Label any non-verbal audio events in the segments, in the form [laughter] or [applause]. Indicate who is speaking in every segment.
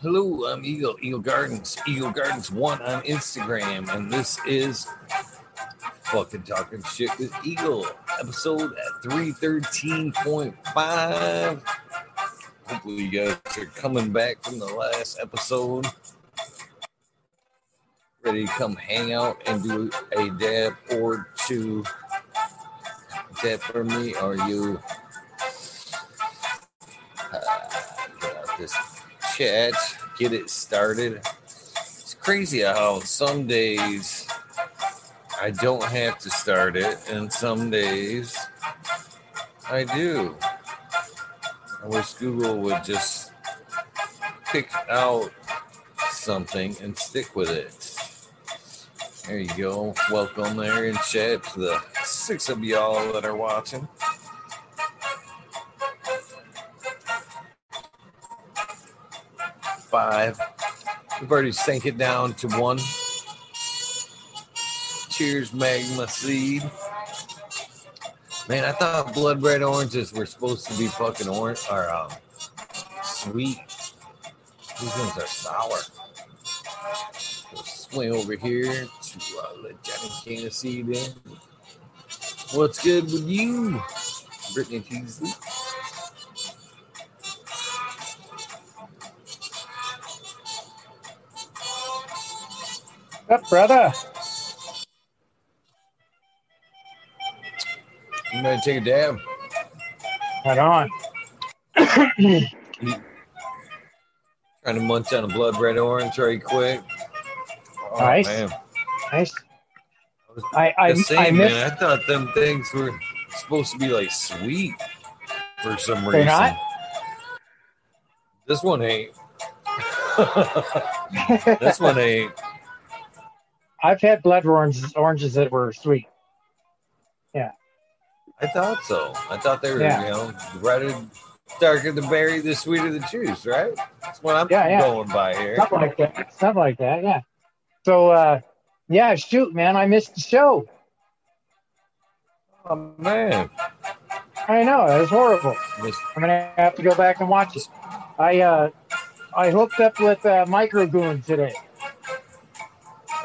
Speaker 1: Hello, I'm Eagle, Eagle Gardens, Eagle Gardens One on Instagram, and this is fucking talking shit with Eagle, episode at 313.5. Hopefully, you guys are coming back from the last episode, ready to come hang out and do a dab or two. Dab for me, or you? Uh, this chat, get it started. It's crazy how some days I don't have to start it, and some days I do. I wish Google would just pick out something and stick with it. There you go. Welcome there in chat to the six of y'all that are watching. Five. We've already sank it down to one. Cheers, Magma Seed. Man, I thought blood red oranges were supposed to be fucking orange or um, sweet. These ones are sour. We'll swing over here to uh, let Johnny Cana Seed in. What's good with you, Brittany Teasley?
Speaker 2: Up, brother?
Speaker 1: You gonna take a dab?
Speaker 2: Right on.
Speaker 1: Trying to munch on a blood red orange right quick. Oh,
Speaker 2: Nice.
Speaker 1: man.
Speaker 2: Nice. I I,
Speaker 1: The same,
Speaker 2: I missed.
Speaker 1: man. I thought them things were supposed to be like sweet for some
Speaker 2: They're
Speaker 1: reason.
Speaker 2: not?
Speaker 1: This one ain't. [laughs] this one ain't.
Speaker 2: I've had blood oranges, oranges that were sweet. Yeah.
Speaker 1: I thought so. I thought they were,
Speaker 2: Yeah.
Speaker 1: you know, the redder, darker the berry, the sweeter the juice, right? That's what I'm
Speaker 2: Yeah, yeah.
Speaker 1: going by here.
Speaker 2: Something like that. Something like that. Yeah. So, uh, yeah, shoot, man, I missed the show.
Speaker 1: Oh man,
Speaker 2: I know it was horrible.
Speaker 1: Miss-
Speaker 2: I'm gonna have to go back and watch it. I uh, I hooked up with uh, Micro Goon today.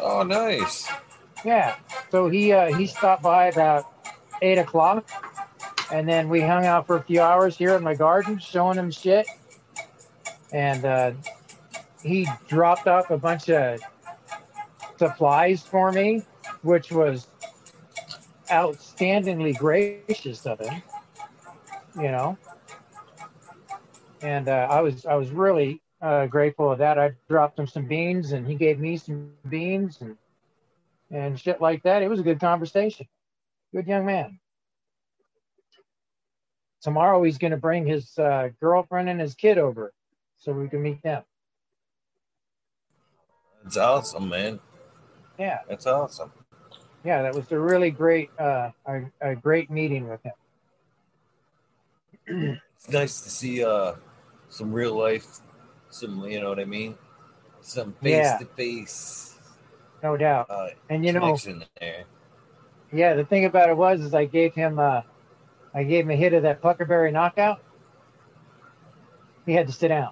Speaker 1: Oh nice.
Speaker 2: Yeah. So he uh, he stopped by about eight o'clock, and then we hung out for a few hours here in my garden, showing him shit. And uh, he dropped off a bunch of supplies for me, which was outstandingly gracious of him. You know. And uh, I was I was really uh, grateful of that. I dropped him some beans, and he gave me some beans, and and shit like that. It was a good conversation. Good young man. Tomorrow he's going to bring his uh, girlfriend and his kid over so we can meet them.
Speaker 1: That's awesome, man.
Speaker 2: Yeah,
Speaker 1: That's awesome.
Speaker 2: yeah, that was a really great, uh, a, a great meeting with him.
Speaker 1: It's nice to see uh some real life, some you know what I mean, some face to face
Speaker 2: No doubt.
Speaker 1: uh
Speaker 2: And you know,
Speaker 1: there.
Speaker 2: yeah, the thing about it was, is I gave him, uh, I gave him a hit of that Puckerberry knockout. He had to sit down.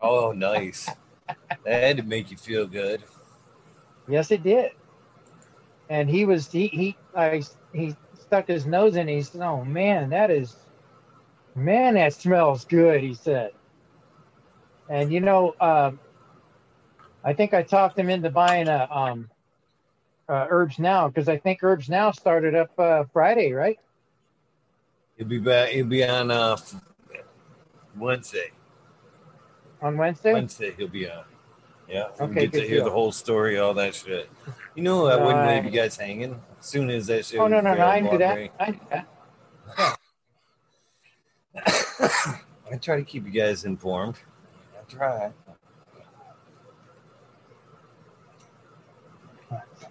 Speaker 1: Oh, nice. that had to make you feel good.
Speaker 2: Yes, it did. And he was he he I he stuck his nose in. He said, "Oh man, that is, man, that smells good." He said. And you know, um, I think I talked him into buying a um, uh, Herbs Now because I think Herbs Now started up uh, Friday, right?
Speaker 1: He'll be back. He'll be on uh Wednesday.
Speaker 2: On Wednesday.
Speaker 1: Wednesday he'll be on. Yeah, we
Speaker 2: Okay,
Speaker 1: get to
Speaker 2: good
Speaker 1: hear
Speaker 2: deal.
Speaker 1: the whole story, all that shit. You know, I wouldn't leave you guys hanging. As soon as that shit.
Speaker 2: Oh no, no, no! I knew that. I knew that. [coughs]
Speaker 1: I try to keep you guys informed. I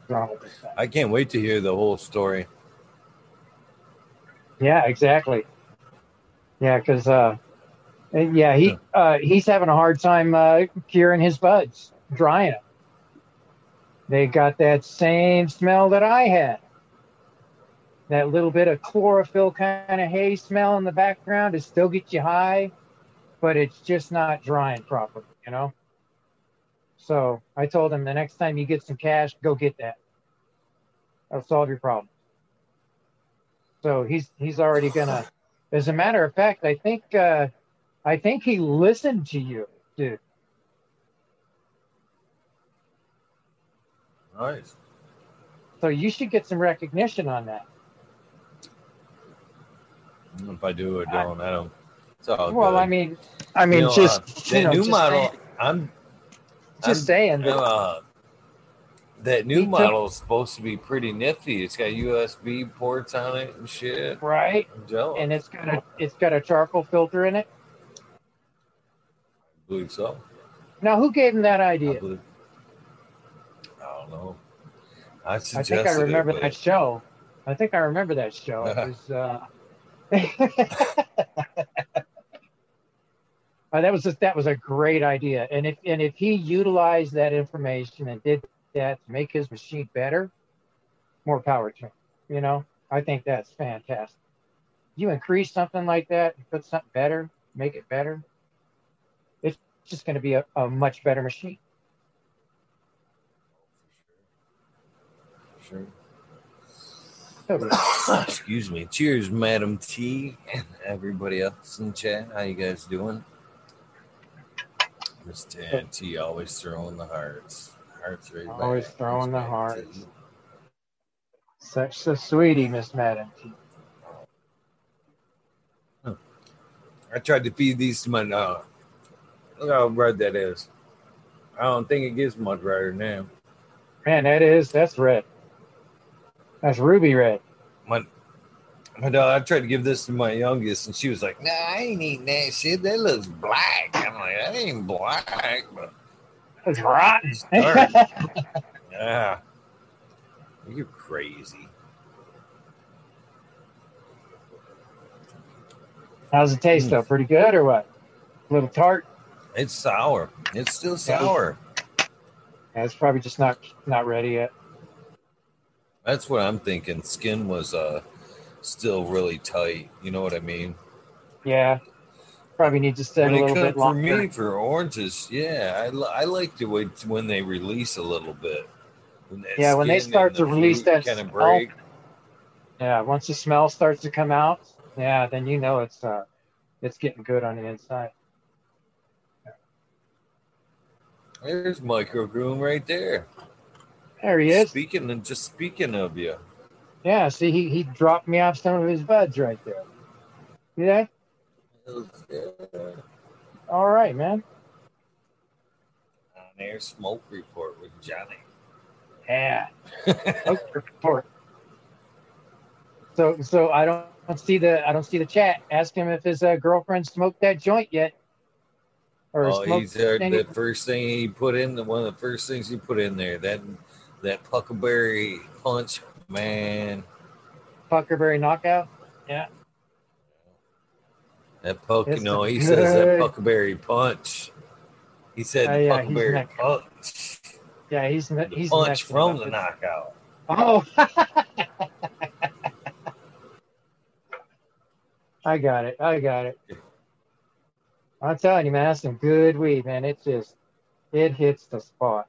Speaker 1: try. I can't wait to hear the whole story.
Speaker 2: Yeah, exactly. Yeah, because uh, yeah, he uh, he's having a hard time uh, curing his buds, drying them. They got that same smell that I had. That little bit of chlorophyll kind of hay smell in the background to still get you high. But it's just not drying properly, you know. So I told him the next time you get some cash, go get that. That'll solve your problem. So he's he's already gonna. As a matter of fact, I think uh, I think he listened to you, dude.
Speaker 1: Nice.
Speaker 2: So you should get some recognition on that.
Speaker 1: If I do or don't, I don't. It's all
Speaker 2: Well,
Speaker 1: good.
Speaker 2: I mean, I mean,
Speaker 1: You know,
Speaker 2: just
Speaker 1: uh,
Speaker 2: you know,
Speaker 1: new
Speaker 2: just
Speaker 1: model.
Speaker 2: saying-
Speaker 1: I'm
Speaker 2: just
Speaker 1: I'm-
Speaker 2: saying that.
Speaker 1: uh, that new
Speaker 2: He took-
Speaker 1: model is supposed to be pretty nifty. It's got USB ports on it and shit.
Speaker 2: right? And it's got a it's got a charcoal filter in it.
Speaker 1: I believe so.
Speaker 2: Now, who gave him that
Speaker 1: I
Speaker 2: idea?
Speaker 1: believe. I don't know. I
Speaker 2: I think I remember
Speaker 1: it, but
Speaker 2: that show. I think I remember that show. It [laughs] was. Uh, [laughs] uh, that was just, that was a great idea, and if and if he utilized that information and did that to make his machine better, more power to him. You know, I think that's fantastic. You increase something like that, you put something better, make it better. It's just going to be a, a much better machine.
Speaker 1: Sure. [coughs] Excuse me. Cheers, Madam T, and everybody else in chat. How you guys doing? Miss Tan T always throwing the hearts. Hearts right back.
Speaker 2: Always throwing
Speaker 1: Miss
Speaker 2: the
Speaker 1: Madam
Speaker 2: hearts.
Speaker 1: T.
Speaker 2: Such a sweetie, Miss Madden. Hmm.
Speaker 1: I tried to feed these to my dog. Look how red that is. I don't think it gets much redder now.
Speaker 2: Man, that is that's red. That's ruby red.
Speaker 1: My dog, I tried to give this to my youngest, and she was like, "Nah, I ain't eating that shit. That looks black." I'm like, "That ain't black, but
Speaker 2: It's rotten.
Speaker 1: it's dark." [laughs] yeah, you're crazy.
Speaker 2: How's it taste though? Pretty good or what? A little tart.
Speaker 1: It's sour. It's still sour.
Speaker 2: Yeah, it's probably just not not ready yet.
Speaker 1: That's what I'm thinking. Skin was uh still really tight. You know what I mean?
Speaker 2: Yeah, probably need to sit
Speaker 1: when
Speaker 2: a little bit
Speaker 1: for me for oranges, yeah, I, I like the way when they release a little bit. When
Speaker 2: Yeah, when they start
Speaker 1: and
Speaker 2: to release that
Speaker 1: kind of break.
Speaker 2: Yeah, once the smell starts to come out, yeah, then you know it's uh it's getting good on the inside.
Speaker 1: There's Micro Goon right there.
Speaker 2: There he is.
Speaker 1: Speaking and just speaking of you,
Speaker 2: Yeah, see, he, he dropped me off some of his buds right there. See that? All right, man.
Speaker 1: on air smoke report with Johnny.
Speaker 2: Yeah. [laughs] Okay, report. So, so I don't see the I don't see the chat. Ask him if his uh, girlfriend smoked that joint yet, or
Speaker 1: Oh, he's uh, the first thing he put in. The one of the first things he put in there that that Puckleberry punch, man.
Speaker 2: Puckerberry knockout. Yeah.
Speaker 1: That puck,
Speaker 2: It's
Speaker 1: no, he
Speaker 2: good.
Speaker 1: says that Puckleberry punch. He said
Speaker 2: Oh, yeah, he's
Speaker 1: punch.
Speaker 2: Yeah, he's ne-
Speaker 1: The
Speaker 2: he's
Speaker 1: punch
Speaker 2: next
Speaker 1: from
Speaker 2: up.
Speaker 1: the knockout.
Speaker 2: Oh. [laughs] I got it. I got it. I'm telling you, man, that's some good weed, man. It just it hits the spot.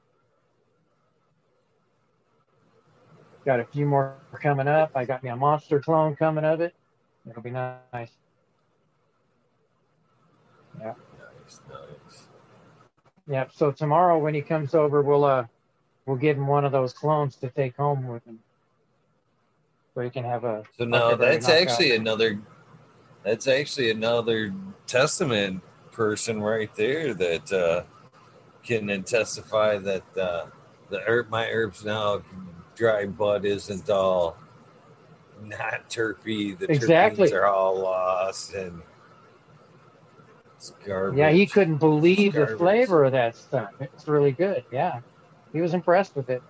Speaker 2: Got a few more coming up. I got me a monster clone coming of it. It'll be nice. Yeah.
Speaker 1: Nice, nice.
Speaker 2: Yep. So tomorrow when he comes over, we'll uh we'll give him one of those clones to take home with him. So he can have a
Speaker 1: So no, that's actually another. That's actually another testament person right there that uh, can then testify that uh, the herb, my herbs now dry bud isn't all not terpy. The
Speaker 2: Exactly.
Speaker 1: terpenes are all lost and it's garbage.
Speaker 2: Yeah, he couldn't believe the flavor of that stuff. It's really good. Yeah, he was impressed with it.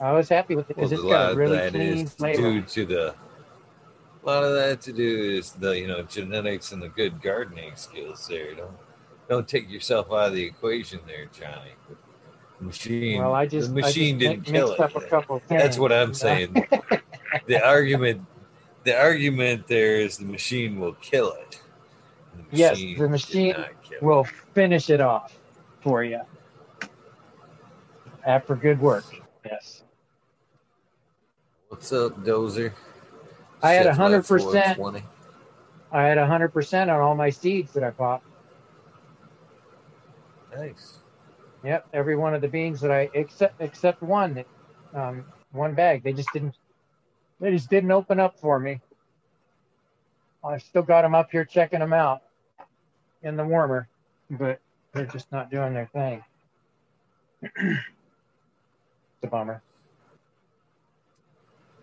Speaker 2: I was happy with it because
Speaker 1: a
Speaker 2: it's got a really
Speaker 1: that
Speaker 2: clean
Speaker 1: is
Speaker 2: flavor.
Speaker 1: due to the. A lot of that to do is the you know genetics and the good gardening skills there. Don't don't take yourself out of the equation there, Johnny. Machine.
Speaker 2: Well, I just
Speaker 1: the machine
Speaker 2: just
Speaker 1: didn't kill it.
Speaker 2: up a couple
Speaker 1: That's what I'm saying. the argument, the argument there is the machine will kill it. The
Speaker 2: Yes, the machine We'll finish it off for you. After good work. Yes.
Speaker 1: What's up, Dozer?
Speaker 2: I had
Speaker 1: Chef Life
Speaker 2: 100%. I had a 100% on all my seeds that I bought.
Speaker 1: Nice.
Speaker 2: Yep, every one of the beans that I except except one um, one bag. They just didn't they just didn't open up for me. I still got them up here checking them out in the warmer, but they're just not doing their thing. [clears throat] it's a bummer.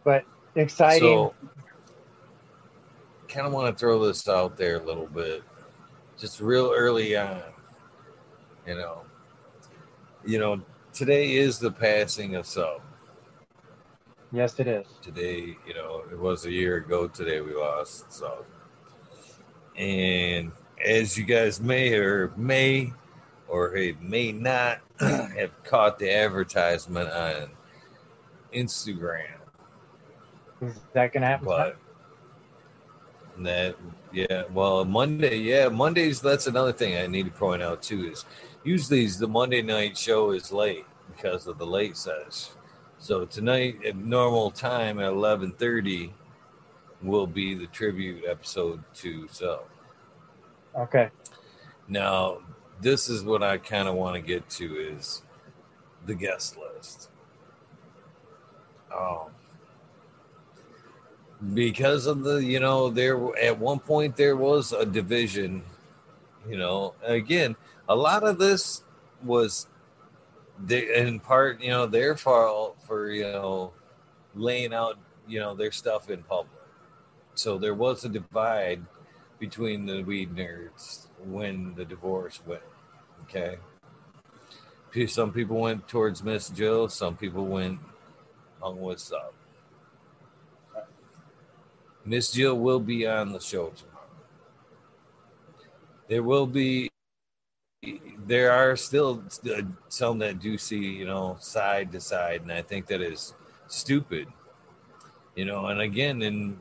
Speaker 2: But exciting.
Speaker 1: So, kind of want to throw this out there a little bit, just real early on. You know, you know, today is the passing of Sub.
Speaker 2: yes, it is.
Speaker 1: Today, you know, it was a year ago today we lost Sub. And as you guys may or may or may not [clears throat] have caught the advertisement on Instagram
Speaker 2: Is that gonna happen?
Speaker 1: but that yeah well monday yeah mondays that's another thing i need to point out too is usually the monday night show is late because of the late sesh Sub tonight at normal time at 11.30 will be the tribute episode to so.
Speaker 2: Okay.
Speaker 1: now this is what i kind of want to get to is the guest list. Um because of the you know there at one point there was a division you know again a lot of this was in part you know their fault for you know laying out you know their stuff in public. So there was a divide between the weed nerds when the divorce went okay? Some people went towards miss jill some people went on what's up. Miss Jill will be on the show tomorrow. There will be, there are still uh, some that do see, you know, side to side, and I think that is stupid, you know. And again, and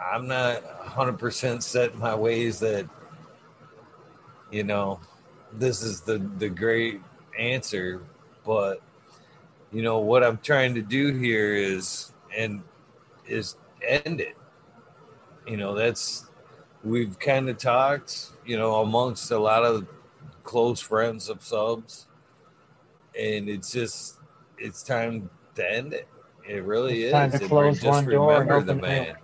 Speaker 1: I'm not 100% set in my ways that, you know, this is the the great answer, but you know what I'm trying to do here is and is end it you know that's we've kind of talked you know amongst a lot of close friends of subs. And it's just it's time to end it. It really
Speaker 2: It's time
Speaker 1: is
Speaker 2: to
Speaker 1: And
Speaker 2: close one door and
Speaker 1: the man.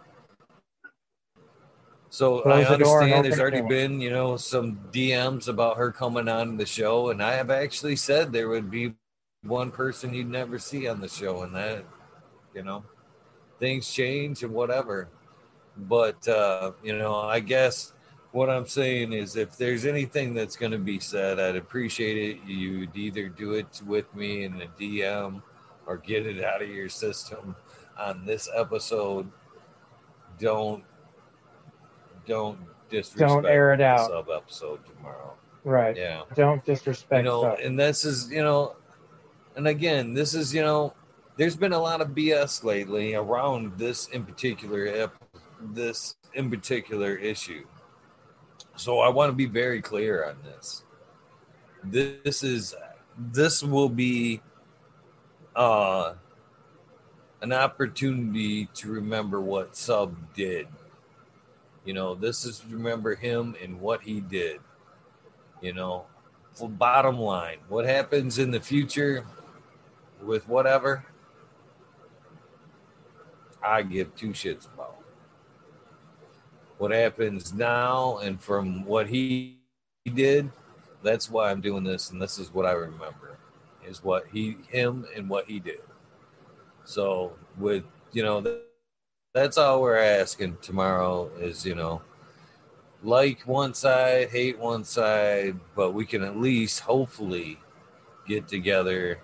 Speaker 1: so
Speaker 2: Close
Speaker 1: i
Speaker 2: the
Speaker 1: understand there's already been you know some dms about her coming on the show and i have actually said there would be one person you'd never see on the show and that you know things change and whatever. But uh, you know, I guess what I'm saying is, if there's anything that's going to be said, I'd appreciate it. You'd either do it with me in a DM or get it out of your system on this episode. Don't don't disrespect
Speaker 2: Don't air it out.
Speaker 1: Sub episode tomorrow.
Speaker 2: Right.
Speaker 1: Yeah
Speaker 2: Don't disrespect.
Speaker 1: you know and this is you know and again this is you know there's been a lot of bs lately around this in particular this in particular issue so i want to be very clear on this. This is this will be uh an opportunity to remember what sub did. You know this is remember him and what he did. You know bottom line what happens in the future with whatever i give two shits about what happens now and from what he did that's why i'm doing this and this is what i remember is what he him and what he did so with you know that's all we're asking tomorrow is you know like one side, hate one side, but we can at least hopefully get together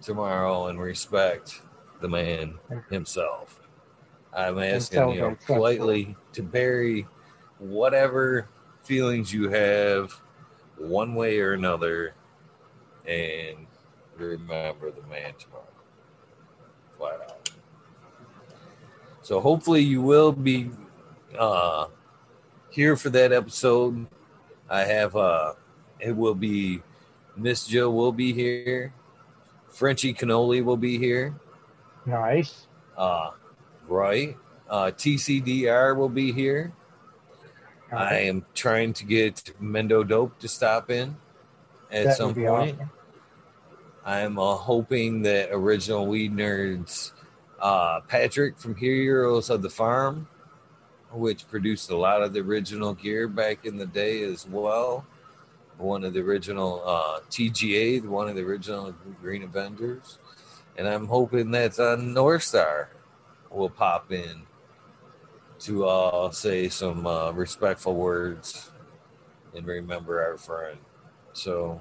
Speaker 1: tomorrow and respect the man himself. I'm asking you know politely to bury whatever feelings you have one way or another and remember the man tomorrow. Flat out. So hopefully you will be uh here for that episode. I have uh it will be Miss Joe will be here. Frenchy Cannoli will be here.
Speaker 2: Nice.
Speaker 1: Uh right. Uh TCDR will be here. I am trying to get Mendo Dope to stop in at
Speaker 2: That
Speaker 1: some point.
Speaker 2: awesome.
Speaker 1: I'm uh, hoping that original Weed Nerds, uh, Patrick from Heroes of the Farm, which produced a lot of the original gear back in the day as well. One of the original uh, TGA, one of the original Green Avengers. And I'm hoping that uh, North Star will pop in to uh, say some uh, respectful words and remember our friend. So,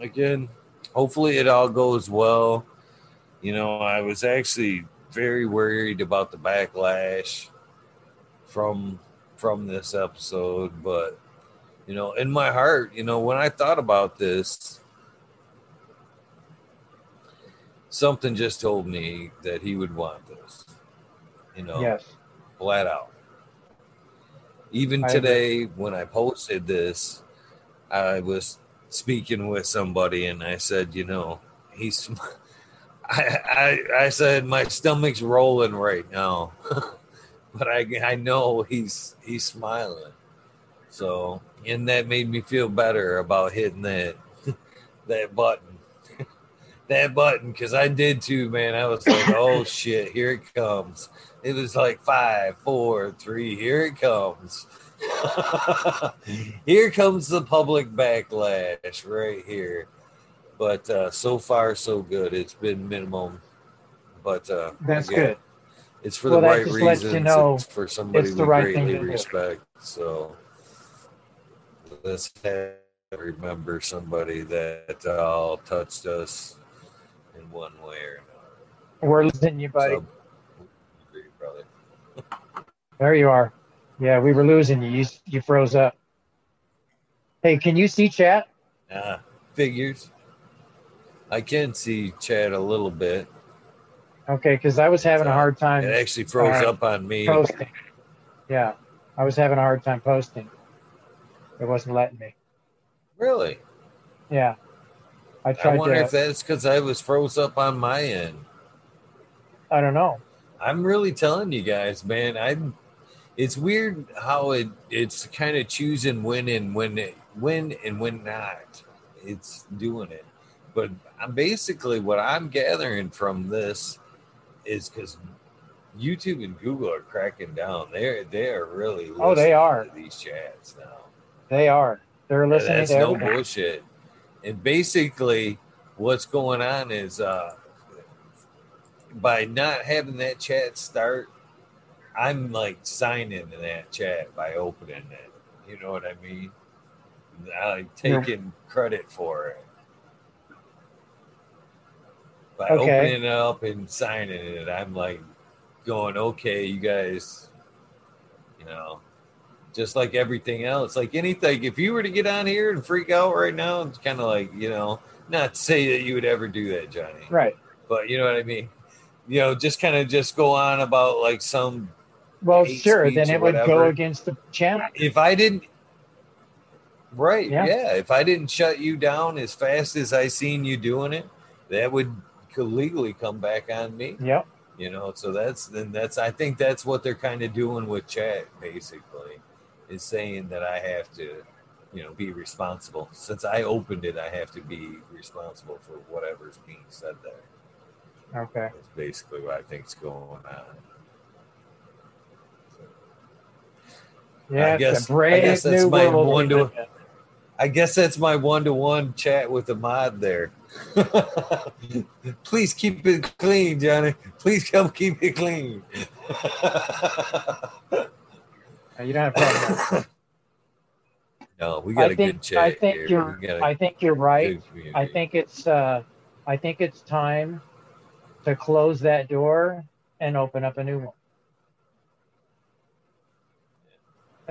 Speaker 1: again, hopefully it all goes well. You know, I was actually very worried about the backlash from from this episode, but you know, in my heart, you know, when I thought about this, something just told me that he would want. You know,
Speaker 2: Yes.
Speaker 1: flat out. Even
Speaker 2: I
Speaker 1: today, when I posted this, I was speaking with somebody and I said, you know, he's. [laughs] I, I I said my stomach's rolling right now, [laughs] but I I know he's he's smiling, so and that made me feel better about hitting that [laughs] that button, that button because I did too, man. I was like, oh shit, here it comes. It was like five, four, three. Here it comes. [laughs] here comes the public backlash right here. But uh, so far, so good. It's been minimum, but uh,
Speaker 2: That's
Speaker 1: again,
Speaker 2: good.
Speaker 1: It's for
Speaker 2: Well,
Speaker 1: the right
Speaker 2: lets you
Speaker 1: reasons.
Speaker 2: know
Speaker 1: it's for somebody
Speaker 2: it's the
Speaker 1: we
Speaker 2: right thing
Speaker 1: greatly
Speaker 2: to do.
Speaker 1: respect. So let's have, remember somebody that all touched us in one way or another.
Speaker 2: We're losing you, buddy.
Speaker 1: So.
Speaker 2: There you are. Yeah, we were losing you. You, you froze up. Hey, can you see chat?
Speaker 1: Ah, figures. I can see Chad a little bit.
Speaker 2: Okay, because I was having a hard time
Speaker 1: It actually froze
Speaker 2: Uh,
Speaker 1: up on me.
Speaker 2: posting. Yeah, I was having a hard time posting. It wasn't letting me.
Speaker 1: Really?
Speaker 2: Yeah, I tried.
Speaker 1: I wonder
Speaker 2: to.
Speaker 1: if that's because I was froze up on my end.
Speaker 2: I don't know.
Speaker 1: I'm really telling you guys, man. I'm. It's weird how it it's kind of choosing when and when it, when and when not. It's doing it, but I'm basically what I'm gathering from this is because YouTube and Google are cracking down. They're they are really
Speaker 2: Oh, they are.
Speaker 1: to these chats now.
Speaker 2: They are. They're
Speaker 1: Yeah,
Speaker 2: listening
Speaker 1: That's
Speaker 2: to
Speaker 1: no
Speaker 2: everything.
Speaker 1: bullshit. And basically, what's going on is uh, by not having that chat start, I'm like signing to that chat by opening it. You know what I mean? I'm taking credit for it. By
Speaker 2: Okay.
Speaker 1: opening it up and signing it, I'm like going, okay, you guys, you know, just like everything else. Like anything, if you were to get on here and freak out right now, it's kind of like, you know, not say that you would ever do that, Johnny,
Speaker 2: Right.
Speaker 1: but you know what I mean? You know, just kind of just go on about like some,
Speaker 2: Well, sure. Then it would go against the channel.
Speaker 1: if I didn't, right,
Speaker 2: Yeah.
Speaker 1: yeah. if I didn't shut you down as fast as I seen you doing it, that would legally come back on me.
Speaker 2: Yep.
Speaker 1: you know so that's then that's i think that's what they're kind of doing with chat basically is saying that i have to you know be responsible since i opened it i have to be responsible for whatever's being said there
Speaker 2: Okay.
Speaker 1: that's basically what i think's going on
Speaker 2: Yeah,
Speaker 1: guess-
Speaker 2: it's a brave
Speaker 1: I guess that's my one to-
Speaker 2: live in.
Speaker 1: i guess that's my one-to-one chat with the mod there [laughs] please keep it clean johnny please come keep it clean [laughs]
Speaker 2: You don't have problem.
Speaker 1: no we got
Speaker 2: I
Speaker 1: a
Speaker 2: think-
Speaker 1: good chat
Speaker 2: I think
Speaker 1: here.
Speaker 2: you're-
Speaker 1: We got a
Speaker 2: I think you're right. I think it's uh, I think it's time to close that door and open up a new one,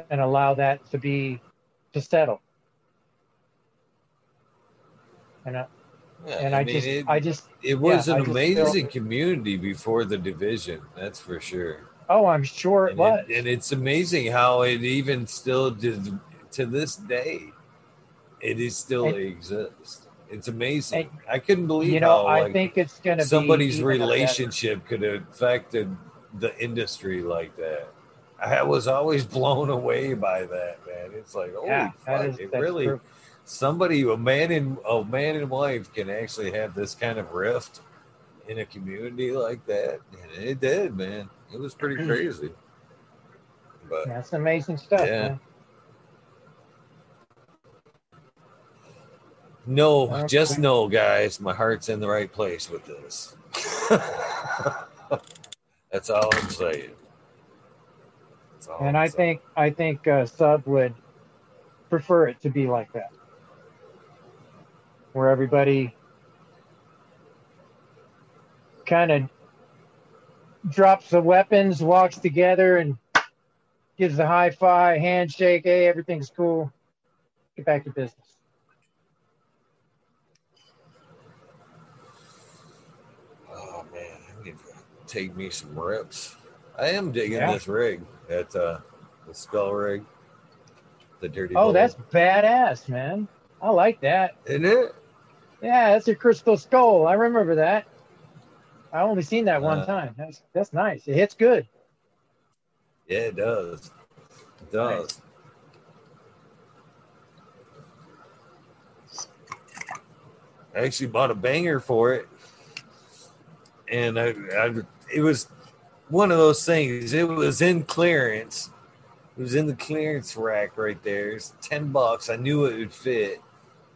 Speaker 2: and allow that to be to settle. And I,
Speaker 1: Yeah,
Speaker 2: and I,
Speaker 1: mean,
Speaker 2: just
Speaker 1: it,
Speaker 2: I just
Speaker 1: it was
Speaker 2: yeah,
Speaker 1: an
Speaker 2: just
Speaker 1: amazing
Speaker 2: feel-
Speaker 1: community before the division. That's for sure.
Speaker 2: Oh, I'm sure it
Speaker 1: and,
Speaker 2: was.
Speaker 1: it, and it's amazing how it even still did to this day. It is still
Speaker 2: And-
Speaker 1: exists. It's amazing.
Speaker 2: And,
Speaker 1: I couldn't believe
Speaker 2: you know,
Speaker 1: how
Speaker 2: I
Speaker 1: like,
Speaker 2: think it's going to
Speaker 1: somebody's relationship could have affected the industry like that. I was always blown away by that, man. It's like, holy
Speaker 2: Yeah,
Speaker 1: fuck!
Speaker 2: is-
Speaker 1: it really
Speaker 2: true.
Speaker 1: somebody, a man and a man and wife, can actually have this kind of rift in a community like that. And it did, man. It was pretty [clears throat] crazy. But
Speaker 2: That's amazing stuff.
Speaker 1: Yeah.
Speaker 2: man.
Speaker 1: no,
Speaker 2: Okay.
Speaker 1: just know, guys, my heart's in the right place with this. [laughs] That's all I'm saying.
Speaker 2: And I
Speaker 1: saying.
Speaker 2: think I think uh, Sub would prefer it to be like that, where everybody kind of drops the weapons, walks together, and gives a high five, handshake. Hey, everything's cool. Get back to business.
Speaker 1: Oh man, I need to take me some rips. I am digging
Speaker 2: Yeah.
Speaker 1: this rig. That uh the skull rig. The dirty
Speaker 2: Oh, that's badass, man. I like that.
Speaker 1: isn't it?
Speaker 2: Yeah, that's a crystal skull. I remember that. I only seen that one
Speaker 1: Uh,
Speaker 2: time. That's that's nice. It hits good.
Speaker 1: Yeah, it does. It does. I actually bought a banger for it, and I, I, it was one of those things. It was in clearance. It was in the clearance rack right there. It's ten bucks. I knew it would fit.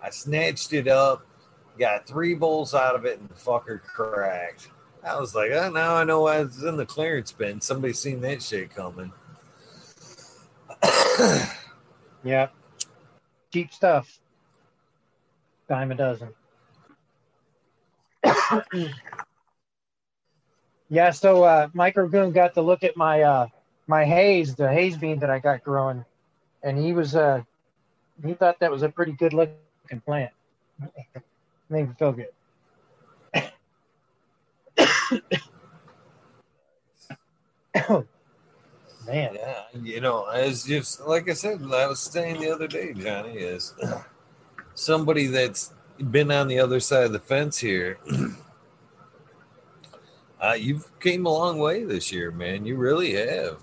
Speaker 1: I snatched it up, got three bowls out of it, and the fucker cracked. I was like, oh, now I know why it's in the clearance bin. Somebody seen that shit coming. [coughs]
Speaker 2: Yeah. Cheap stuff. Dime a dozen. [coughs] [coughs] yeah, so uh Micro Goon got to look at my uh my haze, the haze bean that I got growing, and he was uh he thought that was a pretty good looking plant. [laughs] Made me feel good. [coughs] Man,
Speaker 1: Yeah, you know, as just like I said, I was saying the other day, Johnny, is [coughs] somebody that's been on the other side of the fence here. Uh, you've came a long way this year, man. You really have.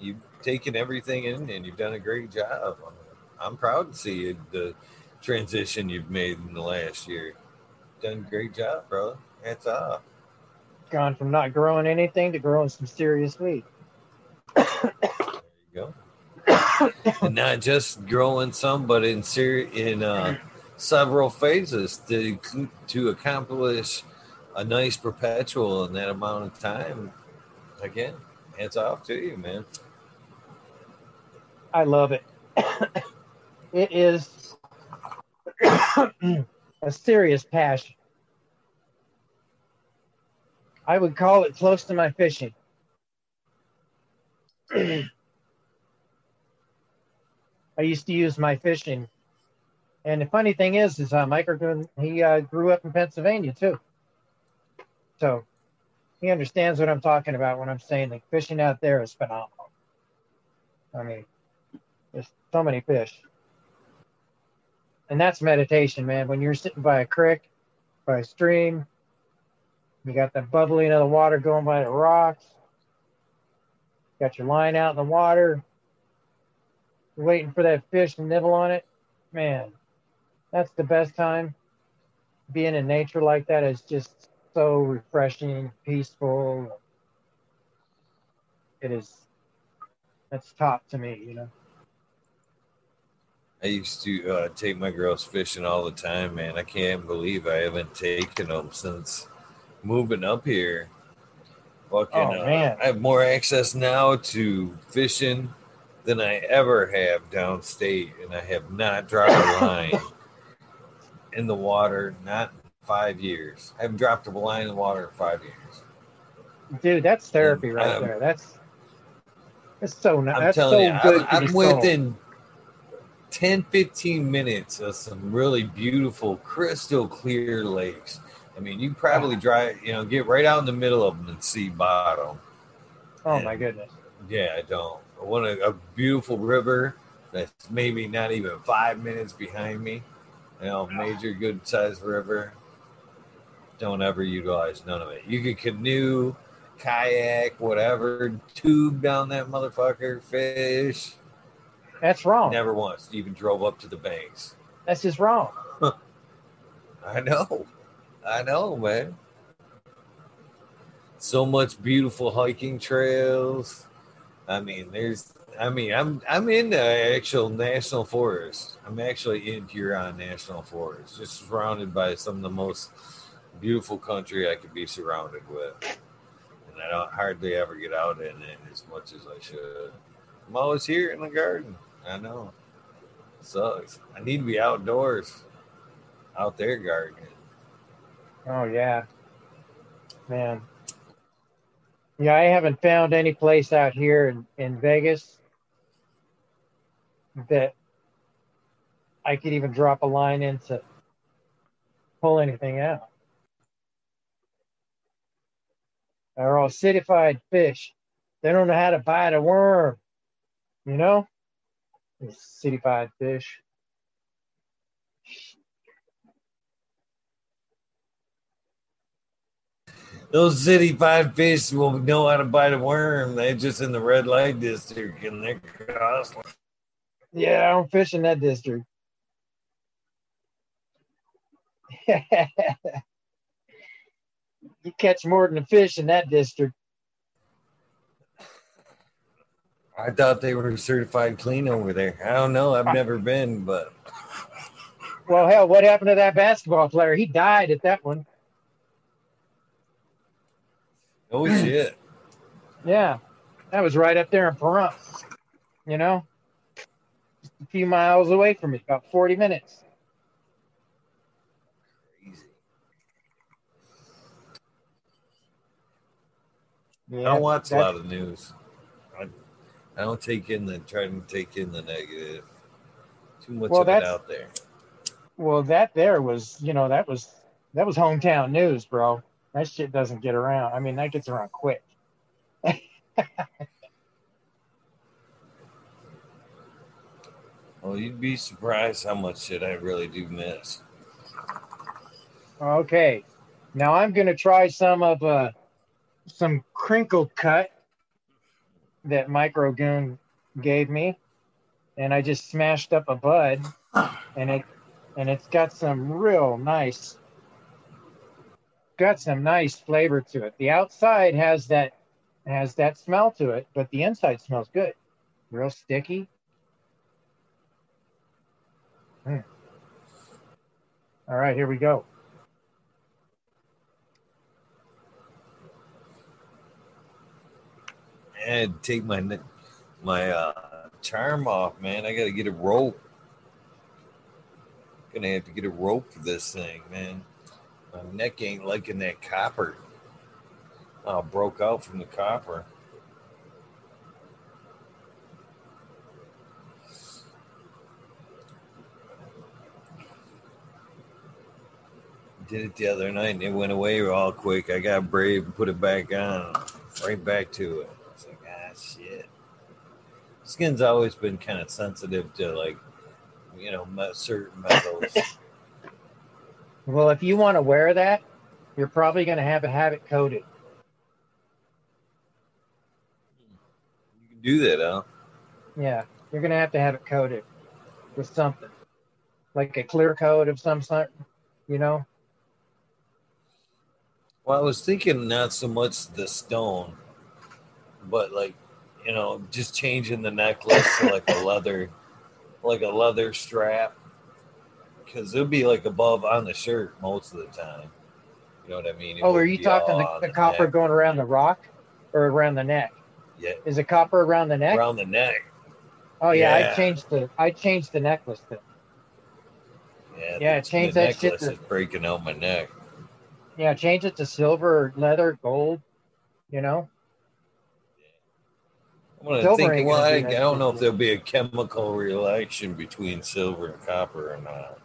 Speaker 1: You've taken everything in, and you've done a great job. I'm proud to see the transition you've made in the last year. Done a great job, brother. Hats off.
Speaker 2: gone from not growing anything to growing some serious weed.
Speaker 1: There you go. and not just growing some, but in ser- in uh, several phases to to accomplish a nice perpetual in that amount of time. Again, hands off to you, man.
Speaker 2: I love it. [coughs] it is [coughs] a serious passion. I would call it close to my fishing. [coughs] I used to use my fishing, and the funny thing is, is uh, Mike he uh, grew up in Pennsylvania too, so he understands what I'm talking about when I'm saying that fishing out there is phenomenal. I mean, there's so many fish. And that's meditation, man. When you're sitting by a creek, by a stream, you got the bubbling of the water going by the rocks, got your line out in the water, you're waiting for that fish to nibble on it. Man, that's the best time. Being in nature like that is just so refreshing, peaceful. It is, that's top to me, you know.
Speaker 1: I used to uh, take my girls fishing all the time, man. I can't believe I haven't taken them since moving up here. Fucking,
Speaker 2: Oh,
Speaker 1: uh,
Speaker 2: man.
Speaker 1: I have more access now to fishing than I ever have downstate, and I have not dropped a line [laughs] in the water, not five years. I haven't dropped a line in the water in five years.
Speaker 2: Dude, that's therapy right
Speaker 1: Um,
Speaker 2: there. That's that's so ni-
Speaker 1: I'm
Speaker 2: that's so
Speaker 1: telling you,
Speaker 2: good.
Speaker 1: I'm, I'm within 10, 15 minutes of some really beautiful, crystal clear lakes. I mean, you probably drive, you know, get right out in the middle of them and see bottom.
Speaker 2: Oh my goodness.
Speaker 1: Yeah, I don't. I want a, a beautiful river that's maybe not even five minutes behind me. You know, major good sized river. Don't ever utilize none of it. You can canoe, kayak, whatever, tube down that motherfucker, fish.
Speaker 2: That's wrong.
Speaker 1: Never once even drove up to the banks.
Speaker 2: That's just wrong. [laughs]
Speaker 1: I know. I know, man. So much beautiful hiking trails. I mean, there's I mean, I'm I'm in the actual national forest. I'm actually in Huron National Forest, just surrounded by some of the most beautiful country I could be surrounded with. And I don't hardly ever get out in it as much as I should. I'm always here in the garden. I know. sucks. I need to be outdoors, out there gardening.
Speaker 2: Oh yeah, man. Yeah, I haven't found any place out here in, in Vegas that I could even drop a line in to pull anything out. They're all cityfied fish. They don't know how to bite a worm, you know? Cityfied fish.
Speaker 1: Those city five fish will know how to bite a worm. They're just in the red light district and they're costly.
Speaker 2: Yeah, I don't fish in that district. [laughs] you catch more than a fish in that district.
Speaker 1: I thought they were certified clean over there. I don't know. I've never been, but
Speaker 2: Well, hell, what happened to that basketball player? He died at that one.
Speaker 1: oh shit.
Speaker 2: Yeah, that was right up there in Pahrump. You know, just a few miles away from me, about 40 minutes. Yeah,
Speaker 1: I don't watch a lot of news. I, I don't take in the try to take in the negative. Too much
Speaker 2: Well,
Speaker 1: of it out there.
Speaker 2: Well, that there was, you know, that was that was hometown news, bro. That shit doesn't get around. I mean, that gets around quick.
Speaker 1: Well, you'd be surprised how much shit I really do miss.
Speaker 2: Okay, now I'm gonna try some of uh some crinkle cut that Micro Goon gave me, and I just smashed up a bud, and it and it's got some real nice, got some nice flavor to it. The outside has that has that smell to it, but the inside smells good, real sticky. Mm. All right, here we go.
Speaker 1: I had to take my my uh, charm off, man. I got to get a rope. Gonna have to get a rope for this thing, man. My neck ain't liking that copper. I broke out from the copper. Did it the other night and it went away all quick. I got brave and put it back on, right back to it. It's like, ah, shit. Skin's always been kind of sensitive to like, you know, certain metals. [laughs]
Speaker 2: Well, if you want to wear that, you're probably going to have to have it coated.
Speaker 1: you can do that, huh?
Speaker 2: Yeah, you're going to have to have it coated with something, like a clear coat of some sort. You know?
Speaker 1: Well, I was thinking not so much the stone, but like, you know, just changing the necklace to like a [laughs] leather, like a leather strap, because it'll be like above on the shirt most of the time. You know what I mean? It
Speaker 2: Oh, are you talking
Speaker 1: all
Speaker 2: the, the copper
Speaker 1: neck.
Speaker 2: going around the rock or around the neck?
Speaker 1: Yeah,
Speaker 2: Is it copper around the neck?
Speaker 1: around the neck.
Speaker 2: oh yeah,
Speaker 1: yeah.
Speaker 2: I changed the I changed the necklace. To,
Speaker 1: Yeah,
Speaker 2: Yeah,
Speaker 1: the,
Speaker 2: change
Speaker 1: the
Speaker 2: that shit
Speaker 1: necklace
Speaker 2: to-
Speaker 1: is breaking out my neck.
Speaker 2: yeah, change it to silver, leather, gold. You know?
Speaker 1: I'm gonna think.
Speaker 2: ain't
Speaker 1: Well, I, I don't know if there'll be a chemical reaction between silver and copper or not.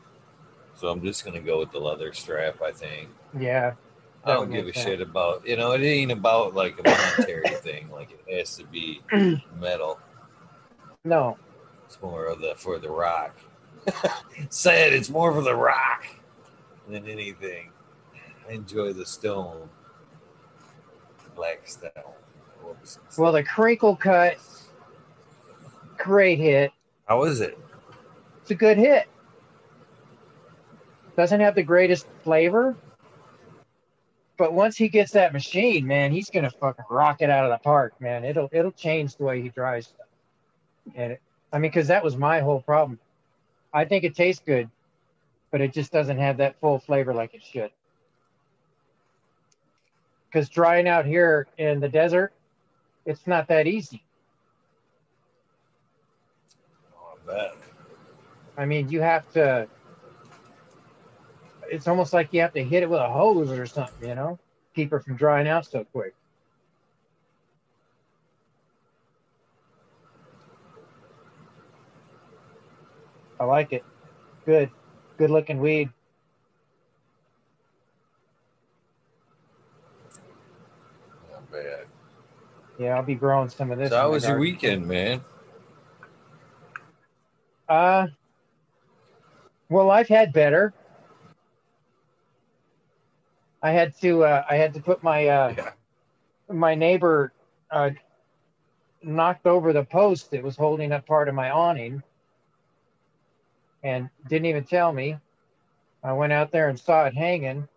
Speaker 1: So I'm just gonna go with the leather strap. I think.
Speaker 2: Yeah.
Speaker 1: I don't give a shit about you know. It ain't about like a monetary [coughs] thing. Like it has to be [clears throat] metal.
Speaker 2: No,
Speaker 1: It's more of the for the rock. [laughs] Said it's more for the rock than anything. I enjoy the stone, black stone.
Speaker 2: Well, the crinkle cut, great hit.
Speaker 1: How is it?
Speaker 2: It's a good hit. Doesn't have the greatest flavor, but once he gets that machine, man, he's gonna fucking rock it out of the park, man. It'll it'll change the way he drives stuff. And it, I mean, because that was my whole problem. I think it tastes good, but it just doesn't have that full flavor like it should. Because drying out here in the desert, it's not that easy.
Speaker 1: Oh, I bet.
Speaker 2: I mean, you have to. It's almost like you have to hit it with a hose or something, you know, keep her from drying out so quick. I like it. Good, good looking weed.
Speaker 1: Not bad.
Speaker 2: Yeah, I'll be growing some of this.
Speaker 1: So how was your weekend, man?
Speaker 2: Uh, well, I've had better. I had to. Uh, I had to put my uh,
Speaker 1: Yeah.
Speaker 2: my neighbor uh, knocked over the post that was holding up part of my awning and didn't even tell me. I went out there and saw it hanging,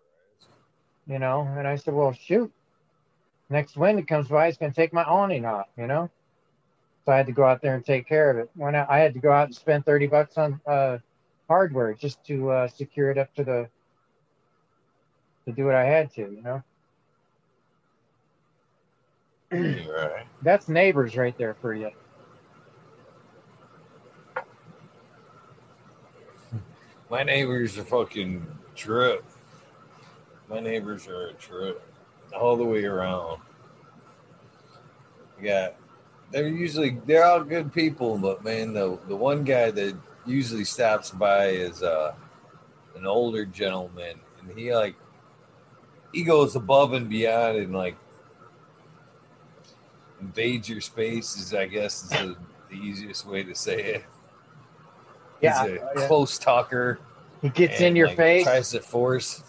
Speaker 2: you know, and I said, Well, shoot, next wind that comes by, it's going to take my awning off, you know? So I had to go out there and take care of it. When I, I had to go out and spend 30 bucks on uh, hardware just to uh, secure it up to the, to do what I had to, you know?
Speaker 1: Right.
Speaker 2: That's neighbors right there for you.
Speaker 1: My neighbors are fucking trip. My neighbors are a trip all the way around. Yeah, they're usually they're all good people, but man, the the one guy that usually stops by is uh an older gentleman, and he like he goes above and beyond and like invades your space. Is I guess is the, the easiest way to say it.
Speaker 2: Yeah,
Speaker 1: He's a
Speaker 2: uh, yeah.
Speaker 1: close talker.
Speaker 2: He gets in your
Speaker 1: like,
Speaker 2: face.
Speaker 1: Tries to force.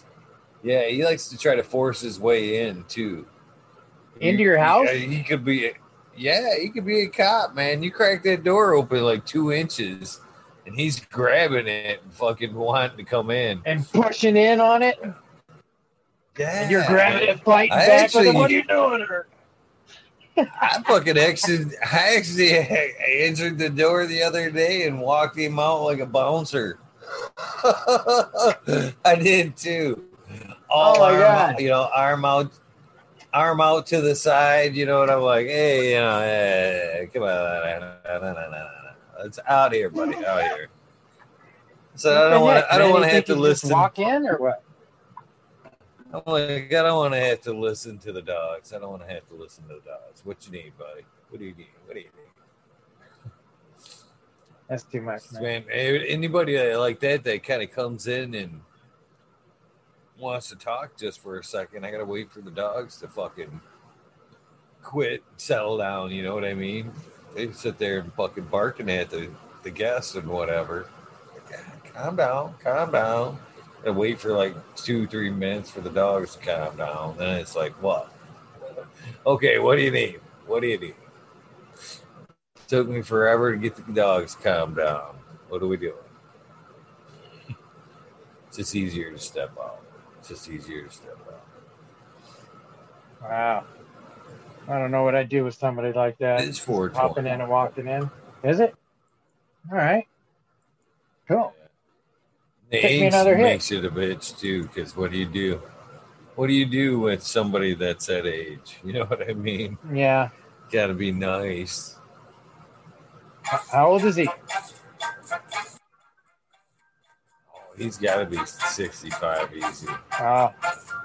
Speaker 1: Yeah, he likes to try to force his way in too.
Speaker 2: Into your house?
Speaker 1: He, he could be. Yeah, he could be a cop, man. You crack that door open like two inches, and he's grabbing it, and fucking wanting to come in.
Speaker 2: and pushing in on it,
Speaker 1: Yeah,
Speaker 2: and you're grabbing it, fighting
Speaker 1: I
Speaker 2: back
Speaker 1: actually-
Speaker 2: What are you doing? Or,
Speaker 1: I fucking exited. I actually [laughs] answered the door the other day and walked him out like a bouncer. [laughs] I did too. All
Speaker 2: Oh my
Speaker 1: arm
Speaker 2: God.
Speaker 1: out, you know, arm out, arm out to the side. You know, and I'm like, hey, you know, hey, come on, it's out here, buddy, out here. So I don't want. I don't want to have to listen.
Speaker 2: Walk in or what?
Speaker 1: I'm like, I don't want to have to listen to the dogs. I don't want to have to listen to the dogs. What you need, buddy? What do you need? What do you need?
Speaker 2: That's too much, man.
Speaker 1: Man, anybody like that that kind of comes in and wants to talk just for a second, I gotta wait for the dogs to fucking quit, settle down. You know what I mean? They sit there and fucking barking at the the guests and whatever. Calm down, calm down. And wait for like two, three minutes for the dogs to calm down. Then it's like, what? Okay, what do you need? What do you need? Took me forever to get the dogs calmed down. What are we doing? [laughs] It's just easier to step out. It's just easier to step out.
Speaker 2: Wow. I don't know what I'd do with somebody like that.
Speaker 1: It's
Speaker 2: Hopping in and walking in. Is it? All right. Cool.
Speaker 1: The
Speaker 2: Take me
Speaker 1: age
Speaker 2: another hit.
Speaker 1: makes it a bitch too, because what do you do? What do you do with somebody that's that age? You know what I mean?
Speaker 2: Yeah.
Speaker 1: Got to be nice.
Speaker 2: How old is he?
Speaker 1: Oh, he's got to be sixty-five easy.
Speaker 2: Uh,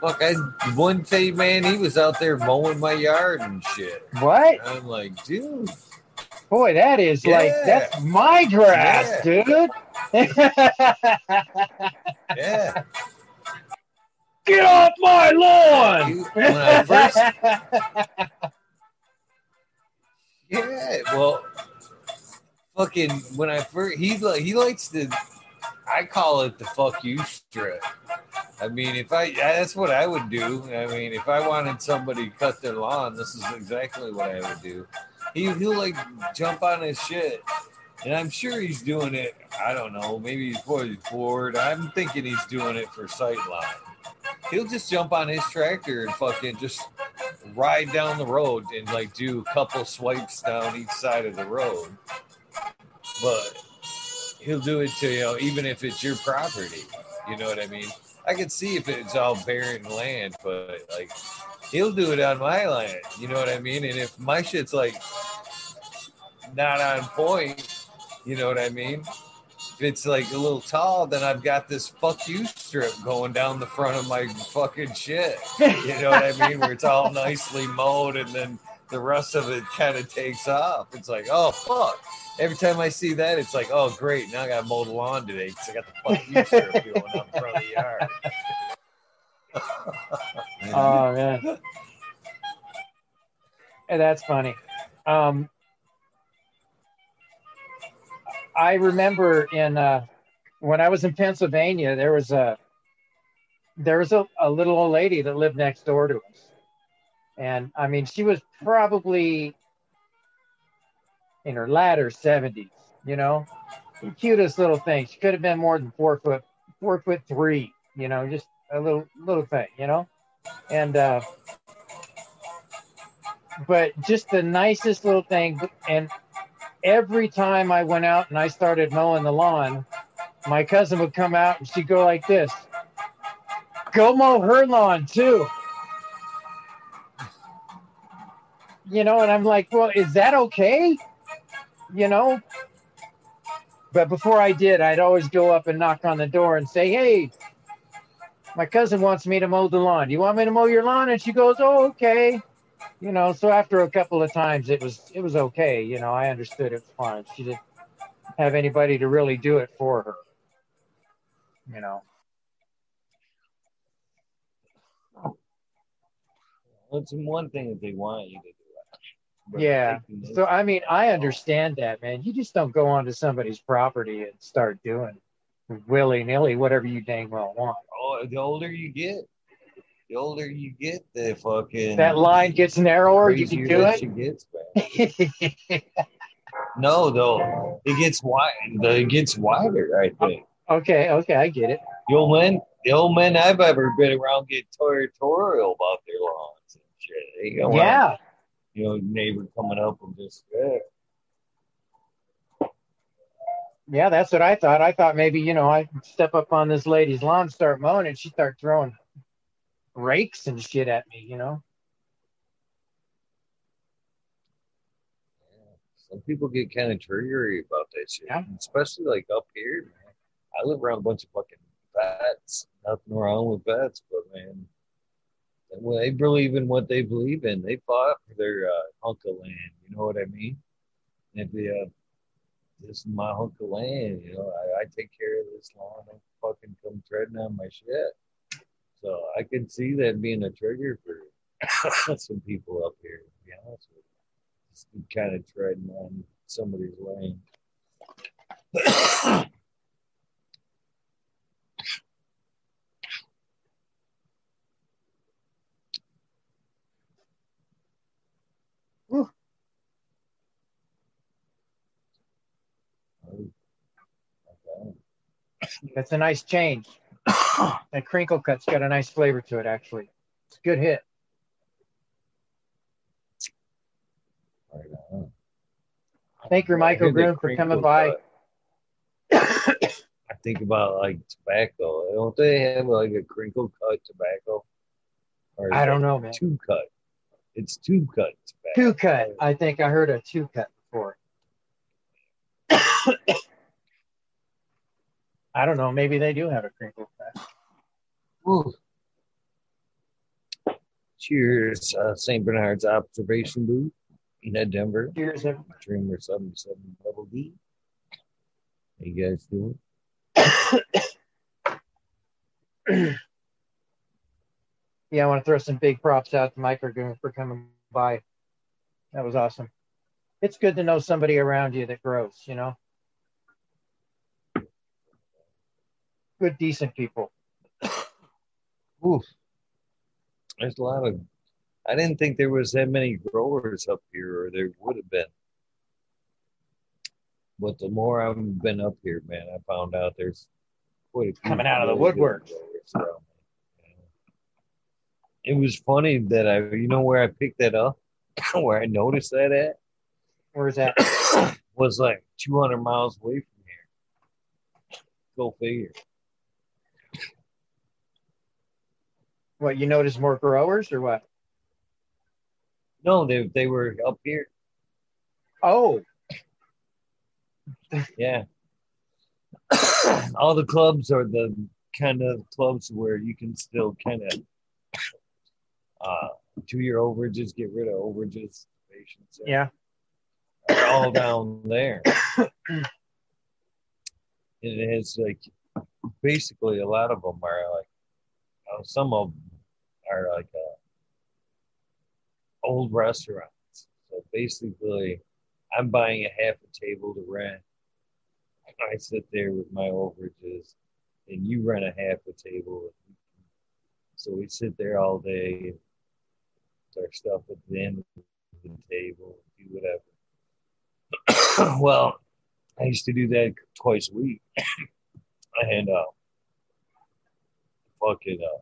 Speaker 1: Look, I one day, man, he was out there mowing my yard and shit.
Speaker 2: what?
Speaker 1: I'm like, dude,
Speaker 2: Boy, that is like that's my grass, dude. [laughs]
Speaker 1: yeah.
Speaker 2: Get off my lawn.
Speaker 1: You- when I first [laughs] Yeah, well, fucking when I first he li- he likes to, I call it the fuck you strip. I mean, if I that's what I would do. I mean, if I wanted somebody to cut their lawn, this is exactly what I would do. He he'll like jump on his shit, and I'm sure he's doing it. I don't know. Maybe he's bored. I'm thinking he's doing it for sightline. He'll just jump on his tractor and fucking just ride down the road and like do a couple swipes down each side of the road. But he'll do it to you know, even if it's your property. You know what I mean? I can see if it's all barren land, but like he'll do it on my land. You know what I mean? And if my shit's like not on point, you know what I mean? If it's like a little tall, then I've got this fuck you strip going down the front of my fucking shit. You know what I mean? Where it's all [laughs] nicely mowed and then the rest of it kind of takes off. It's like, oh fuck. Every time I see that, it's like, oh great, now I gotta mow the lawn today because I got the fuck you going up in front of the yard. [laughs]
Speaker 2: oh man, And that's funny. Um, I remember in uh, when I was in Pennsylvania, there was a there was a, a little old lady that lived next door to us, and I mean, she was probably in her latter seventies. You know, the cutest little thing. She could have been more than four foot, four foot three. You know, just a little little thing. You know, and uh, but just the nicest little thing. And every time I went out and I started mowing the lawn, my cousin would come out and she'd go like this go mow her lawn too. You know, and I'm like, well, is that okay? You know? But before I did, I'd always go up and knock on the door and say, hey, my cousin wants me to mow the lawn. Do you want me to mow your lawn? And she goes, oh, okay you know so after a couple of times it was it was okay you know i understood it was fine she didn't have anybody to really do it for her you know
Speaker 1: It's one thing that they want you to
Speaker 2: yeah so i mean i understand that man you just don't go onto somebody's property and start doing willy-nilly whatever you dang well want
Speaker 1: oh, the older you get, the older you get, the fucking
Speaker 2: that line gets narrower you can do it
Speaker 1: gets. [laughs] No, though it gets wide. It gets wider. I oh, think
Speaker 2: okay okay i get it
Speaker 1: the old men, the old men I've ever been around get territorial about their lawns and shit. They don't want,
Speaker 2: yeah
Speaker 1: you know, neighbor coming up and just yeah.
Speaker 2: Yeah, that's what I thought. I thought maybe, you know, I step up on this lady's lawn, start mowing, and she start throwing rakes and shit at me, you know?
Speaker 1: Some people get kind of triggery about that shit,
Speaker 2: Yeah.
Speaker 1: especially like up here, man. I live around a bunch of fucking vets. Nothing wrong with vets, but man, they believe in what they believe in, they fought for their uh, hunk of land. You know what I mean? And if they, uh, this is my hunk of land, you know, I, I take care of this lawn. Don't fucking come treading on my shit. So I can see that being a trigger for [coughs] some people up here. To be honest with you, just kind of treading on somebody's lane. [coughs]
Speaker 2: That's a nice change. [coughs] that crinkle cut's got a nice flavor to it, actually. It's a good hit.
Speaker 1: Right.
Speaker 2: Thank you,
Speaker 1: Micro
Speaker 2: Goon, for coming by.
Speaker 1: I think about like tobacco. Don't they have like a crinkle cut tobacco? Or
Speaker 2: I don't know, man.
Speaker 1: Two cut. It's two cut tobacco.
Speaker 2: Two cut. I think I heard a two cut before. [coughs] [coughs] I don't know. Maybe they do have a crinkle cut.
Speaker 1: Ooh. Cheers, uh, St. Bernard's observation booth in Denver.
Speaker 2: Cheers, everybody.
Speaker 1: Dreamer 77 Double D. How you guys doing? [coughs]
Speaker 2: yeah, I want to throw some big props out to Micro Goon for coming by. That was awesome. It's good to know somebody around you that grows, you know. Good, decent people. [coughs]
Speaker 1: Oof. There's a lot of. I didn't think there was that many growers up here, or there would have been. But the more I've been up here, man, I found out there's quite a few
Speaker 2: Coming out of the woodwork.
Speaker 1: growers around. It was funny that I, you know, where I picked that up, [coughs] where I noticed that at,
Speaker 2: Where's that? [coughs]
Speaker 1: was like 200 miles away from here. Go figure.
Speaker 2: What you notice more growers or what?
Speaker 1: No, they they were up here.
Speaker 2: Oh,
Speaker 1: Yeah. All the clubs are the kind of clubs where you can still kind of uh do your overages, get rid of overages. Patients
Speaker 2: yeah.
Speaker 1: all down there. and [coughs] it has like basically a lot of them are like some of them are like uh, old restaurants. So basically, I'm buying a half a table to rent. I sit there with my overages, and you rent a half a table. So we sit there all day, our stuff at the end of the table, do whatever. [coughs] well, I used to do that twice a week. [coughs] and uh, fucking uh,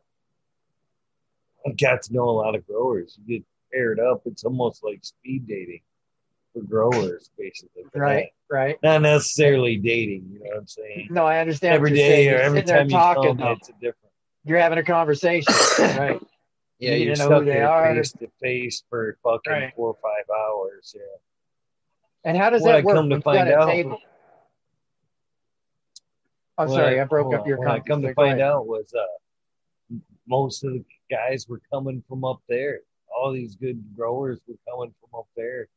Speaker 1: I [laughs] got to know a lot of growers. You get paired up. It's almost like speed dating for growers, basically.
Speaker 2: Right, right.
Speaker 1: Not, necessarily dating. You know what I'm saying?
Speaker 2: No, I understand.
Speaker 1: Every day or every time you
Speaker 2: talking, though.
Speaker 1: it's a different.
Speaker 2: You're having a conversation, [coughs] right?
Speaker 1: Yeah,
Speaker 2: You to know
Speaker 1: stuck
Speaker 2: who they are.
Speaker 1: face to face for fucking
Speaker 2: Right.
Speaker 1: four or five hours. Yeah.
Speaker 2: And how does
Speaker 1: What
Speaker 2: that
Speaker 1: I
Speaker 2: work?
Speaker 1: come to find out-
Speaker 2: table? I'm
Speaker 1: What
Speaker 2: sorry, I broke up your
Speaker 1: What I come to find out was uh, most of the guys were coming from up there. All these good growers were coming from up there.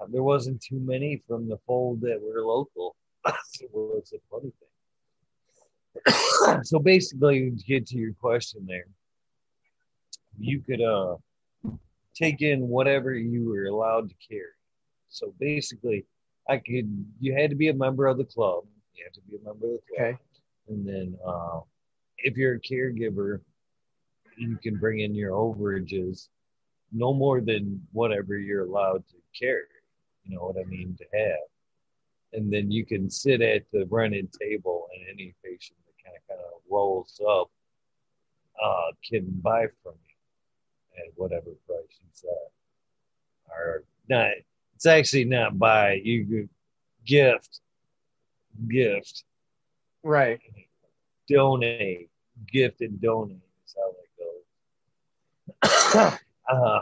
Speaker 1: Uh, there wasn't too many from the fold that were local. [coughs] so it's a funny thing. [coughs] so basically, to get to your question there, you could uh, take in whatever you were allowed to carry. So basically, I could. You had to be a member of the club. You had to be a member of the club.
Speaker 2: Okay.
Speaker 1: And then uh, if you're a caregiver, you can bring in your overages no more than whatever you're allowed to carry. You know what I mean? To have. And then you can sit at the rented table and any patient that kind of kind of rolls up uh, can buy from you at whatever price you set. Or not it's actually not buy, you gift gift
Speaker 2: Right.
Speaker 1: donate, gift and donate is how that goes. [coughs] uh,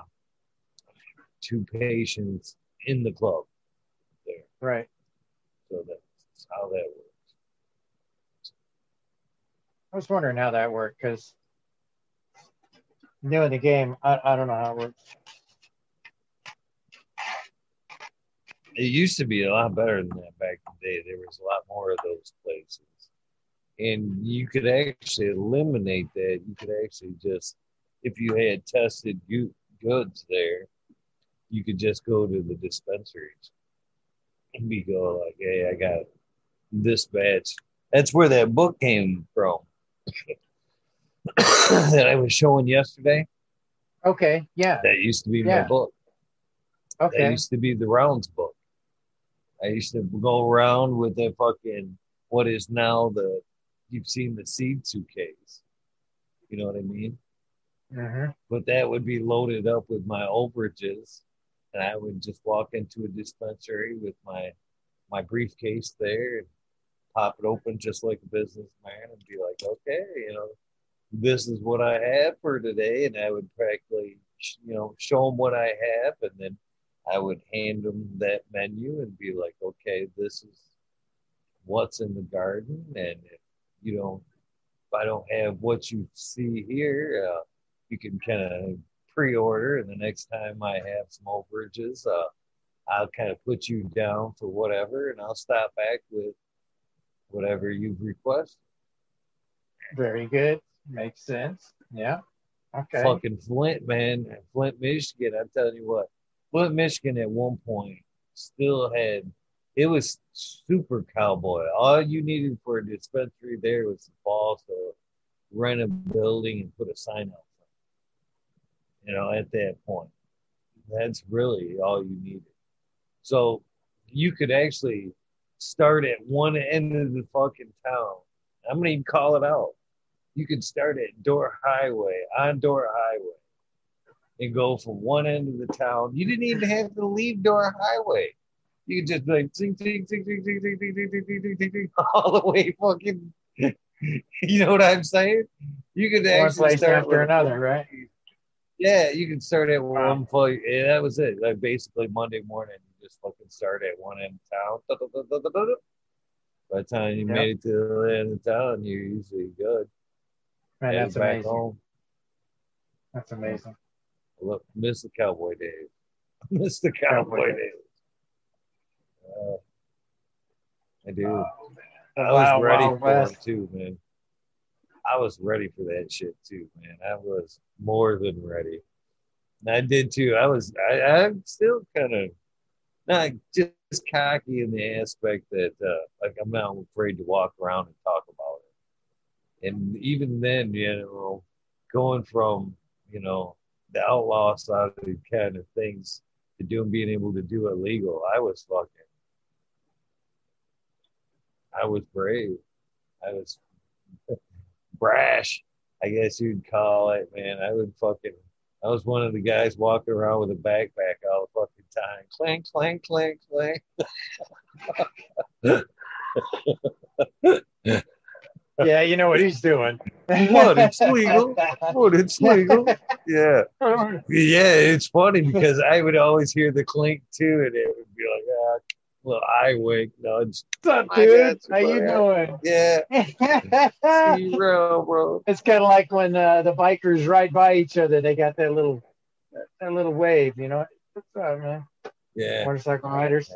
Speaker 1: to patients in the club there.
Speaker 2: Right.
Speaker 1: So that's how that works.
Speaker 2: I was wondering how that worked because new in the game, I, I don't know how it works.
Speaker 1: It used to be a lot better than that back in the day. There was a lot more of those places. And you could actually eliminate that. You could actually just, if you had tested goods there, you could just go to the dispensaries and be go like, hey, I got this batch. That's where that book came from [coughs] that I was showing yesterday.
Speaker 2: Okay. Yeah.
Speaker 1: That used to be
Speaker 2: Yeah.
Speaker 1: my book.
Speaker 2: Okay.
Speaker 1: That used to be the rounds book. I used to go around with the fucking what is now the you've seen the seed suitcase. You know what I mean?
Speaker 2: Hmm
Speaker 1: But that would be loaded up with my overages, and I would just walk into a dispensary with my my briefcase there and pop it open just like a businessman and be like, okay, you know, this is what I have for today, and I would practically, you know, show them what I have, and then I would hand them that menu and be like, okay, this is what's in the garden, and if you don't, if I don't have what you see here, uh, you can kind of pre-order, and the next time I have some overages, uh, I'll kind of put you down for whatever, and I'll stop back with whatever you've requested.
Speaker 2: Very good. Makes sense. Yeah. Okay.
Speaker 1: Fucking Flint, man. Flint, Michigan. I'm telling you what. Flint, Michigan at one point still had it was super cowboy. All you needed for a dispensary there was the balls to rent a building and put a sign out. You know, at that point. That's really all you needed. So you could actually start at one end of the fucking town. I'm gonna even call it out. You could start at Dort Highway, on Dort Highway, and go from one end of the town. You didn't even have to leave Dort Highway. You could just be like zing, zing, zing, zing, zing, zing, zing, zing, zing, zing, zing, zing, all the way fucking. You know what I'm saying? You could
Speaker 2: One
Speaker 1: actually
Speaker 2: place
Speaker 1: start
Speaker 2: after
Speaker 1: with-
Speaker 2: another, right?
Speaker 1: Yeah, you can start at
Speaker 2: Wow.
Speaker 1: one point. Yeah, that was it. Like basically Monday morning, you just fucking start at one end of town. By the time you
Speaker 2: Yep.
Speaker 1: made it to the end of town, you're usually good. Headed
Speaker 2: that's
Speaker 1: back
Speaker 2: amazing.
Speaker 1: home.
Speaker 2: That's amazing.
Speaker 1: Look, miss the cowboy days. [laughs] miss the cowboy
Speaker 2: Cowboy
Speaker 1: days. Uh, I do.
Speaker 2: Oh,
Speaker 1: I
Speaker 2: Wow,
Speaker 1: was ready
Speaker 2: Wild
Speaker 1: for it
Speaker 2: West.
Speaker 1: too, man. I was ready for that shit too, man. I was more than ready. And I did too. I was. I, I'm still kind of not just cocky in the aspect that, uh, like, I'm not afraid to walk around and talk about it. And even then, you know, going from you know the outlaw side of kind of things to doing being able to do it legal, I was fucking. I was brave. I was brash, I guess you'd call it, man. I would fucking I was one of the guys walking around with a backpack all the fucking time. Clank, clank, clank, clank.
Speaker 2: Yeah, you know what he's doing.
Speaker 1: What? It's legal. Oh, it's legal. [laughs] Yeah. Yeah, it's funny because I would always hear the clink too, and it would be like, ah, little eye wink nudge.
Speaker 2: What's up, dude?
Speaker 1: got
Speaker 2: How
Speaker 1: you,
Speaker 2: you
Speaker 1: bro. Yeah,
Speaker 2: doing? [laughs]
Speaker 1: zero, bro.
Speaker 2: it's kind of like when uh, the bikers ride by each other. They got that little, that little wave. You know, what's up, man?
Speaker 1: Yeah,
Speaker 2: Motorcycle riders.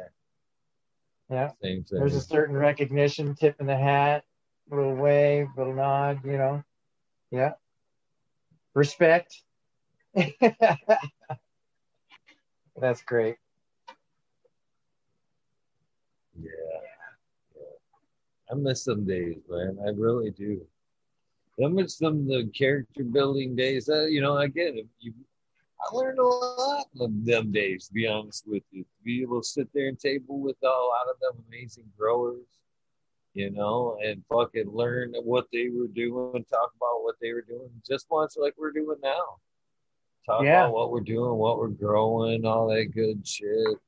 Speaker 2: Yeah,
Speaker 1: same thing.
Speaker 2: there's a certain recognition, tip in the hat, little wave, little nod. You know, yeah, respect. [laughs] That's great.
Speaker 1: Yeah. yeah. I miss them days, man. I really do. I miss them the character building days. Uh, you know, again, you, I learned a lot of them days. To be honest with you, to be able to sit there and table with a lot of them amazing growers, you know, and fucking learn what they were doing, talk about what they were doing, just much like we're doing now. Talk
Speaker 2: Yeah.
Speaker 1: about what we're doing, what we're growing, all that good shit.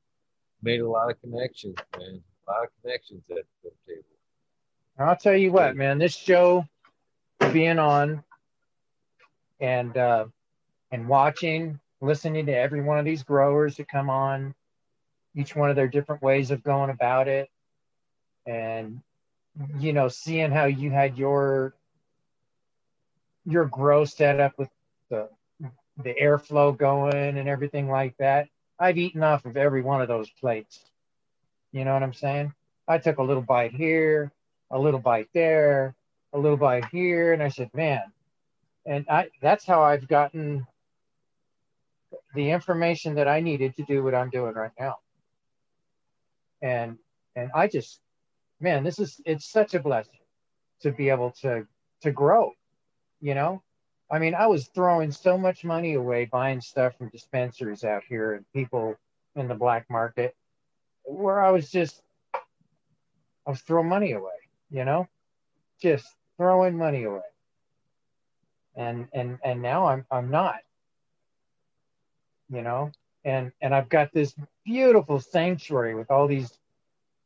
Speaker 1: Made a lot of connections, man. A lot of connections at the table.
Speaker 2: I'll tell you what, man, this show being on and uh, and watching, listening to every one of these growers that come on, each one of their different ways of going about it, and you know, seeing how you had your your grow set up with the the airflow going and everything like that. I've eaten off of every one of those plates. You know what I'm saying? I took a little bite here, a little bite there, a little bite here, and I said, man, and I that's how I've gotten the information that I needed to do what I'm doing right now. And and I just, man, this is it's such a blessing to be able to to grow, you know. I mean, I was throwing so much money away buying stuff from dispensaries out here and people in the black market where I was just I was throwing money away, you know, just throwing money away. And and and now I'm I'm not, you know, and and I've got this beautiful sanctuary with all these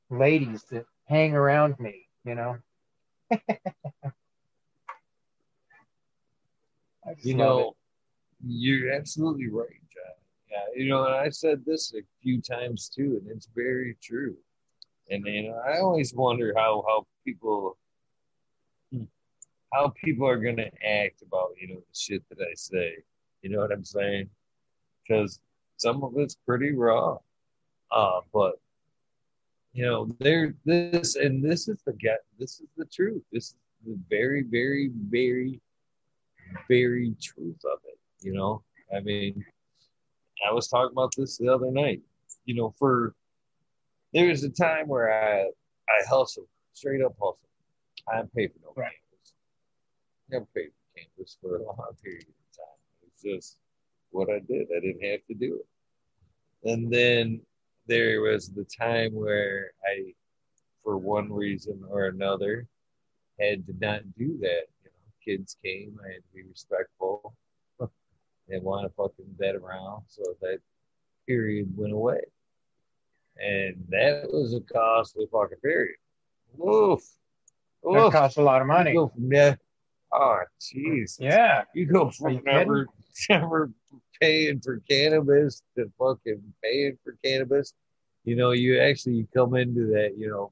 Speaker 2: ladies that hang around me, you know. [laughs]
Speaker 1: You know, you're absolutely right, John. Yeah, you know, and I said this a few times too, and it's very true. And you know, I always wonder how how people how people are gonna act about you know the shit that I say. You know what I'm saying? Because some of it's pretty raw, uh, but you know, there this and this is the get. This is the truth. This is the very, very, very very truth of it. You know, I mean, I was talking about this the other night. You know, for there was a time where I I hustled straight up hustle. I didn't pay for no
Speaker 2: Right.
Speaker 1: cannabis. Never paid for cannabis for a long period of time. It's just what I did. I didn't have to do it. And then there was the time where I, for one reason or another, had to not do that. You know, kids came, I had to be respectful [laughs] and want to fucking bet around. So that period went away. And that was a costly fucking period. Woof.
Speaker 2: That costs a lot of
Speaker 1: You
Speaker 2: money.
Speaker 1: go. Oh, jeez.
Speaker 2: Yeah.
Speaker 1: You go from never, [laughs] never paying for cannabis to fucking paying for cannabis. You know, you actually come into that, you know,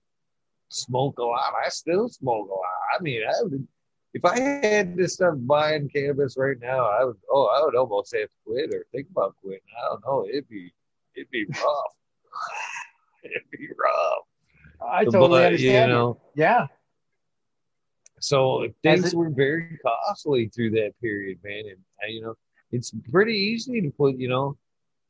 Speaker 1: smoke a lot. I still smoke a lot. I mean, I would, if I had to start buying cannabis right now, I would, oh, I would almost have to quit or think about quitting. I don't know. It'd be, it'd be rough. [laughs] it'd be rough.
Speaker 2: I totally
Speaker 1: But,
Speaker 2: understand.
Speaker 1: You know,
Speaker 2: Yeah.
Speaker 1: So things
Speaker 2: it-
Speaker 1: were very costly through that period, man. And uh, you know, it's pretty easy to put, you know,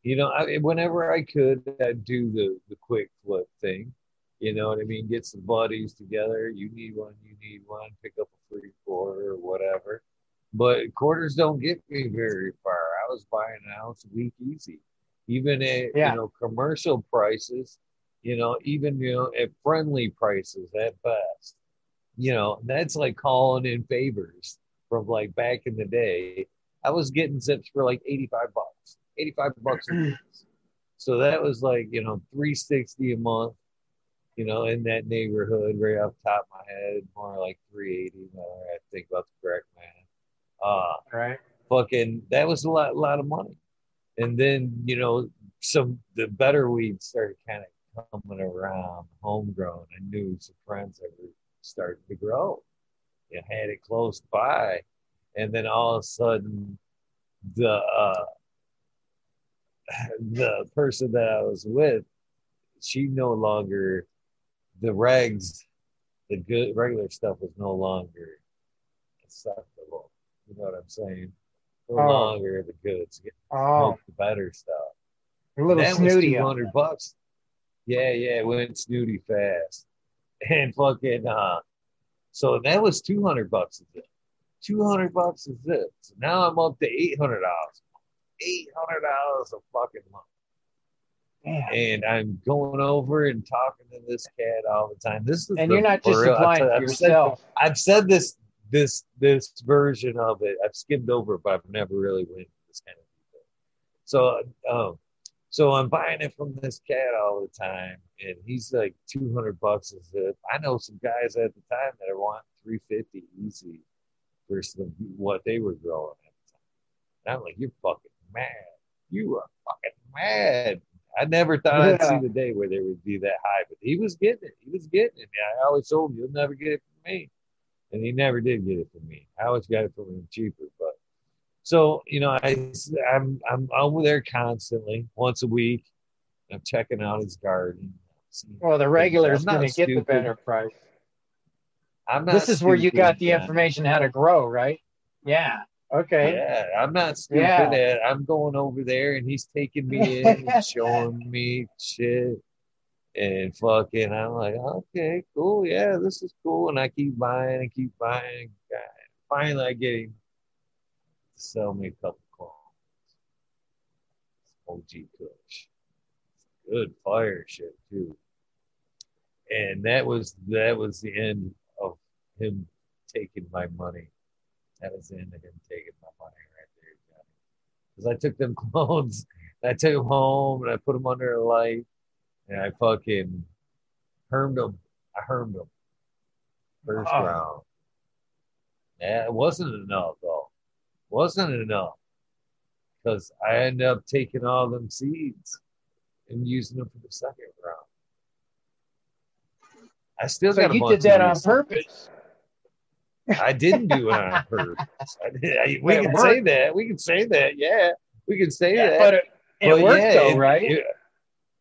Speaker 1: you know, I, whenever I could, I'd do the the quick flip thing. You know what I mean? Get some buddies together. You need one, you need one. Pick up a free quarter or whatever. But quarters don't get me very far. I was buying an ounce a week easy, even at
Speaker 2: Yeah.
Speaker 1: you know commercial prices. You know, even you know at friendly prices at best you know, that's like calling in favors from like back in the day. I was getting zips for like 85 bucks, 85 bucks. [clears throat] So that was like, you know, 360 a month, you know, in that neighborhood right off the top of my head, more like 380. Now I think about the correct man. Uh,
Speaker 2: Right.
Speaker 1: fucking, that was a lot, a lot of money. And then, you know, some, the better weed started kind of coming around, homegrown. I knew some friends that were starting to grow. You had it close by, and then all of a sudden, the uh, [laughs] the person that I was with, she no longer the regs, the good regular stuff was no longer acceptable. You know what I'm saying? No
Speaker 2: Oh.
Speaker 1: longer the goods. Get
Speaker 2: Oh,
Speaker 1: the better stuff
Speaker 2: a little snooty.
Speaker 1: was 200 bucks. Yeah, yeah, it went snooty fast. [laughs] And fucking, uh, so that was 200 bucks a zip. 200 bucks a zip. So now I'm up to $800. $800 a fucking month. And I'm going over and talking to this cat all the time. This is
Speaker 2: And
Speaker 1: the-
Speaker 2: you're not just
Speaker 1: real. I've
Speaker 2: supplying
Speaker 1: said- I've said-
Speaker 2: yourself.
Speaker 1: I've said this this this version of it. I've skimmed over, but I've never really went this kind of detail. So, um, so I'm buying it from this cat all the time, and he's like two hundred bucks a zip. I know some guys at the time that are wanting three fifty easy versus the, what they were growing at the time. And I'm like, you're fucking mad. You are fucking mad. I never thought I'd see the day where they would be that high, but he was getting it. He was getting it. Yeah, I always told him, you'll never get it from me and he never did get it from me. I always got it from him cheaper, but so you know, I I'm I'm over there constantly, once a week. I'm checking out his garden.
Speaker 2: Well, the regular's
Speaker 1: I'm not
Speaker 2: going to get the better price.
Speaker 1: I'm not
Speaker 2: This is where you got the information how to grow, right? Yeah. Okay.
Speaker 1: Yeah, I'm not stupid.
Speaker 2: Yeah.
Speaker 1: At, I'm going over there, and he's taking me in and [laughs] showing me shit. And fucking, I'm like, okay, cool, yeah, this is cool. And I keep buying and keep buying. And finally, I get him sell me a couple clones. OG Kush, good fire shit too. And that was that was the end of him taking my money. That was the end of him taking my money right there, Johnny. Because I took them [laughs] clones, I took them home, and I put them under a light, and I fucking hermed them. I hermed them first
Speaker 2: Oh.
Speaker 1: round. Yeah, it wasn't enough though. Wasn't enough because I ended up taking all them seeds and using them for the second round. I still
Speaker 2: So
Speaker 1: got
Speaker 2: you did that on purpose.
Speaker 1: I didn't do it on purpose. I did, I, we
Speaker 2: But
Speaker 1: can say that. We can say that. Yeah, we can say that.
Speaker 2: But it, it
Speaker 1: But
Speaker 2: worked
Speaker 1: yeah,
Speaker 2: though,
Speaker 1: it-
Speaker 2: right?
Speaker 1: it-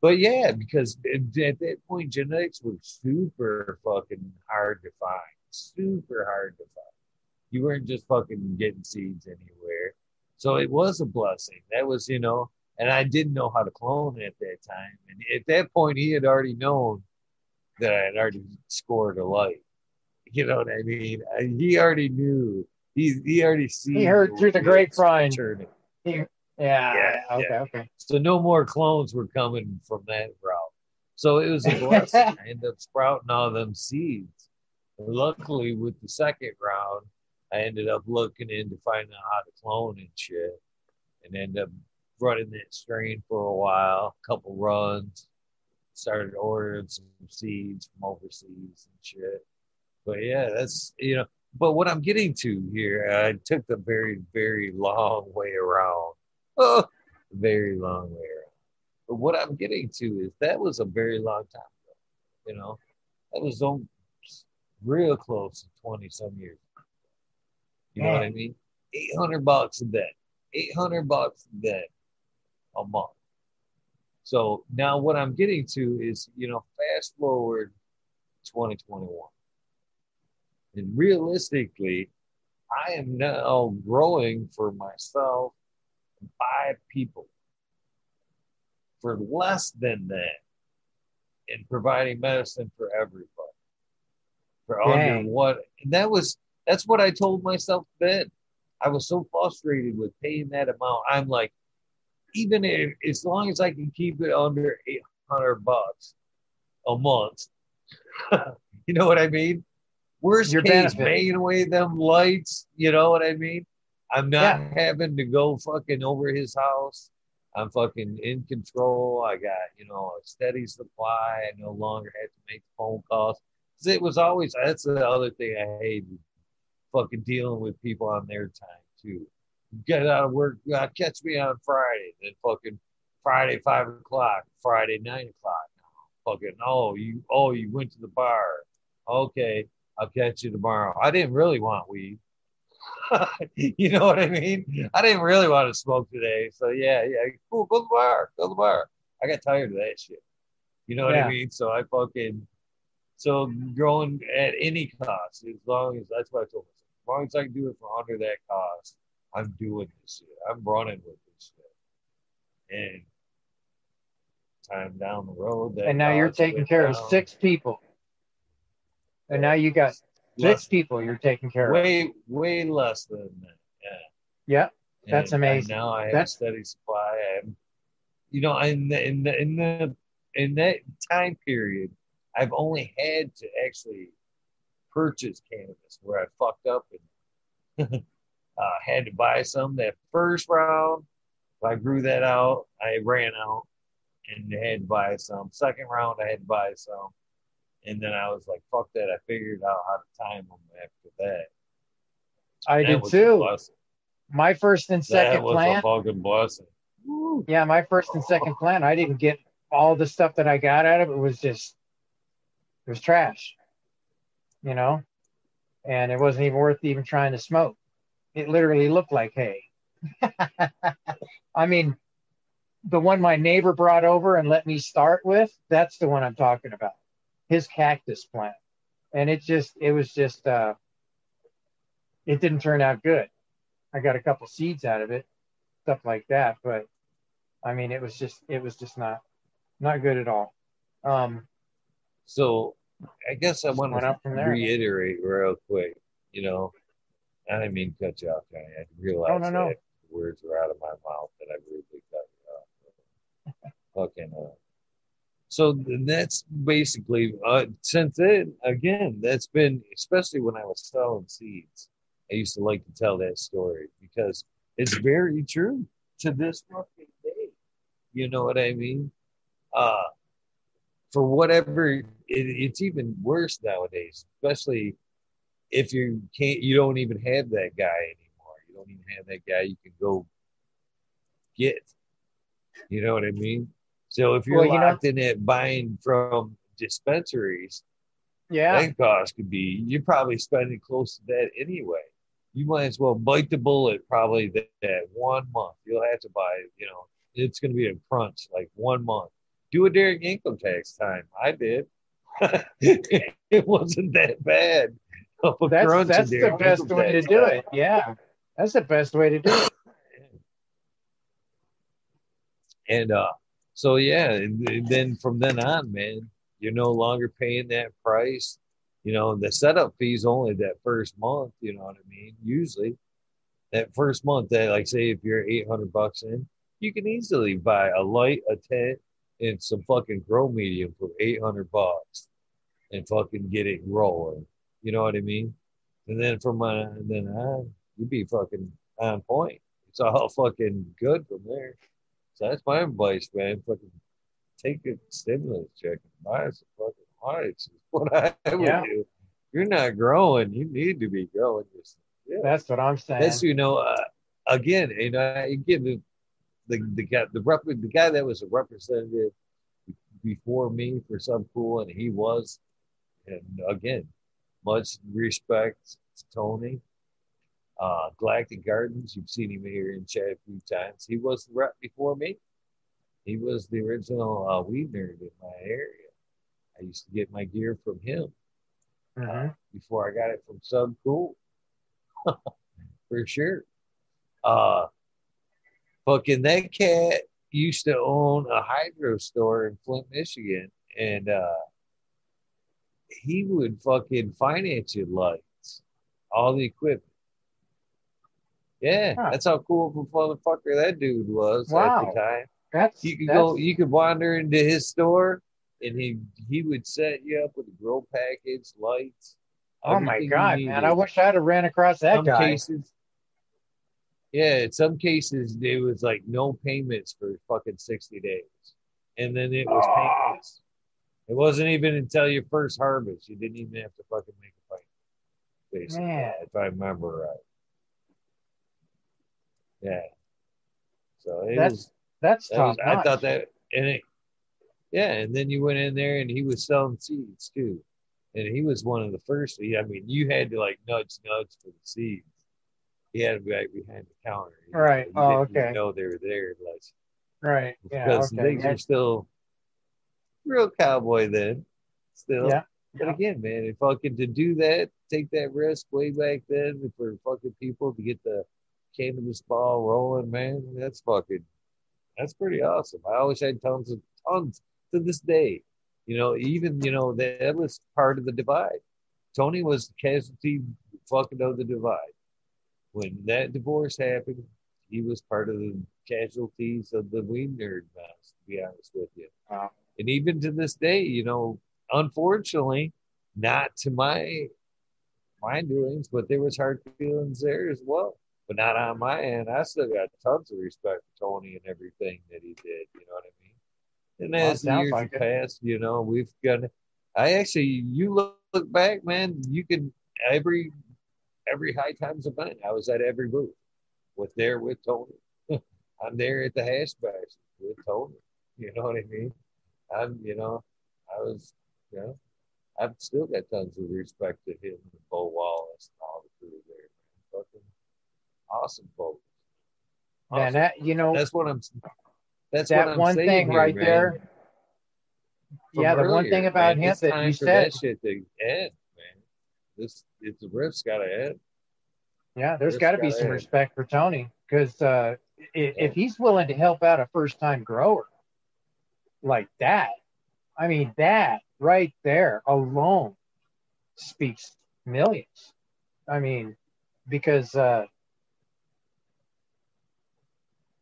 Speaker 1: but yeah, because at that point, genetics were super fucking hard to find. Super hard to find. You weren't just fucking getting seeds anywhere. So it was a blessing. That was, you know, and I didn't know how to clone at that time. And at that point, he had already known that I had already scored a light. You know what I mean? He already knew. He he already seen.
Speaker 2: He heard through the grapevine. He, yeah,
Speaker 1: Yeah,
Speaker 2: Okay.
Speaker 1: yeah.
Speaker 2: Okay.
Speaker 1: So no more clones were coming from that route. So it was a [laughs] blessing. I ended up sprouting all them seeds. And luckily, with the second round, I ended up looking into finding out how to clone and shit, and ended up running that strain for a while, a couple runs. Started ordering some seeds from overseas and shit. But yeah, that's you know. But what I'm getting to here, I took the very, very long way around. Oh, very long way around. But what I'm getting to is that was a very long time ago. You know, that was almost real close to 20 some years. You know what I mean? 800 bucks a day. 800 bucks a day a month. So now what I'm getting to is, you know, fast forward 2021. And realistically, I am now growing for myself five people for less than that and providing medicine for everybody for under what and that was that's what I told myself then. I was so frustrated with paying that amount. I'm like, even if as long as I can keep it under eight hundred bucks a month, [laughs] you know what I mean? Worst
Speaker 2: Your
Speaker 1: case,
Speaker 2: benefit.
Speaker 1: paying away them lights, you know what I mean? I'm not
Speaker 2: Yeah.
Speaker 1: having to go fucking over his house. I'm fucking in control. I got, you know, a steady supply. I no longer have to make phone calls. It was always that's the other thing I hated. Fucking dealing with people on their time too. Get out of work, uh, catch me on Friday. Then fucking Friday five o'clock, Friday nine o'clock. Fucking oh you oh you went to the bar. Okay, I'll catch you tomorrow. I didn't really want weed. [laughs] you know what I mean? I didn't really want to smoke today. So yeah, yeah, cool. Go to the bar. Go to the bar. I got tired of that shit. You know what
Speaker 2: Yeah.
Speaker 1: I mean? So I fucking so growing at any cost, as long as that's what I told. As long as I can do it for under that cost, I'm doing this shit. I'm running with this shit. And time down the road,
Speaker 2: And now you're taking care of six people. And now you got
Speaker 1: Less-
Speaker 2: six people you're taking care of.
Speaker 1: way way less than that. Yeah.
Speaker 2: Yeah. That's
Speaker 1: And- and
Speaker 2: amazing.
Speaker 1: now I have
Speaker 2: That's-
Speaker 1: a steady supply. Have, you know, in the, in the in the in that time period, I've only had to actually purchase cannabis where I fucked up and [laughs] uh, had to buy some. That first round, I grew that out. I ran out and had to buy some. Second round, I had to buy some. And then I was like, fuck that. I figured out how to time them after that.
Speaker 2: I
Speaker 1: That
Speaker 2: did
Speaker 1: a
Speaker 2: too. My first and
Speaker 1: That
Speaker 2: second
Speaker 1: was
Speaker 2: plant.
Speaker 1: a fucking blessing. Woo.
Speaker 2: Yeah, my first and second plant. I didn't get all the stuff that I got out of it. It was just it was trash. You know? And it wasn't even worth even trying to smoke. It literally looked like hay. [laughs] I mean, the one my neighbor brought over and let me start with, that's the one I'm talking about. His cactus plant. And it just it was just uh it didn't turn out good. I got a couple seeds out of it, stuff like that, but I mean it was just it was just not not good at all. Um
Speaker 1: So I guess I want to
Speaker 2: up from there.
Speaker 1: reiterate real quick. You know, I didn't mean to cut you off, Johnny. I realized
Speaker 2: no, no.
Speaker 1: that the words were out of my mouth that I rudely cut you off. [laughs] Fucking. Uh, so that's basically uh, since then. Again, that's been especially when I was selling seeds. I used to like to tell that story because it's very true to this fucking day. You know what I mean? Uh, for whatever it, it's even worse nowadays, especially if you can't, you don't even have that guy anymore. You don't even have that guy you can go get. You know what I mean? So if you're
Speaker 2: Well, you know-
Speaker 1: locked in at buying from dispensaries,
Speaker 2: yeah.
Speaker 1: that cost could be you're probably spending close to that anyway. You might as well bite the bullet probably that, that one month. You'll have to buy, you know, it's going to be a crunch like one month. Do it during income tax time. I did. [laughs] it wasn't that bad. a
Speaker 2: That's that's the best way to do it. Yeah. That's the best way to do it.
Speaker 1: And uh, so yeah, and then from then on, man, you're no longer paying that price. You know, the setup fees only that first month. You know what I mean? Usually, that first month, that like say if you're 800 bucks in, you can easily buy a light, a tent, and some fucking grow medium for 800 bucks, and fucking get it rolling. You know what I mean? And then from uh, then on, you'd be fucking on point. It's all [laughs] fucking good from there. So that's my advice, man. Fucking take a stimulus check and buy some fucking lights. What I would yeah. do. You're not growing. You need to be growing.
Speaker 2: Yeah. That's what I'm saying.
Speaker 1: That's you know. Uh, again, you know, I give the the guy the rep the guy that was a representative before me for Sub Cool, and he was, and again, much respect to Tony. Uh, Galactic Gardens, you've seen him here in chat a few times. He was the rep before me. He was the original uh, weed nerd in my area. I used to get my gear from him uh, before I got it from Sub Cool, [laughs] for sure. Uh, fucking that cat used to own a hydro store in Flint, Michigan, and uh, he would fucking finance your lights, all the equipment. Yeah, huh. that's how cool of a motherfucker that dude was wow. at the time. That's you could that's... go, you could wander into his store, and he he would set you up with a grow package, lights.
Speaker 2: Oh my god, man! I wish I'd have ran across that
Speaker 1: some
Speaker 2: guy.
Speaker 1: Cases, yeah, in some cases it was like no payments for fucking sixty days, and then it was ah. oh. payments. It wasn't even until your first harvest. You didn't even have to fucking make a payment. Basically, Man. if I remember right. Yeah. So it
Speaker 2: that's,
Speaker 1: was.
Speaker 2: That's that was,
Speaker 1: I thought that, and it, yeah, and then you went in there and he was selling seeds too, and he was one of the first. I mean, you had to like nudge, nudge for the seeds. He had to be right behind the counter.
Speaker 2: Right.
Speaker 1: You
Speaker 2: oh, okay.
Speaker 1: Know they were there, unless
Speaker 2: right. Yeah.
Speaker 1: Because
Speaker 2: okay.
Speaker 1: things
Speaker 2: yeah.
Speaker 1: are still real cowboy then. Still.
Speaker 2: Yeah.
Speaker 1: But again, man, if fucking to do that, take that risk way back then for fucking people to get the cannabis ball rolling, man, that's fucking that's pretty awesome. I always had tons of tons to this day. You know, even you know that was part of the divide. Tony was the casualty fucking of the divide. When that divorce happened, he was part of the casualties of the weed nerd mess. To be honest with you, wow. and even to this day, you know, unfortunately, not to my my doings, but there was hard feelings there as well. But not on my end. I still got tons of respect for Tony and everything that he did. You know what I mean? And well, as the years like passed, you know, we've got. I actually, you look, look back, man. You can every every high times event. I was at every booth with there with Tony. [laughs] I'm there at the hash bash with Tony. You know what I mean? I'm, you know, I was, you know, I've still got tons of respect to him and Bo Wallace and all the crew there. Man. Fucking awesome folks.
Speaker 2: Awesome. Man, that you know,
Speaker 1: that's what I'm. That's
Speaker 2: that
Speaker 1: what I'm
Speaker 2: one thing
Speaker 1: here,
Speaker 2: right
Speaker 1: man.
Speaker 2: there.
Speaker 1: From
Speaker 2: yeah, the
Speaker 1: earlier,
Speaker 2: one thing about
Speaker 1: man,
Speaker 2: him that you said,
Speaker 1: that shit to end, man. This, it's the riff's got to end.
Speaker 2: yeah, there's got to be some respect for Tony because uh, if, if he's willing to help out a first time grower like that, I mean, that right there alone speaks millions. I mean, because uh,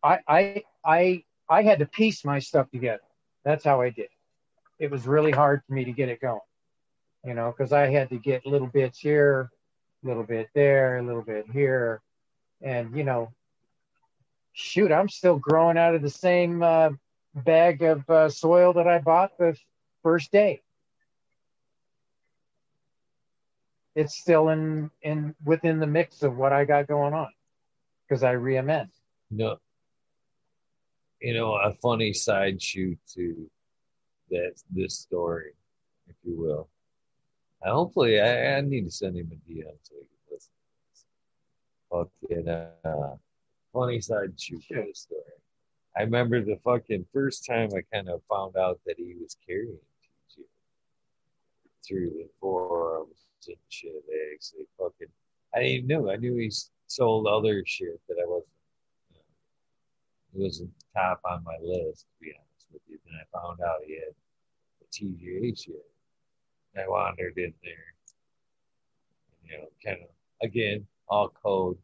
Speaker 2: I, I, I, I had to piece my stuff together. That's how I did. It was really hard for me to get it going, you know, because I had to get little bits here, a little bit there, a little bit here, and you know, shoot, I'm still growing out of the same uh, bag of uh, soil that I bought the first day. It's still in in within the mix of what I got going on because I re-amend.
Speaker 1: No, you know, a funny side shoot to that this story, if you will. And hopefully, I, I need to send him a DM so he can listen. Fucking uh, funny side shoot this story. I remember the fucking first time I kind of found out that he was carrying TG through the forums and shit. They actually fucking, I didn't know. I knew he sold other shit that I wasn't it wasn't top on my list, to be honest with you. Then I found out he had a TGA shit. I wandered in there, you know, kind of again all code.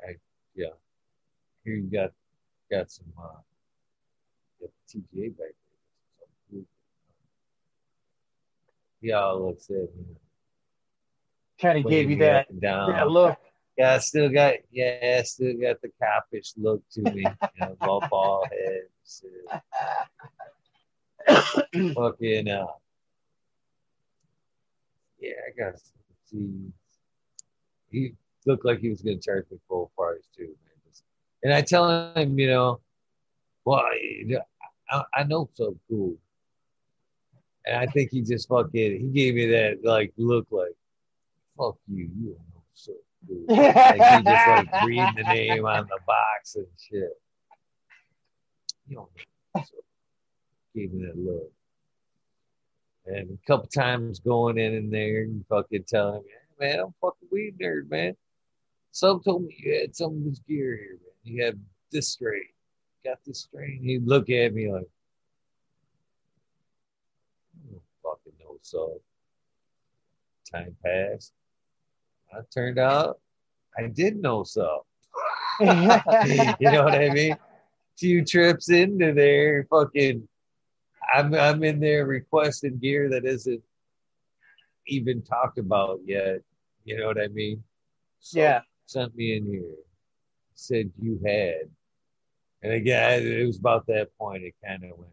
Speaker 1: I yeah, here you got got some uh, got the TGA back there. He all looks at me.
Speaker 2: Kind of gave you that, look.
Speaker 1: Yeah, I still got yeah, I still got the copish look to me. You know, ball ball head. shit. [coughs] Fucking uh yeah, I got some. He looked like he was gonna charge me full price too, man. And I tell him, you know, well, I, I know Sub Cool. And I think he just fucking he gave me that like look like, fuck you, you don't know Sub Cool. [laughs] Like he just like read the name on the box and shit. You don't know so gave me that look. And a couple times going in in there and fucking telling me, hey, man, I'm fucking weed nerd, man. Some told me you had some of this gear here, man. You had this strain. Got this strain. He'd look at me like, fucking know. So time passed. I turned out I did know so. [laughs] you know what I mean? [laughs] Few trips into there, fucking I'm I'm in there requesting gear that isn't even talked about yet. You know what I mean? So
Speaker 2: Yeah.
Speaker 1: Sent me in here, said you had, and again it was about that point. It kind of went,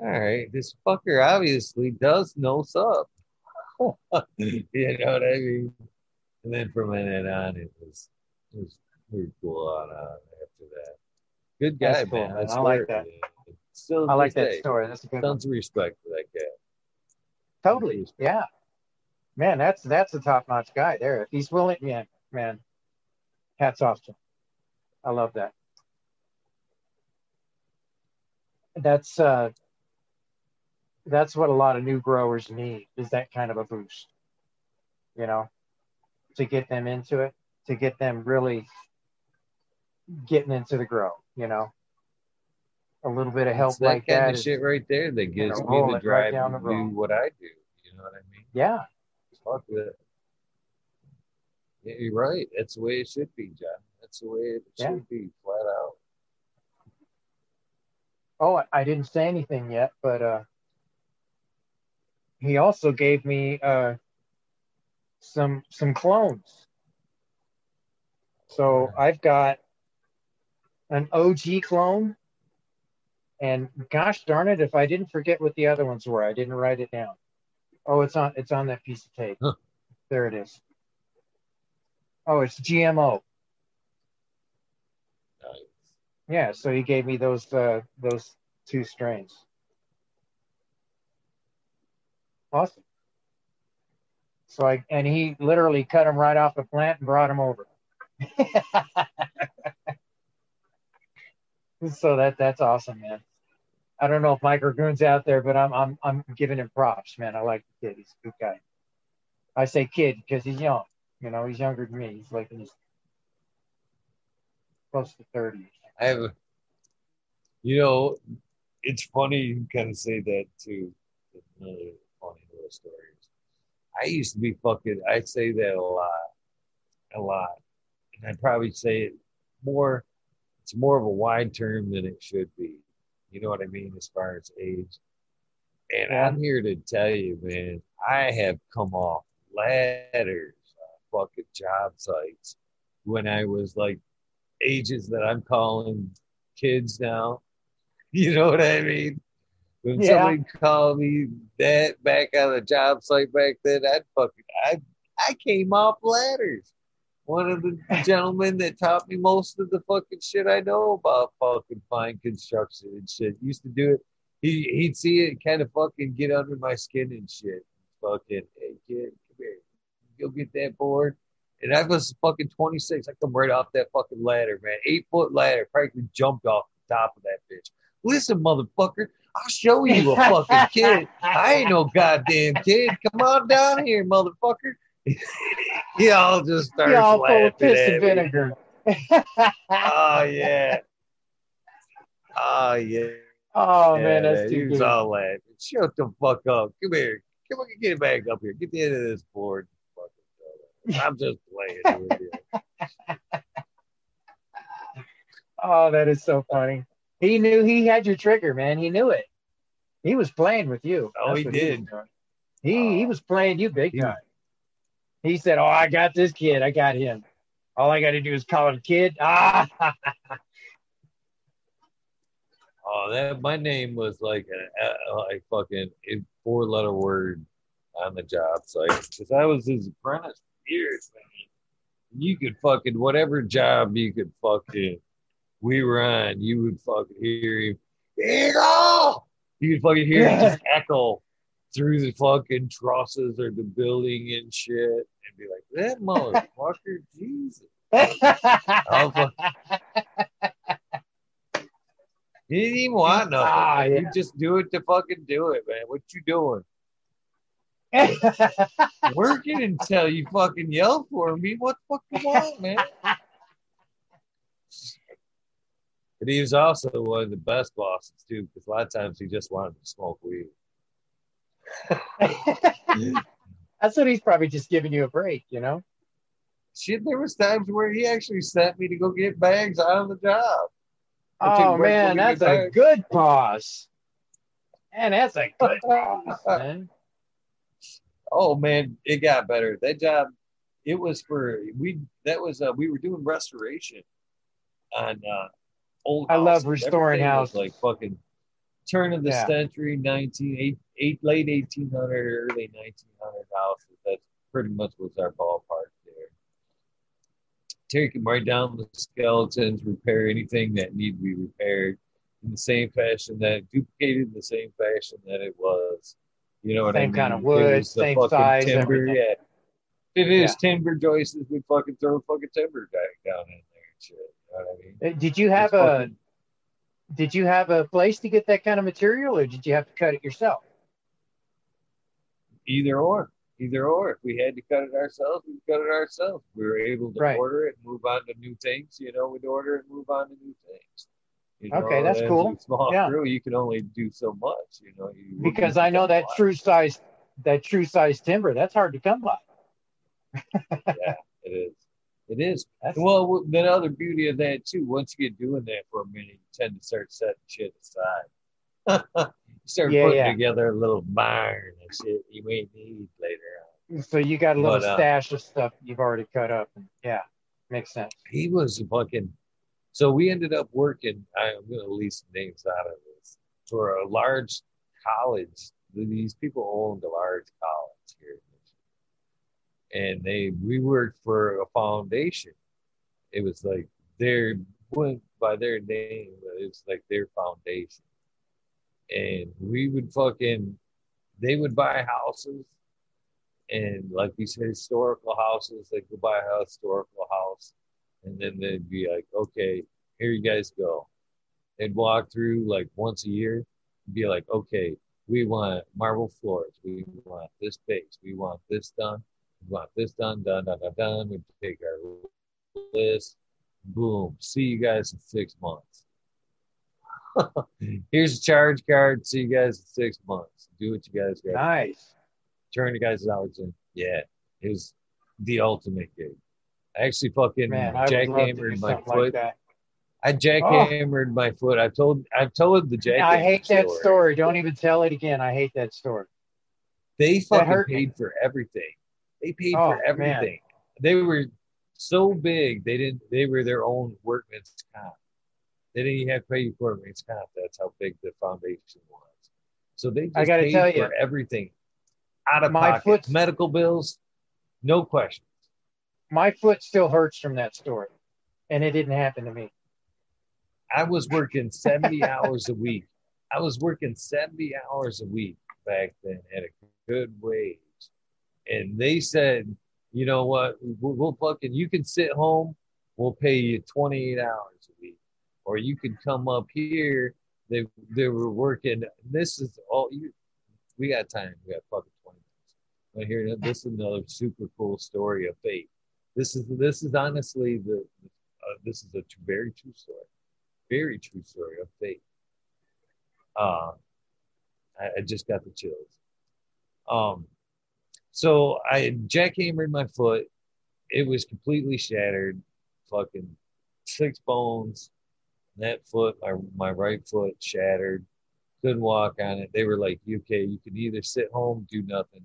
Speaker 1: all right, this fucker obviously does know Sub. [laughs] you know what I mean? And then from then on, it was it was pretty cool on uh, after that. Good guy,
Speaker 2: That's cool,
Speaker 1: man.
Speaker 2: man. I like that.
Speaker 1: man. Still,
Speaker 2: I like that
Speaker 1: day,
Speaker 2: story. That's a good one.
Speaker 1: Tons of respect for that guy.
Speaker 2: Totally. Yeah. Man, that's that's a top notch guy there. If he's willing, yeah, man. Hats off to him. I love that. That's uh that's what a lot of new growers need is that kind of a boost. You know, to get them into it, to get them really getting into the grow, you know. A little bit of help
Speaker 1: It's that
Speaker 2: like
Speaker 1: kind
Speaker 2: that.
Speaker 1: of
Speaker 2: is-
Speaker 1: shit right there that gives me the
Speaker 2: right
Speaker 1: drive
Speaker 2: down
Speaker 1: to do what I do. You know what I mean?
Speaker 2: yeah.
Speaker 1: Fuck it. Yeah, you're right. That's the way it should be, John. That's the way it
Speaker 2: Yeah.
Speaker 1: should be, flat out.
Speaker 2: Oh, I- I didn't say anything yet, but uh, he also gave me uh, some some clones. So I've got an OG clone, and gosh darn it, if I didn't forget what the other ones were, I didn't write it down. Oh, it's on it's on that piece of tape.
Speaker 1: Huh.
Speaker 2: There it is. Oh, it's GMO.
Speaker 1: Nice.
Speaker 2: Yeah, so he gave me those uh, those two strains. Awesome. So I and he literally cut them right off the plant and brought them over. [laughs] so that that's awesome, man. I don't know if Micro Goon's out there, but I'm I'm I'm giving him props, man. I like the kid. He's a good guy. I say kid because he's young. You know, he's younger than me. He's like in his close to thirty.
Speaker 1: I have, you know, it's funny you kind of say that too. Another funny little story. I used to be fucking. I say that a lot, a lot, and I probably say it more. It's more of a wide term than it should be. You know what I mean, as far as age. And I'm here to tell you, man, I have come off ladders on fucking job sites when I was like ages that I'm calling kids now. [laughs] You know what I mean? When
Speaker 2: Yeah.
Speaker 1: somebody called me that back on the job site back then, I'd fucking I I came off ladders. One of the gentlemen that taught me most of the fucking shit I know about fucking fine construction and shit used to do it. He he'd see it kind of fucking get under my skin and shit. Fucking hey kid, come here. Go get that board. And I was fucking 26. I come right off that fucking ladder, man. Eight foot ladder. Practically jumped off the top of that bitch. Listen, motherfucker, I'll show you a fucking kid. I ain't no goddamn kid. Come on down here, motherfucker. [laughs] he all just starts
Speaker 2: Yeah, all full of piss and vinegar. [laughs]
Speaker 1: Oh yeah. Oh yeah.
Speaker 2: Oh
Speaker 1: yeah,
Speaker 2: man, that's
Speaker 1: He
Speaker 2: too good.
Speaker 1: all laughing. Shut the fuck up. Come here. Come on, get it back up here. Get the end of this board. I'm just playing with you. [laughs]
Speaker 2: Oh, that is so funny. He knew he had your trigger, man. He knew it. He was playing with you.
Speaker 1: Oh, he did.
Speaker 2: He he
Speaker 1: Oh.
Speaker 2: was playing you big
Speaker 1: He-
Speaker 2: time. He said, "Oh, I got this kid. I got him. All I got to do is call him kid." Ah, [laughs]
Speaker 1: Oh, that my name was like a, a like fucking four letter word on the job site because I was his apprentice for years, man. You could fucking whatever job you could fucking we were on, you would fucking hear him. Eagle! You could fucking hear it just [laughs] echo through the fucking trusses or the building and shit, and be like, "That motherfucker, [laughs] Jesus!" [laughs] He didn't even want nothing.
Speaker 2: Ah,
Speaker 1: You
Speaker 2: yeah.
Speaker 1: just do it to fucking do it, man. What you doing? [laughs] Working until you fucking yell for me. What the fuck you want, man? But he was also one of the best bosses too, because a lot of times he just wanted to smoke weed.
Speaker 2: That's what he's probably just giving you a break, you know.
Speaker 1: Shit, there was times where he actually sent me to go get bags out of the job.
Speaker 2: Oh man, that's a
Speaker 1: bags.
Speaker 2: good boss. Man, that's a [laughs] good boss, man.
Speaker 1: Oh man, it got better. That job, it was for we. That was uh, we were doing restoration on uh, old.
Speaker 2: I love restoring houses.
Speaker 1: like fucking turn of the
Speaker 2: Yeah.
Speaker 1: century, nineteen eight, eight late eighteen hundred, early nineteen hundred houses. That pretty much was our ballpark there. Take them right down the skeletons, repair anything that need to be repaired in the same fashion that duplicated in the same fashion that it was. You know what I mean?
Speaker 2: Same kind of wood, same size,
Speaker 1: timber,
Speaker 2: everything.
Speaker 1: yeah. If it is timber joists, we'd fucking throw fucking timber down in there and shit. You know what I mean?
Speaker 2: Uh, Did you have
Speaker 1: It's
Speaker 2: a
Speaker 1: fucking-
Speaker 2: Did you have a place to get that kind of material, or did you have to cut it yourself?
Speaker 1: either or, either or. If we had to cut it ourselves, we'd cut it ourselves. We were able to
Speaker 2: Right.
Speaker 1: order it and move on to new things. You know, we'd order and move on to new things. You
Speaker 2: Okay, that's cool.
Speaker 1: Small
Speaker 2: Yeah.
Speaker 1: crew, you can only do so much. You know, you
Speaker 2: Because I know that true size that true size timber that's hard to come by.
Speaker 1: yeah, it is. It is.
Speaker 2: That's,
Speaker 1: Well, the other beauty of that too, once you get doing that for a minute, you tend to start setting shit aside. [laughs] you start
Speaker 2: Yeah,
Speaker 1: putting
Speaker 2: yeah.
Speaker 1: together a little barn and shit you may need later on.
Speaker 2: so you got a little
Speaker 1: But, uh,
Speaker 2: stash of stuff you've already cut up. Yeah, makes sense.
Speaker 1: He was fucking. So we ended up working. I'm going to leave some names out of this for a large college. These people owned a large college here, in Michigan. And they we worked for a foundation. It was like their went by their name. but It's like their foundation, and we would fucking. They would buy houses, and like said, historical houses. They'd go buy a historical house and then they'd be like, okay, here you guys go. They'd walk through like once a year, be like, okay, we want marble floors, we want this base, we want this done, we want this done, done, done, done, done. We take our list, boom, see you guys in six months. [laughs] Here's a charge card. See you guys in six months. Do what you guys got.
Speaker 2: Nice.
Speaker 1: Turn the guys' in. Yeah, it was the ultimate gig. I actually fucking
Speaker 2: Man, I would love to do
Speaker 1: jackhammered my
Speaker 2: like
Speaker 1: foot.
Speaker 2: that.
Speaker 1: I jackhammered my foot. I've told I've told the jackhammer
Speaker 2: I hate that
Speaker 1: story.
Speaker 2: story. Don't even tell it again. I hate that story.
Speaker 1: They fucking
Speaker 2: hurt me.
Speaker 1: paid for everything. They paid
Speaker 2: Oh,
Speaker 1: for
Speaker 2: man.
Speaker 1: everything. They were so big. They didn't. They were their own workman's comp. They didn't even have to pay for workman's comp. That's how big the foundation was. So they just
Speaker 2: I gotta
Speaker 1: paid
Speaker 2: tell
Speaker 1: for
Speaker 2: you,
Speaker 1: everything out of
Speaker 2: my
Speaker 1: pocket.
Speaker 2: foot's-
Speaker 1: Medical bills, no question.
Speaker 2: My foot still hurts from that story, and it didn't happen to me.
Speaker 1: I was working 70 [laughs] hours a week. I was working 70 hours a week back then at a good wage. And they said, you know what, we'll, we'll fucking, you can sit home, we'll pay you 28 hours a week. Or you can come up here. They they were working. This is all you we got time. We got fucking 20 minutes. But here this is another super cool story of fate. This is this is honestly the uh, this is a very true story very true story of faith. Uh, I, I just got the chills. Um, so I jackhammered my foot. It was completely shattered. Fucking six bones. That foot, my my right foot shattered. Couldn't walk on it. They were like, "Okay, you can either sit home, do nothing,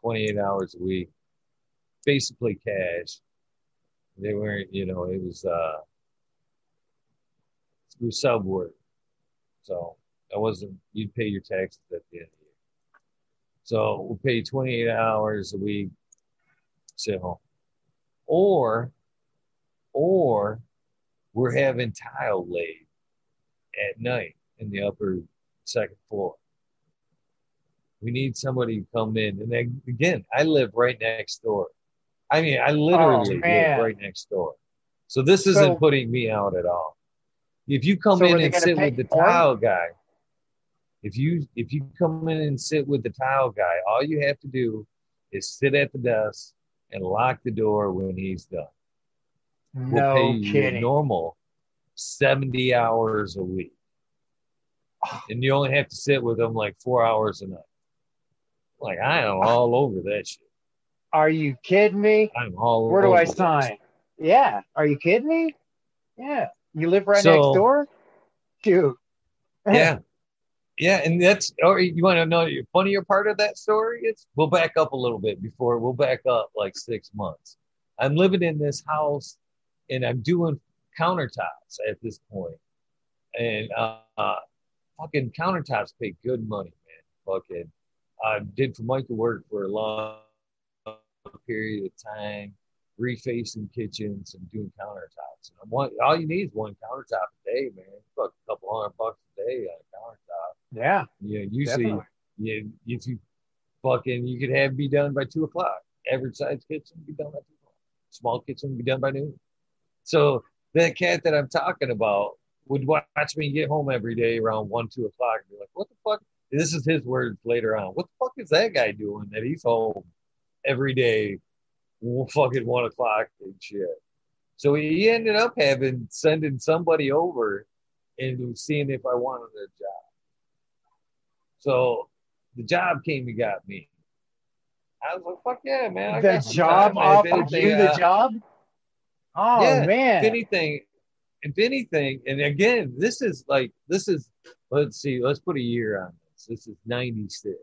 Speaker 1: 28 hours a week, basically cash." They weren't, you know, it was uh, through sub work. So I wasn't. You'd pay your taxes at the end of the. So we'll pay 28 hours a week, sit home, or, or we're having tile laid at night in the upper second floor. We need somebody to come in. And then, again, I live right next door. I mean, I literally
Speaker 2: Oh,
Speaker 1: live right next door. So this isn't putting me out at all. If you come
Speaker 2: So
Speaker 1: in and sit with the tile guy, if you if you come in and sit with the tile guy, all you have to do is sit at the desk and lock the door when he's done. We'll
Speaker 2: No
Speaker 1: pay you
Speaker 2: kidding.
Speaker 1: normal 70 hours a week. [sighs] And you only have to sit with them like four hours a night. Like I am all over that shit.
Speaker 2: Are you kidding me?
Speaker 1: I'm all
Speaker 2: Where do I sign? Yeah. Are you kidding me? Yeah. You live right
Speaker 1: So-
Speaker 2: next door? Shoot. [laughs]
Speaker 1: Yeah. Yeah, and that's or you want to know the funnier part of that story? It's we'll back up a little bit before we'll back up like six months. I'm living in this house and I'm doing countertops at this point. And uh, uh fucking countertops pay good money, man. Fucking I did for Michael work for a long period of time, refacing kitchens and doing countertops. And I'm one, all you need is one countertop a day, man. Fuck a couple hundred bucks a day on a countertop.
Speaker 2: Yeah.
Speaker 1: Yeah. usually
Speaker 2: Definitely.
Speaker 1: you if you fucking you could have be done by two o'clock. Average size kitchen be done by two o'clock. Small kitchen be done by noon. So that cat that I'm talking about would watch me get home every day around one, two o'clock and be like, What the fuck? This is his words later on. What the fuck is that guy doing that he's home every day fucking one o'clock and shit. So he ended up having sending somebody over and seeing if I wanted a job. So the job came and got me. I was like, fuck yeah, man. I
Speaker 2: the job
Speaker 1: time. If
Speaker 2: offered
Speaker 1: anything,
Speaker 2: you the
Speaker 1: uh,
Speaker 2: job? Oh
Speaker 1: Yeah,
Speaker 2: man.
Speaker 1: If anything, if anything, and again, this is like this is let's see, let's put a year on this. This is 96.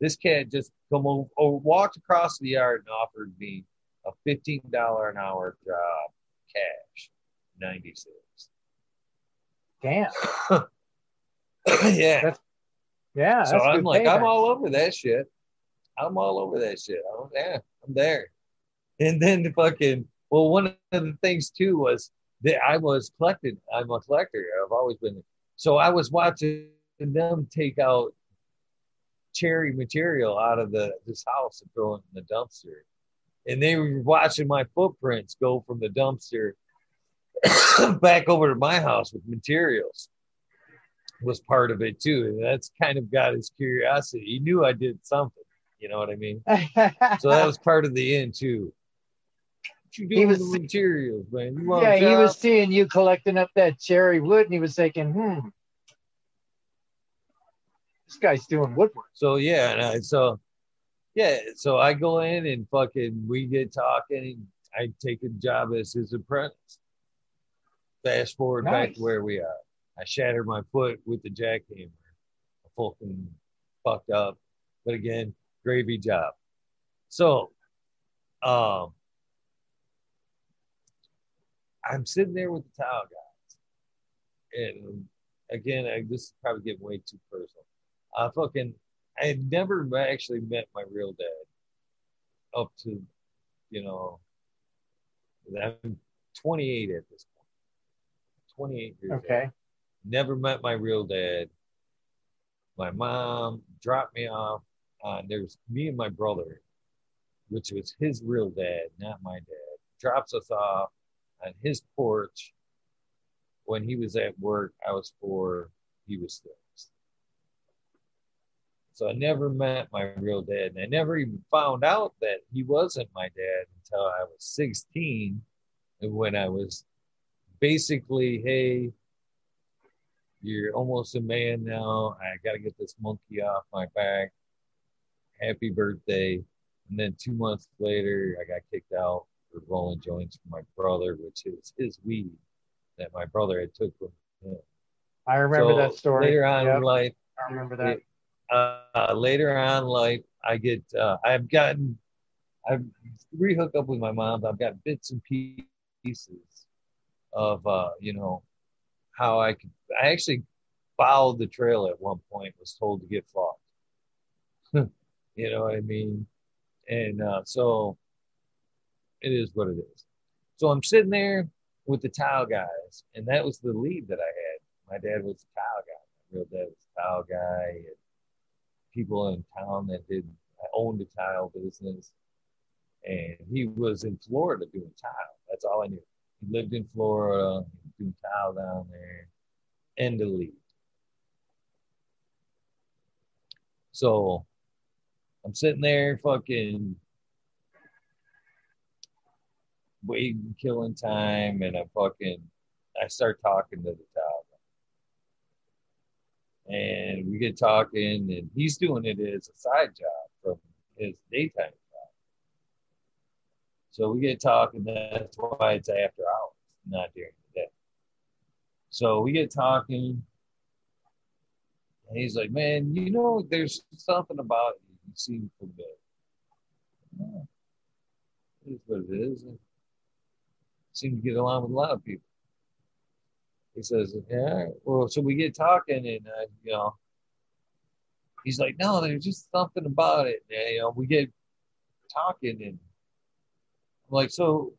Speaker 1: This cat just come over or walked across the yard and offered me a $15 an hour job cash. 96.
Speaker 2: Damn. [laughs]
Speaker 1: yeah.
Speaker 2: That's- Yeah.
Speaker 1: so
Speaker 2: that's
Speaker 1: I'm
Speaker 2: good
Speaker 1: like, I'm all over that shit. I'm all over that shit. I'm, yeah, I'm there. And then the fucking, well, one of the things too was that I was collecting. I'm a collector. I've always been. So I was watching them take out cherry material out of the this house and throw it in the dumpster. And they were watching my footprints go from the dumpster [coughs] back over to my house with materials was part of it too. And that's kind of got his curiosity. He knew I did something, you know what I mean? So that was part of the end too. What you
Speaker 2: He was-
Speaker 1: with the materials, man?
Speaker 2: Yeah, he was seeing you collecting up that cherry wood and he was thinking, hmm, this guy's doing woodwork.
Speaker 1: So yeah, and I, so yeah, so I go in and fucking we get talking. And I take a job as his apprentice. Fast forward back to where we are. I shattered my foot with the jackhammer. I fucking fucked up, but again, gravy job. So, um, I'm sitting there with the towel guys, and again, I, this is probably getting way too personal. I fucking I had never actually met my real dad up to, you know, I'm 28 at this point. 28 years old. Never met my real dad. My mom dropped me off. Uh, there's me and my brother, which was his real dad, not my dad, drops us off on his porch when he was at work. I was four, he was six. So I never met my real dad. And I never even found out that he wasn't my dad until I was 16. And when I was basically, hey, you're almost a man now. I got to get this monkey off my back. Happy birthday. And then two months later, I got kicked out for rolling joints for my brother, which is his weed that my brother had took from him.
Speaker 2: I remember
Speaker 1: So
Speaker 2: that story.
Speaker 1: Later on
Speaker 2: Yep,
Speaker 1: in life,
Speaker 2: I remember that.
Speaker 1: uh, later on in life, I get, uh, I've gotten, I've rehooked up with my mom. I've got bits and pieces of, uh, you know, how I could, I actually followed the trail at one point, was told to get flogged. [laughs] you know what I mean? And uh, so it is what it is. So I'm sitting there with the tile guys, and that was the lead that I had. My dad was a tile guy. My real dad was a tile guy. And people in town that did owned a tile business, and he was in Florida doing tile. That's all I knew. Lived in Florida, doing tile down there, and the lead. So I'm sitting there fucking waiting, killing time, and I fucking I start talking to the tile guy. And we get talking, and he's doing it as a side job from his daytime. So we get talking. That's why it's after hours, not during the day. So we get talking, and he's like, "Man, you know, there's something about you. You seem familiar." Yeah, it is what it is. I seem to get along with a lot of people. He says, "Yeah." Well, so we get talking, and uh, you know, he's like, "No, there's just something about it." And, you know, we get talking, and like, "So,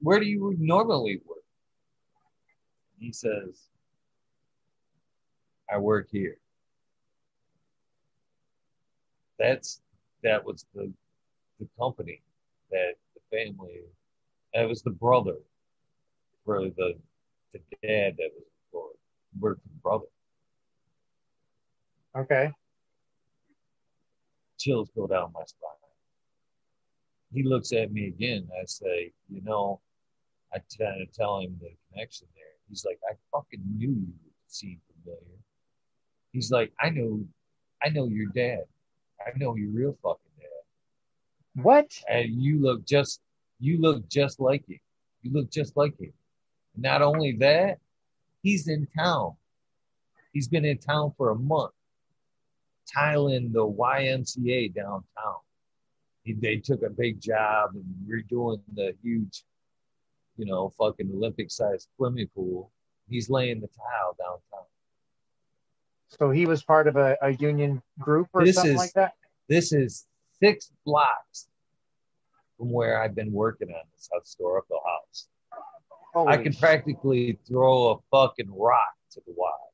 Speaker 1: where do you normally work?" He says, "I work here." That's that was the the company that the family that was the brother for the the dad that was employed worked for the brother.
Speaker 2: Okay.
Speaker 1: Chills go down my spine. He looks at me again. I say, you know, I try to tell him the connection there. He's like, I fucking knew you seemed familiar. He's like, I know, I know your dad. I know your real fucking dad.
Speaker 2: What?
Speaker 1: and you look just you look just like him. You look just like him. Not only that, he's in town. He's been in town for a month, tiling the YMCA downtown. He, they took a big job and redoing the huge, you know, fucking Olympic-sized swimming pool. He's laying the tile downtown.
Speaker 2: So he was part of a, a union group or
Speaker 1: This
Speaker 2: something
Speaker 1: is-
Speaker 2: like that?
Speaker 1: This is six blocks from where I've been working on this historical house. I can practically throw a fucking rock to the wall.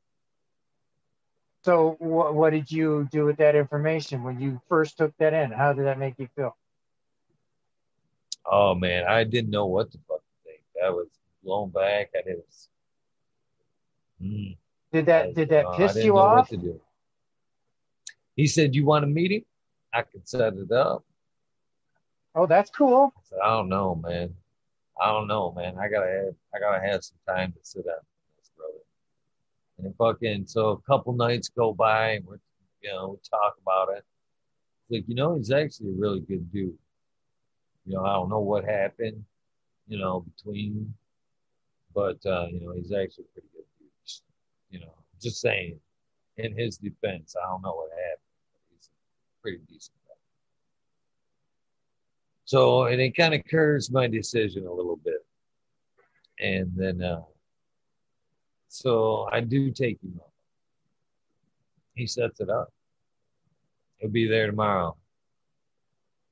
Speaker 2: So what, what did you do with that information when you first took that in? How did that make you feel?
Speaker 1: Oh man, I didn't know what to fucking think. I was blown back. I did. Mm,
Speaker 2: Did
Speaker 1: I-
Speaker 2: that did that
Speaker 1: uh, I
Speaker 2: piss you off?
Speaker 1: to. He said, "You want a meeting? I can set it up."
Speaker 2: Oh, that's cool.
Speaker 1: I said, "I don't know, man. I don't know, man. I gotta have, I gotta have some time to sit down with this brother." And fucking, so a couple nights go by, and we're, you know, we talk about it. It's like, you know, he's actually a really good dude. You know, I don't know what happened, you know, between, but uh, you know, he's actually pretty good dude. You know, just saying. In his defense, I don't know what happened. He's pretty decent guy. So, and it kind of curves my decision a little bit. And then, uh, so I do take him up. He sets it up. He'll be there tomorrow.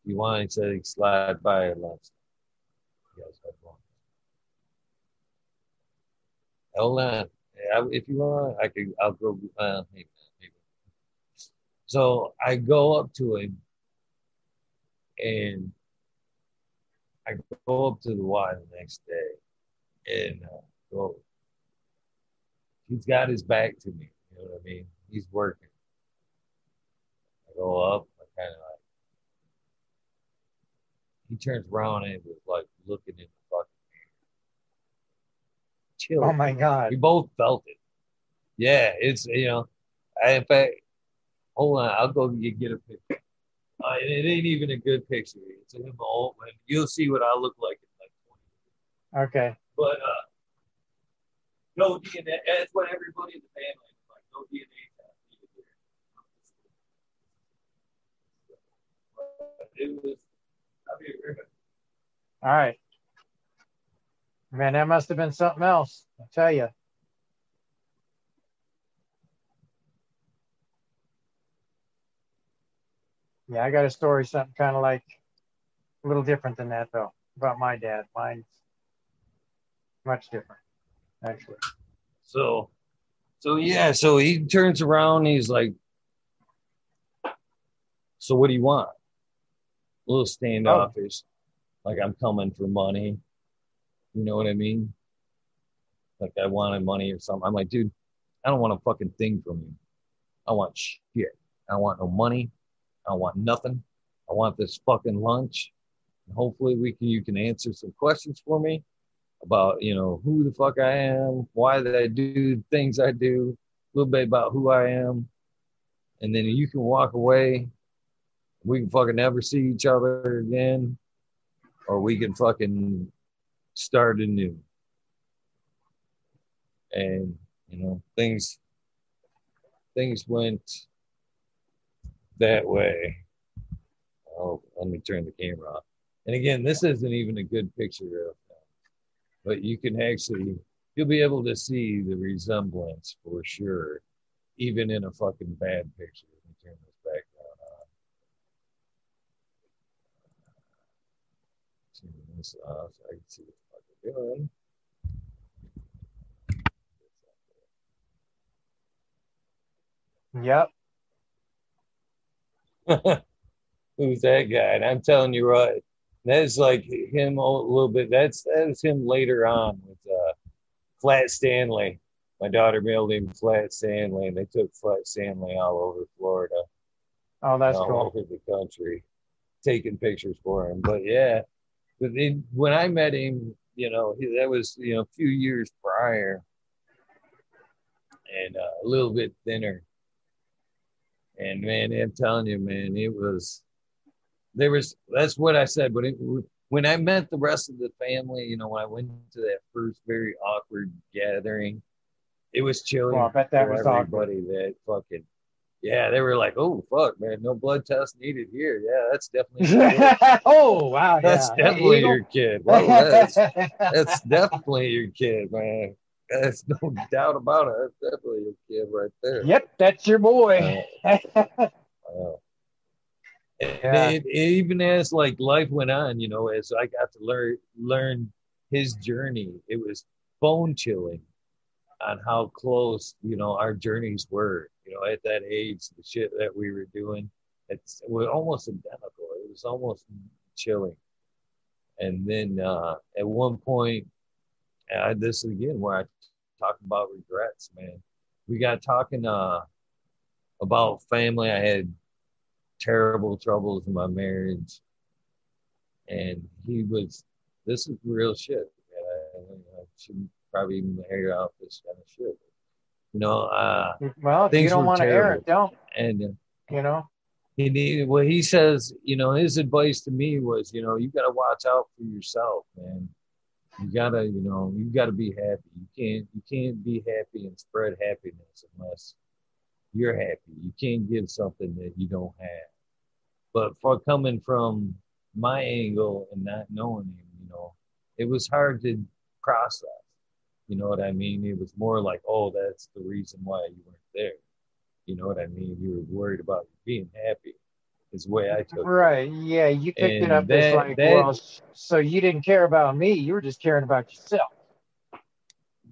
Speaker 1: If you want, he said he slide by at lunch. You guys have lunch. Hold on. If you want, I could. I'll go. Uh, maybe. So I go up to him, and I go up to the Y the next day, and uh, go. He's got his back to me. You know what I mean? He's working. I go up. I kind of like. He turns around and was like looking in the fucking mirror. Chill.
Speaker 2: Oh my God.
Speaker 1: We both felt it. Yeah, it's you know, I, in fact, hold on, I'll go get, a picture. Uh, it ain't even a good picture. It's him old, and you'll see what I look like in like
Speaker 2: 20 Okay.
Speaker 1: But uh, no DNA. That's what everybody in the family is like. No DNA It was. Be
Speaker 2: All right. Man, that must have been something else. I tell you. Yeah, I got a story, something kind of like a little different than that, though, about my dad. Mine's much different, actually.
Speaker 1: So, so yeah, so he turns around, he's like, "So what do you want?" A little standoffish, oh. like I'm coming for money. You know what I mean? Like I wanted money or something. I'm like, dude, I don't want a fucking thing from you. I want shit. I want no money. I want nothing. I want this fucking lunch. And hopefully we can you can answer some questions for me about, you know, who the fuck I am, why did I do things I do, a little bit about who I am. And then you can walk away. We can fucking never see each other again. Or we can fucking start anew. And, you know, things things went that way. Oh, let me turn the camera off. And again, this isn't even a good picture of but you can actually you'll be able to see the resemblance for sure, even in a fucking bad picture. Let me turn this background on. Turn this off I can see what the fuck they're doing.
Speaker 2: Yep. [laughs]
Speaker 1: Who's that guy? And I'm telling you right, that's like him a little bit. That's that's him later on with uh, Flat Stanley. My daughter mailed him Flat Stanley, and they took Flat Stanley all over Florida.
Speaker 2: Oh, that's all
Speaker 1: cool. over the country, taking pictures for him. But yeah, but when I met him, you know, he, that was you know a few years prior, and uh, a little bit thinner and man, I'm telling you, man, it was there was that's what I said. But it, when I met the rest of the family, you know, when I went to that first very awkward gathering, it was chilling.
Speaker 2: Well, I bet that was
Speaker 1: everybody
Speaker 2: awkward.
Speaker 1: that fucking yeah, they were like, "Oh fuck, man, no blood test needed here." Yeah, that's definitely. [laughs]
Speaker 2: oh wow,
Speaker 1: that's
Speaker 2: yeah.
Speaker 1: definitely your kid. Well, that's, that's [laughs] definitely your kid, man. There's no doubt about it. That's definitely your kid right there.
Speaker 2: Yep, that's your boy. Uh, [laughs] uh,
Speaker 1: yeah. it, even as like life went on, you know, as I got to learn learn his journey, it was bone chilling on how close you know our journeys were. You know, at that age, the shit that we were doing, it's it was almost identical. It was almost chilling. And then uh, at one point, and this is again where I talk about regrets, man. We got talking uh, about family. I had terrible troubles in my marriage, and he was. This is real shit. I, I shouldn't probably even air out this kind of shit. You know, uh,
Speaker 2: well, if you don't want to air it, don't.
Speaker 1: And
Speaker 2: uh, you know,
Speaker 1: he need, well, he says, you know, his advice to me was, you know, you got to watch out for yourself, man you gotta you know you gotta be happy you can't you can't be happy and spread happiness unless you're happy you can't give something that you don't have but for coming from my angle and not knowing him you know it was hard to process you know what i mean it was more like oh that's the reason why you weren't there you know what i mean you were worried about being happy is the way I took
Speaker 2: right.
Speaker 1: it.
Speaker 2: Yeah, you picked and it up that, as like, that, well, so you didn't care about me. You were just caring about yourself.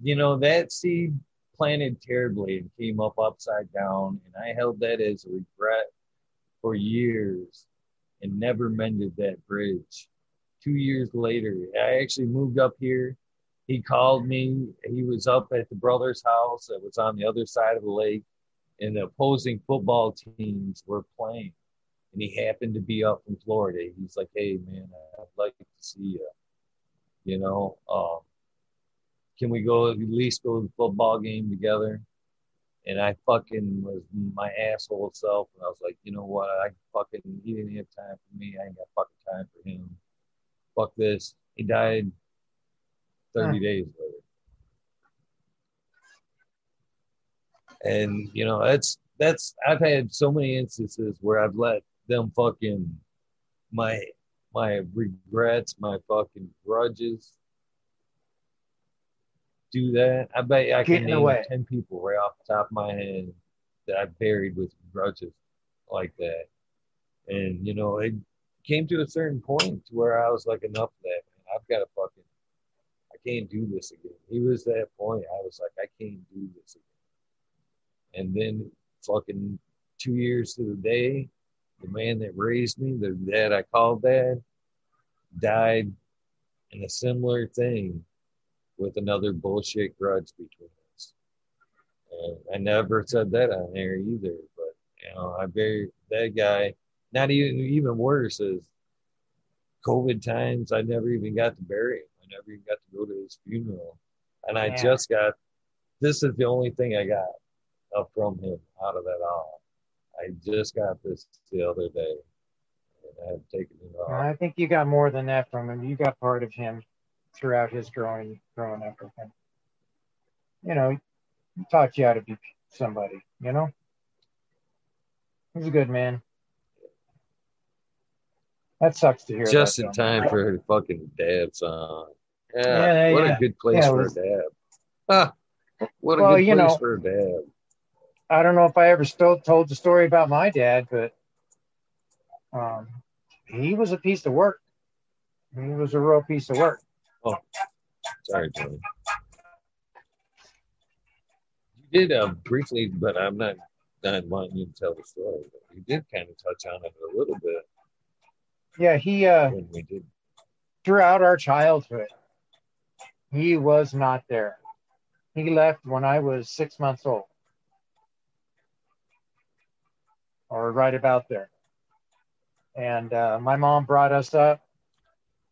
Speaker 1: You know, that seed planted terribly and came up upside down. And I held that as a regret for years and never mended that bridge. Two years later, I actually moved up here. He called me. He was up at the brother's house that was on the other side of the lake, and the opposing football teams were playing and he happened to be up in Florida. He's like, "Hey, man, I'd like to see you. You know, um, can we go at least go to the football game together?" And I fucking was my asshole self, and I was like, you know what? I fucking he didn't have time for me. I ain't got fucking time for him. Fuck this. He died thirty days later. And you know, that's that's I've had so many instances where I've let them fucking my my regrets, my fucking grudges do that. I bet I can name
Speaker 2: way.
Speaker 1: ten people right off the top of my head that I buried with grudges like that. And you know, it came to a certain point to where I was like, enough of that, man. I've got to fucking I can't do this again. He was that point. I was like, I can't do this again. And then fucking two years to the day, the man that raised me, the dad I called dad, died in a similar thing with another bullshit grudge between us. And I never said that on there either, but you know, I buried that guy. Not even even worse is COVID times. I never even got to bury him. I never even got to go to his funeral, and I
Speaker 2: Yeah.
Speaker 1: just got. This is the only thing I got up from him out of that all. I just got this the other day, and I have taken it off.
Speaker 2: I think you got more than that from him. You got part of him throughout his growing growing up with him. You know, he taught you how to be somebody. You know, he's a good man. That sucks to hear.
Speaker 1: just in time for her fucking dad song. Yeah,
Speaker 2: Yeah,
Speaker 1: what
Speaker 2: yeah.
Speaker 1: a good place
Speaker 2: Yeah,
Speaker 1: for
Speaker 2: was-
Speaker 1: a dad. Ah, what a
Speaker 2: Well,
Speaker 1: good place
Speaker 2: know-
Speaker 1: for a dad.
Speaker 2: I don't know if I ever still told the story about my dad, but um, he was a piece of work. He was a real piece of work.
Speaker 1: Oh, sorry, Tony. You did uh, briefly, but I'm not not wanting you to tell the story. But you did kind of touch on it a little bit
Speaker 2: Yeah, he uh,
Speaker 1: when we did.
Speaker 2: throughout our childhood, he was not there. He left when I was six months old, or right about there. And uh, my mom brought us up,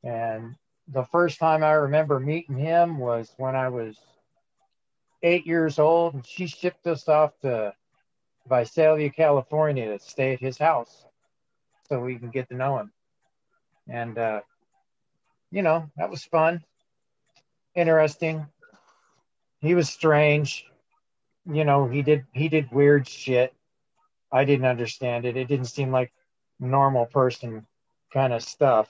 Speaker 2: and the first time I remember meeting him was when I was eight years old, and she shipped us off to Visalia, California, to stay at his house, so we can get to know him. And uh, you know, that was fun, interesting. He was strange. You know, he did he did weird shit. I didn't understand it. It didn't seem like normal person kind of stuff.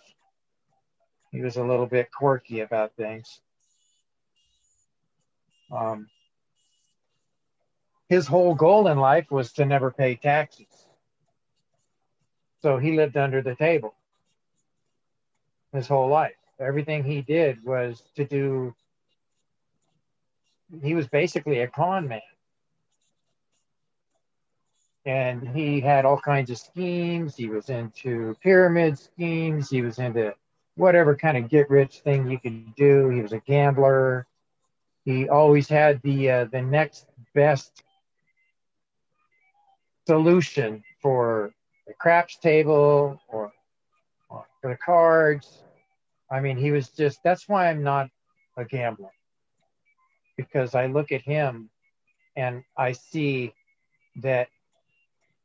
Speaker 2: He was a little bit quirky about things. Um, his whole goal in life was to never pay taxes. So he lived under the table his whole life. Everything he did was to do, he was basically a con man. And he had all kinds of schemes. He was into pyramid schemes. He was into whatever kind of get rich thing you could do. He was a gambler. He always had the uh, the next best solution for the craps table or, or for the cards. I mean, he was just that's why I'm not a gambler because I look at him and I see that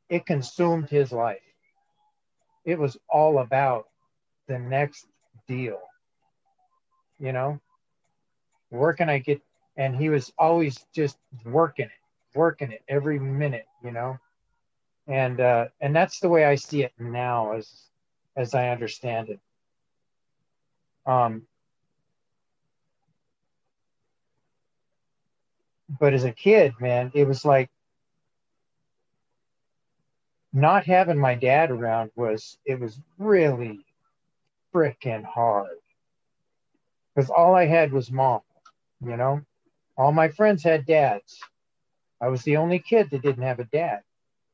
Speaker 2: it consumed his life. It was all about the next deal. You know, where can I get? And he was always just working it, working it every minute, you know. And uh, and that's the way I see it now, as as I understand it. Um, but as a kid, man, it was like not having my dad around was it was really freaking hard because all I had was mom, you know. All my friends had dads. I was the only kid that didn't have a dad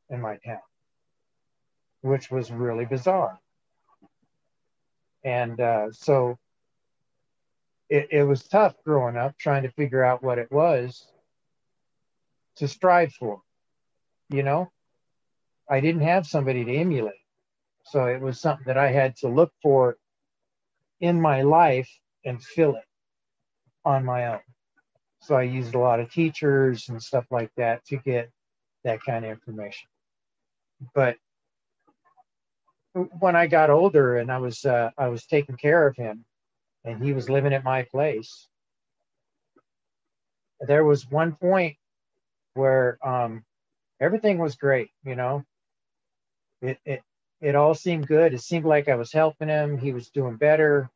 Speaker 2: in my town, which was really bizarre. And uh, so it, it was tough growing up trying to figure out what it was to strive for. You know, I didn't have somebody to emulate. So it was something that I had to look for in my life and fill it on my own. So I used a lot of teachers and stuff like that to get that kind of information. But when I got older and I was uh, I was taking care of him, and he was living at my place, there was one point where um, everything was great. You know, it it it all seemed good. It seemed like I was helping him. He was doing better.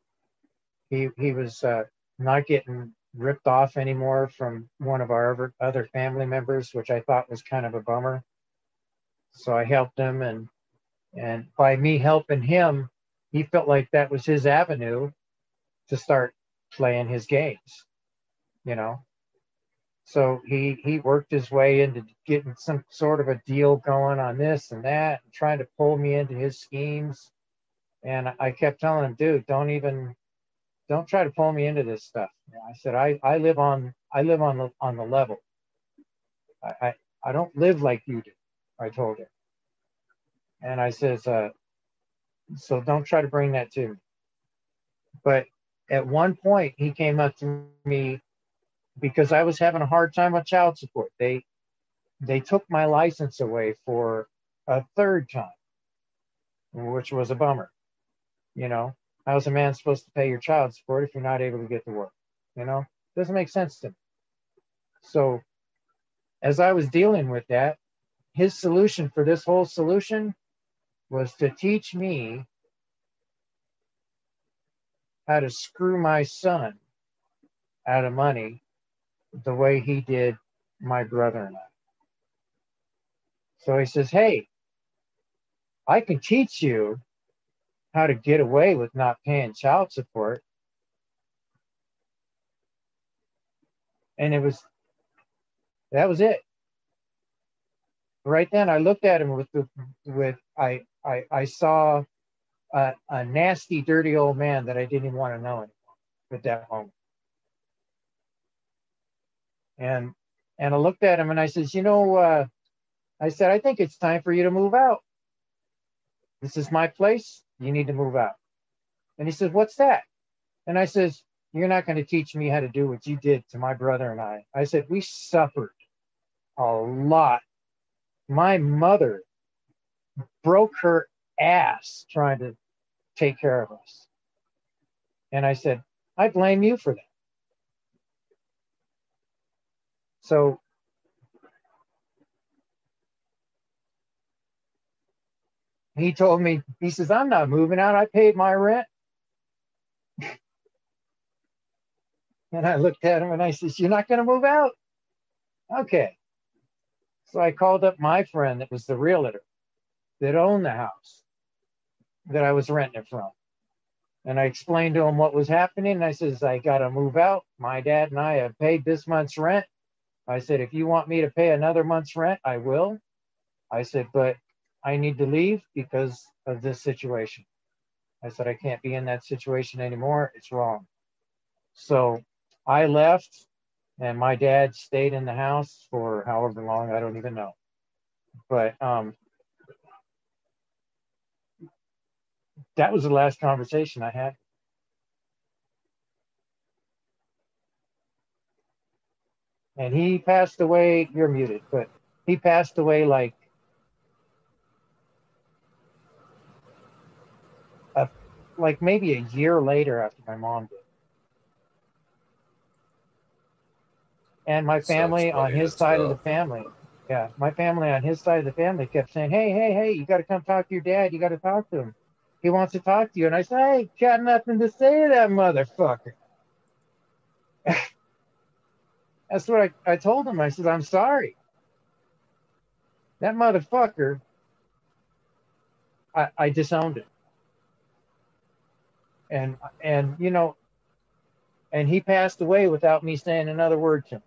Speaker 2: He he was uh, not getting ripped off anymore from one of our other family members, which I thought was kind of a bummer. So I helped him, and and by me helping him, he felt like that was his avenue to start playing his games, you know. So he he worked his way into getting some sort of a deal going on this and that, and trying to pull me into his schemes. And I kept telling him, dude, don't even don't try to pull me into this stuff. I said, I, I live on I live on the on the level. I, I, I don't live like you do, I told him. And I says, uh, so don't try to bring that to me. But at one point he came up to me because I was having a hard time with child support. They they took my license away for a third time, which was a bummer. You know, how is a man supposed to pay your child support if you're not able to get to work? You know, doesn't make sense to me. So, as I was dealing with that, his solution for this whole solution was to teach me how to screw my son out of money the way he did my brother and I. So he says, Hey, I can teach you how to get away with not paying child support. And it was, that was it. Right then, I looked at him with the, with, I, I, I saw a, a nasty, dirty old man that I didn't even want to know anymore at that moment. And, and I looked at him and I says, you know, uh, I said, I think it's time for you to move out. This is my place you need to move out. And he says, What's that? And I says, You're not going to teach me how to do what you did to my brother and I. I said, We suffered a lot. My mother broke her ass trying to take care of us. And I said, I blame you for that. So He told me, he says, I'm not moving out. I paid my rent. [laughs] and I looked at him and I says, You're not going to move out? Okay. So I called up my friend that was the realtor that owned the house that I was renting it from. And I explained to him what was happening. I says, I got to move out. My dad and I have paid this month's rent. I said, if you want me to pay another month's rent, I will. I said, but I need to leave because of this situation. I said, I can't be in that situation anymore. It's wrong. So I left, and my dad stayed in the house for however long, I don't even know. But um, that was the last conversation I had. And he passed away, you're muted, but he passed away like like maybe a year later after my mom did. And my family on his side of the family, yeah, my family on his side of the family kept saying, "Hey, hey, hey, you got to come talk to your dad. You got to talk to him. He wants to talk to you." And I said, "I got nothing to say to that motherfucker." [laughs] That's what I, I told him. I said, "I'm sorry. That motherfucker." I, I disowned it and and you know and he passed away without me saying another word to him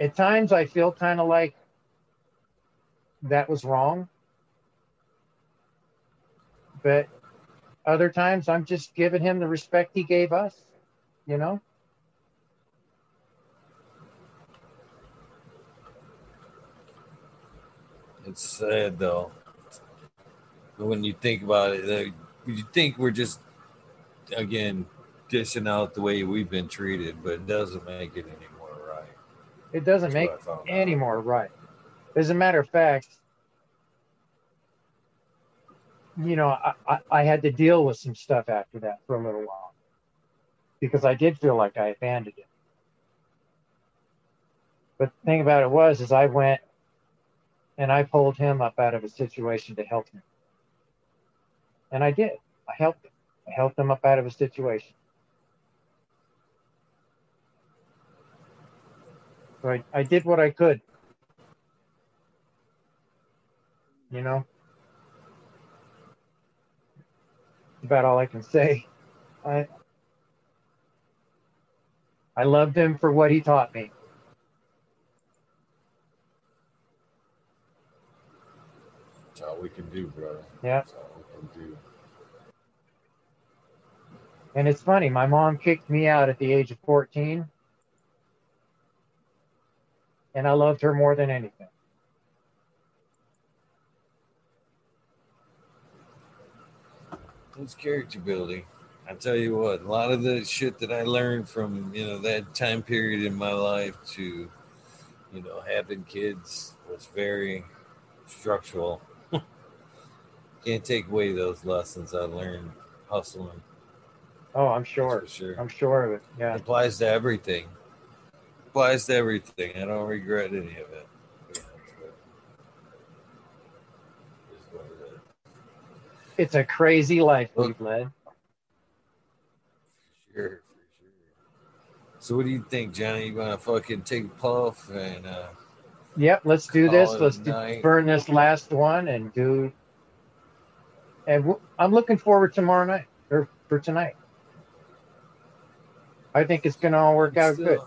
Speaker 2: at times i feel kind of like that was wrong but other times i'm just giving him the respect he gave us you know
Speaker 1: it's sad though when you think about it, you think we're just again dishing out the way we've been treated, but it doesn't make it any more right.
Speaker 2: It doesn't
Speaker 1: That's
Speaker 2: make any more right. As a matter of fact, you know, I, I, I had to deal with some stuff after that for a little while because I did feel like I abandoned it. But the thing about it was, is I went and I pulled him up out of a situation to help him. And I did. I helped him. I helped him up out of a situation. So I, I did what I could. You know? About all I can say. I I loved him for what he taught me.
Speaker 1: That's all we can do, brother.
Speaker 2: Yeah.
Speaker 1: That's all we can do.
Speaker 2: And it's funny, my mom kicked me out at the age of 14. And I loved her more than anything.
Speaker 1: It's character building. I tell you what, a lot of the shit that I learned from you know that time period in my life to, you know, having kids was very structural. [laughs] Can't take away those lessons I learned hustling.
Speaker 2: Oh, I'm sure.
Speaker 1: sure.
Speaker 2: I'm sure of it. Yeah.
Speaker 1: It applies to everything. applies to everything. I don't regret any of it. Yeah, that's good. Just what it is.
Speaker 2: It's a crazy life we've led.
Speaker 1: Sure, for sure. So what do you think, Johnny? You gonna fucking take a puff and uh
Speaker 2: Yep, let's do this. Let's do, burn this last one and do. And w- I'm looking forward tomorrow night or for tonight. I think it's going to all work out
Speaker 1: Still,
Speaker 2: good.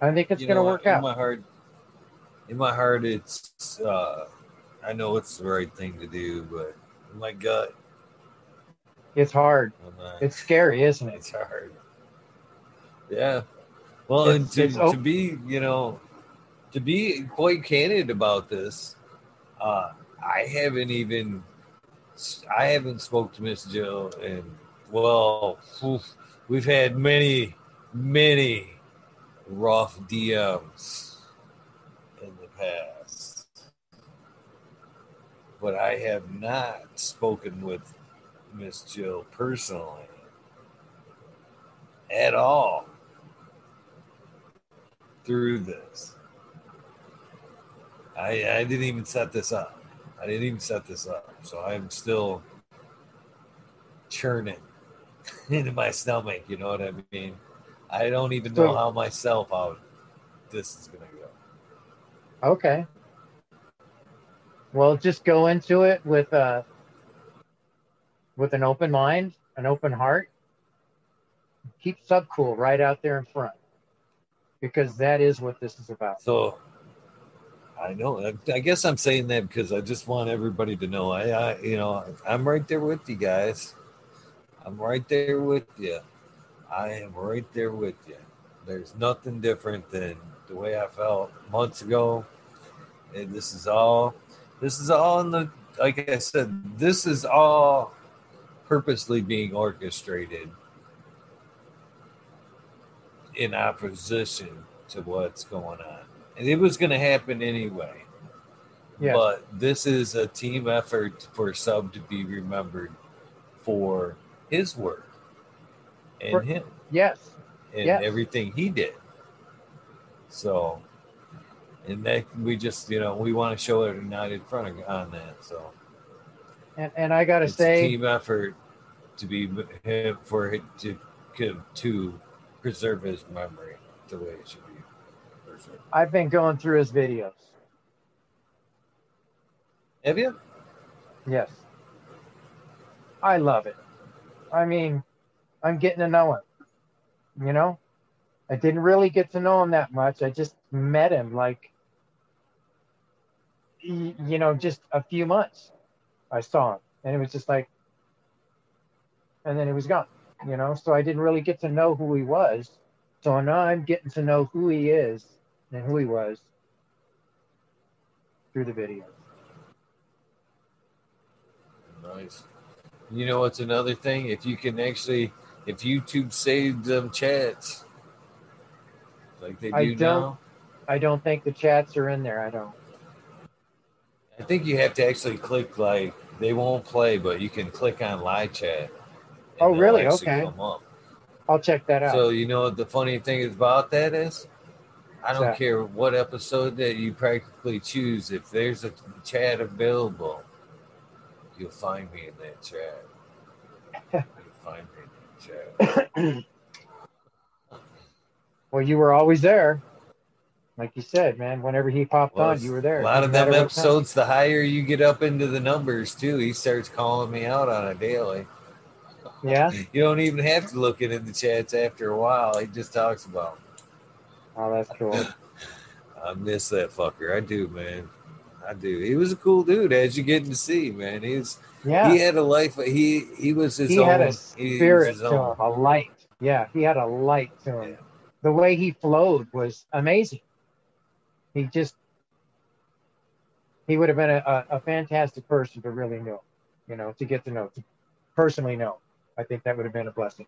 Speaker 2: I think it's going to
Speaker 1: know,
Speaker 2: work
Speaker 1: in
Speaker 2: out.
Speaker 1: my heart, in my heart, it's. uh I know it's the right thing to do, but my gut,
Speaker 2: It's hard.
Speaker 1: Not,
Speaker 2: It's scary, isn't it?
Speaker 1: it's hard. Yeah. Well,
Speaker 2: It's-
Speaker 1: and to,
Speaker 2: it's op-
Speaker 1: to be, you know, to be quite candid about this, uh, I haven't even, I haven't spoke to Miss Jill, and well, oof, we've had many, many rough DMs in the past, but I have not spoken with Miss Jill personally at all through this. I I didn't even set this up. I didn't even set this up. So I'm still churning [laughs] into my stomach, you know what I mean? I don't even know how myself how this is gonna go.
Speaker 2: Okay. Well, just go into it with uh with an open mind, an open heart. Keep sub cool right out there in front. Because that is what this is about.
Speaker 1: So I know. I guess I'm saying that because I just want everybody to know. I, I, you know, I'm right there with you guys. I'm right there with you. I am right there with you. There's nothing different than the way I felt months ago. And this is all. This is all in the. Like I said, this is all purposely being orchestrated in opposition to what's going on. And it was going to happen anyway.
Speaker 2: Yes.
Speaker 1: But this is a team effort for Sub to be remembered for his work and
Speaker 2: For-
Speaker 1: him
Speaker 2: Yes.
Speaker 1: and
Speaker 2: yes.
Speaker 1: everything he did. So, and that we just, you know, we want to show it united front on that. So,
Speaker 2: And and I gotta
Speaker 1: it's
Speaker 2: say,
Speaker 1: team effort to be him for it to to preserve his memory the way it should be. preserved.
Speaker 2: I've been going through his videos.
Speaker 1: Have you?
Speaker 2: Yes. I love it. I mean, I'm getting to know him. You know? I didn't really get to know him that much. I just met him like you know, just a few months. I saw him and it was just like and then he was gone, you know? So I didn't really get to know who he was. So now I'm getting to know who he is and who he was through the videos.
Speaker 1: Nice. You know what's another thing? If you can actually if YouTube saved them chats like they do
Speaker 2: I don't-
Speaker 1: now.
Speaker 2: I don't think the chats are in there. I don't.
Speaker 1: I think you have to actually click like they won't play, but you can click on live chat.
Speaker 2: Oh, really? Okay. I'll check that out.
Speaker 1: So you know what the funny thing is about that is, I don't
Speaker 2: that?
Speaker 1: care what episode that you practically choose. If there's a chat available, you'll find me in that chat. [laughs] you'll find me in that chat.
Speaker 2: well, you were always there. Like you said, man, whenever he popped
Speaker 1: Well,
Speaker 2: on, you were there.
Speaker 1: A lot
Speaker 2: No
Speaker 1: of them
Speaker 2: matter what time.
Speaker 1: episodes, the higher you get up into the numbers too, he starts calling me out on a daily.
Speaker 2: Yeah.
Speaker 1: You don't even have to look it in the chats after a while. He just talks about. 'em.
Speaker 2: Oh, that's cool. [laughs]
Speaker 1: I miss that fucker. I do, man. I do. He was a cool dude, as you get to see, man. He's
Speaker 2: Yeah.
Speaker 1: he had a life. He he was his
Speaker 2: he
Speaker 1: own.
Speaker 2: had a spirit to
Speaker 1: own.
Speaker 2: him, a light. Yeah, he had a light to him.
Speaker 1: Yeah.
Speaker 2: The way he flowed was amazing. He just he would have been a, a, fantastic person to really know, you know, to get to know, to personally know. I think that would have been a blessing.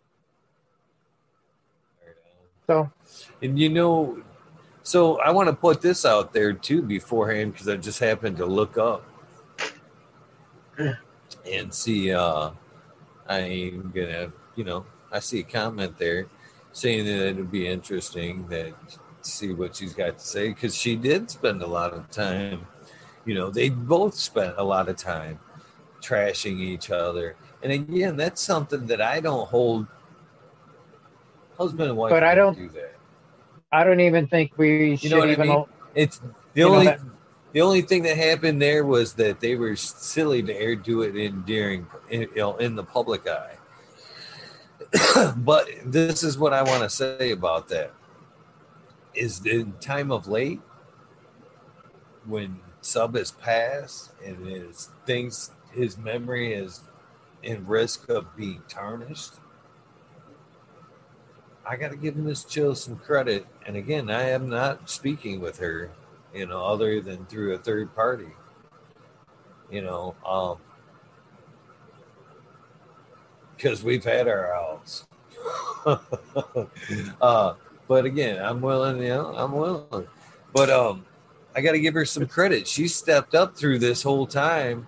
Speaker 2: So
Speaker 1: And you know, so I want to put this out there too beforehand because I just happened to look up and see. uh I'm gonna, you know, I see a comment there saying that it'd be interesting that see what she's got to say because she did spend a lot of time. You know, they both spent a lot of time trashing each other, and again, that's something that I don't hold. Husband and wife,
Speaker 2: But I don't-
Speaker 1: do that.
Speaker 2: I don't even think we should
Speaker 1: know what I
Speaker 2: even
Speaker 1: mean?
Speaker 2: know-
Speaker 1: It's the only
Speaker 2: that-
Speaker 1: the only thing that happened there was that they were silly to air do it in during in, you know, in the public eye. [clears throat] but this is what I want to say about that is the time of late when sub has passed and his things his memory is in risk of being tarnished. I got to give Miss Jill some credit. And again, I am not speaking with her, you know, other than through a third party. You know, um, because we've had our outs. [laughs] uh, but again, I'm willing, you know, I'm willing. But um, I got to give her some credit. She stepped up through this whole time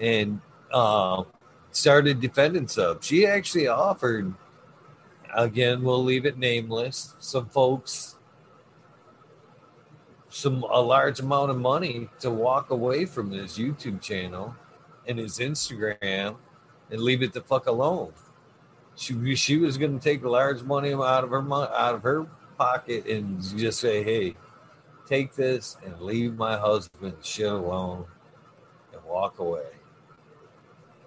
Speaker 1: and uh, started defending sub. She actually offered again we'll leave it nameless some folks some a large amount of money to walk away from his youtube channel and his instagram and leave it the fuck alone she she was going to take a large money out of her out of her pocket and just say hey take this and leave my husband shit alone and walk away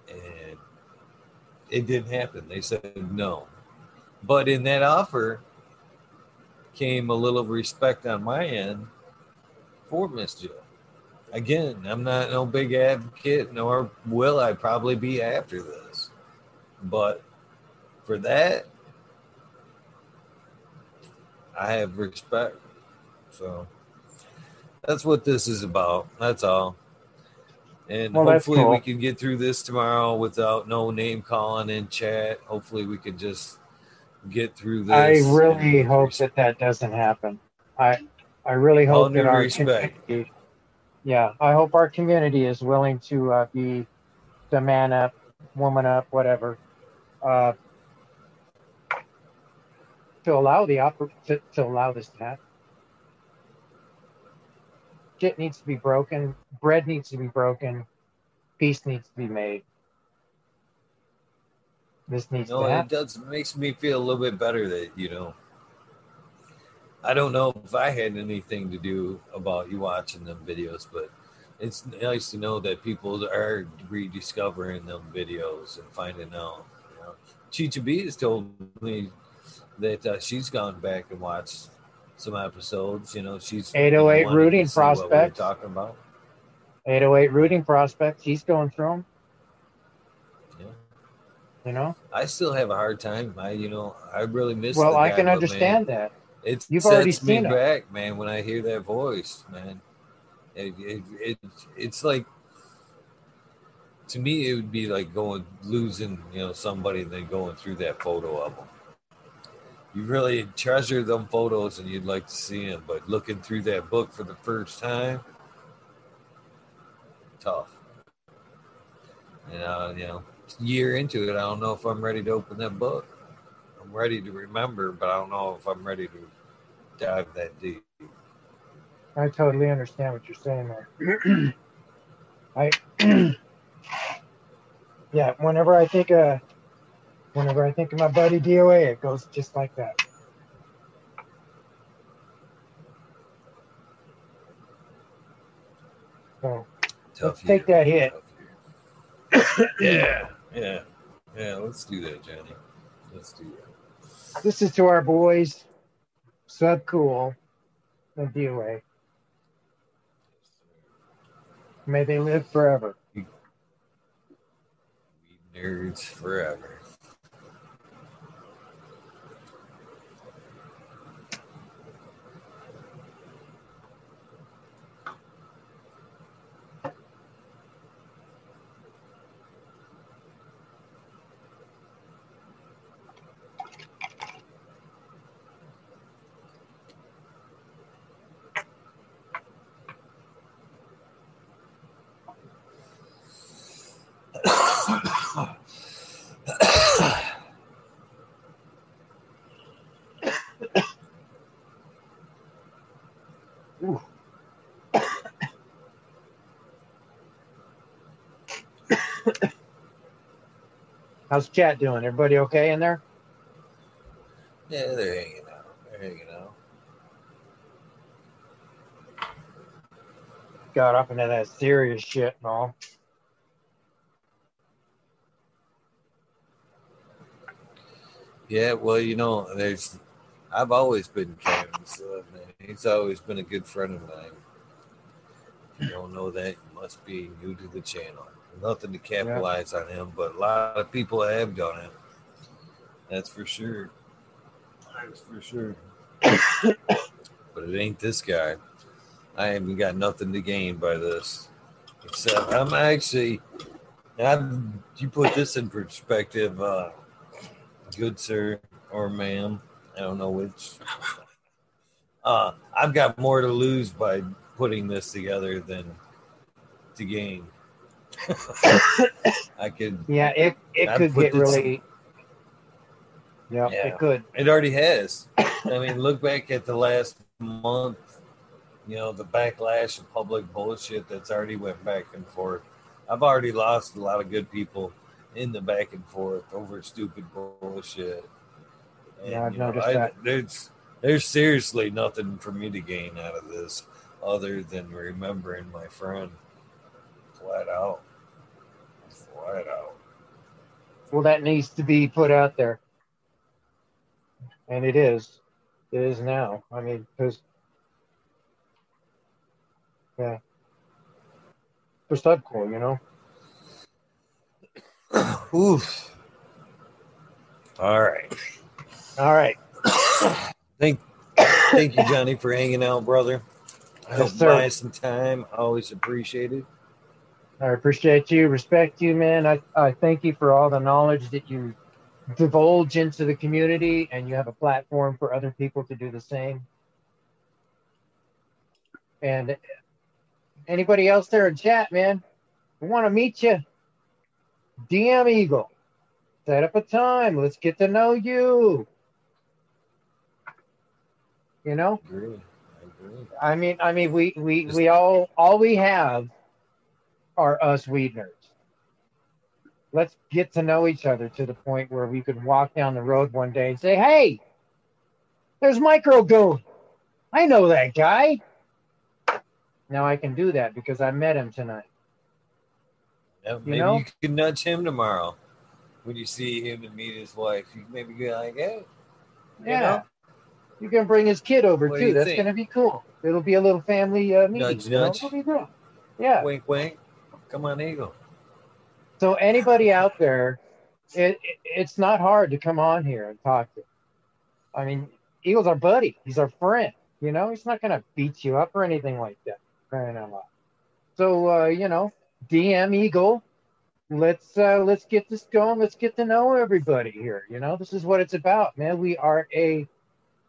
Speaker 1: and it didn't happen they said no but in that offer came a little respect on my end for Miss Jill. Again, I'm not no big advocate, nor will I probably be after this. But for that, I have respect. So that's what this is about. That's all. And
Speaker 2: Well,
Speaker 1: hopefully we can get through this tomorrow without no name calling in chat. Hopefully we can just get through this.
Speaker 2: I really hope that that doesn't happen. I I really hope
Speaker 1: due
Speaker 2: that our
Speaker 1: respect.
Speaker 2: community, yeah, I hope our community is willing to uh, be the man up, woman up, whatever, uh, to allow the oper- to, to allow this to happen. Shit needs to be broken. Bread needs to be broken. Peace needs to be made. This needs
Speaker 1: No,
Speaker 2: to
Speaker 1: it
Speaker 2: happen.
Speaker 1: does it makes me feel a little bit better that you know. I don't know if I had anything to do about you watching them videos, but it's nice to know that people are rediscovering them videos and finding out. You know, Chicha B has told me that uh, she's gone back and watched some episodes. You know, she's
Speaker 2: 808 rooting
Speaker 1: see what we
Speaker 2: prospects.
Speaker 1: talking about.
Speaker 2: 808 rooting prospects. He's going through them.
Speaker 1: Yeah.
Speaker 2: You know.
Speaker 1: I still have a hard time. I, you know, I really miss.
Speaker 2: Well, I can
Speaker 1: but, man,
Speaker 2: understand that.
Speaker 1: It
Speaker 2: You've
Speaker 1: sets
Speaker 2: already
Speaker 1: me
Speaker 2: it.
Speaker 1: back, man, when I hear that voice, man. It, it, it, it's like to me, it would be like going losing, you know, somebody and then going through that photo of them. You really treasure them photos and you'd like to see them, but looking through that book for the first time, tough. And uh, you know, year into it, I don't know if I'm ready to open that book. I'm ready to remember, but I don't know if I'm ready to dive that deep.
Speaker 2: I totally understand what you're saying there. [clears throat] I [clears throat] yeah, whenever I think of whenever I think of my buddy DOA, it goes just like that. So
Speaker 1: Tough
Speaker 2: let's take that hit. [coughs]
Speaker 1: Yeah, yeah, yeah. Let's do that, Johnny. Let's do that.
Speaker 2: This is to our boys, Sub Cool and DOA. May they live forever.
Speaker 1: We nerds forever.
Speaker 2: How's chat doing? Everybody okay in there?
Speaker 1: Yeah, they're hanging out. They're hanging out.
Speaker 2: Got up into that serious shit and all.
Speaker 1: Yeah, well, you know, there's. I've always been Kevin's uh, man. He's always been a good friend of mine. If you don't know that, you must be new to the channel. Nothing to capitalize on him, but a lot of people have done it. That's for sure. That's for sure. but it ain't this guy. I haven't got nothing to gain by this. Except I'm actually. I've, you put this in perspective, uh, good sir or ma'am. I don't know which. Uh, I've got more to lose by putting this together than to gain. I could.
Speaker 2: Yeah, it, it
Speaker 1: I
Speaker 2: could get really. Yeah,
Speaker 1: Yeah.
Speaker 2: it could.
Speaker 1: It already has. I mean, look back at the last month. You know, the backlash of public bullshit that's already went back and forth. I've already lost a lot of good people in the back and forth over stupid bullshit. And,
Speaker 2: Yeah, I've
Speaker 1: you know,
Speaker 2: noticed
Speaker 1: I-
Speaker 2: that.
Speaker 1: There's there's seriously nothing for me to gain out of this other than remembering my friend flat out. Flat out.
Speaker 2: Well, that needs to be put out there. And it is. It is now. I mean, because. Yeah. For Sub Cool, you know? [coughs]
Speaker 1: Oof. All right.
Speaker 2: All right.
Speaker 1: Thank, thank you, Johnny, for hanging out, brother. I
Speaker 2: Yes,
Speaker 1: hope
Speaker 2: sir.
Speaker 1: buy some time. Always appreciated.
Speaker 2: I appreciate you, respect you, man. I, I thank you for all the knowledge that you divulge into the community, and you have a platform for other people to do the same. And anybody else there in chat, man, we want to meet you. DM Eagle, set up a time. Let's get to know you. You know,
Speaker 1: Agree. I agree.
Speaker 2: I mean, I mean, we we we all all we have are us weed nerds. Let's get to know each other to the point where we could walk down the road one day and say, "Hey, there's Micro Goon. I know that guy." Now I can do that because I met him tonight.
Speaker 1: Yeah, maybe you,
Speaker 2: know?
Speaker 1: could nudge him tomorrow when you see him and meet his wife. You can maybe be like, hey, you
Speaker 2: Yeah.
Speaker 1: know,
Speaker 2: You can bring his kid over
Speaker 1: What
Speaker 2: too. That's
Speaker 1: think?
Speaker 2: gonna be cool. It'll be a little family uh, meeting.
Speaker 1: Nudge, nudge.
Speaker 2: It'll be cool. Yeah.
Speaker 1: wink, wink. Come on, Eagle.
Speaker 2: So anybody out there, it, it it's not hard to come on here and talk to. I mean, Eagle's our buddy. He's our friend. You know, he's not gonna beat you up or anything like that. So uh, you know, DM Eagle, let's uh, let's get this going. Let's get to know everybody here. You know, this is what it's about, man. We are a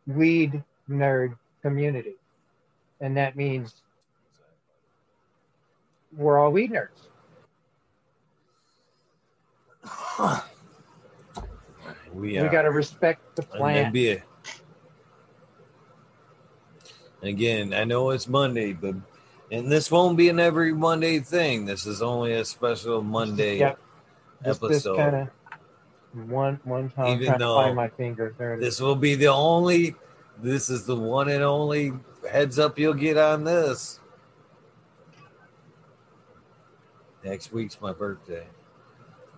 Speaker 2: weed nerd community, and that means we're all weed nerds. [sighs]
Speaker 1: We,
Speaker 2: We got to respect the
Speaker 1: And that'd
Speaker 2: plant.
Speaker 1: be. Again, I know it's Monday, but and this won't be an every Monday thing. This is only a special Monday
Speaker 2: Yep.
Speaker 1: Episode.
Speaker 2: kind of one one time
Speaker 1: Even though
Speaker 2: my finger. There.
Speaker 1: This will be the only. This is the one and only heads up you'll get on this. Next week's my birthday.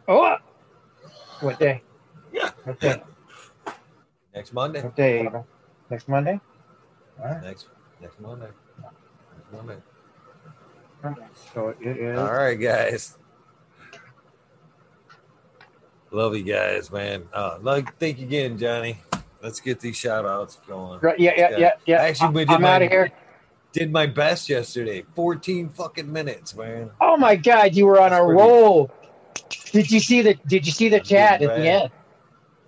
Speaker 2: Oh, what day?
Speaker 1: Yeah.
Speaker 2: What day?
Speaker 1: Next Monday.
Speaker 2: What day? Ava? Next Monday. All right.
Speaker 1: Next next Monday. Next Monday.
Speaker 2: So it is.
Speaker 1: All right, guys. Love you guys, man. Uh, like, thank you again, Johnny. Let's get these shout outs going.
Speaker 2: Right, yeah, yeah, yeah, yeah.
Speaker 1: Actually, we did
Speaker 2: I'm out of here.
Speaker 1: Did my best yesterday. 14 fucking minutes, man.
Speaker 2: Oh my God, you were on
Speaker 1: That's
Speaker 2: a
Speaker 1: pretty-
Speaker 2: roll. Did you see the Did you see the
Speaker 1: I'm
Speaker 2: chat at the end?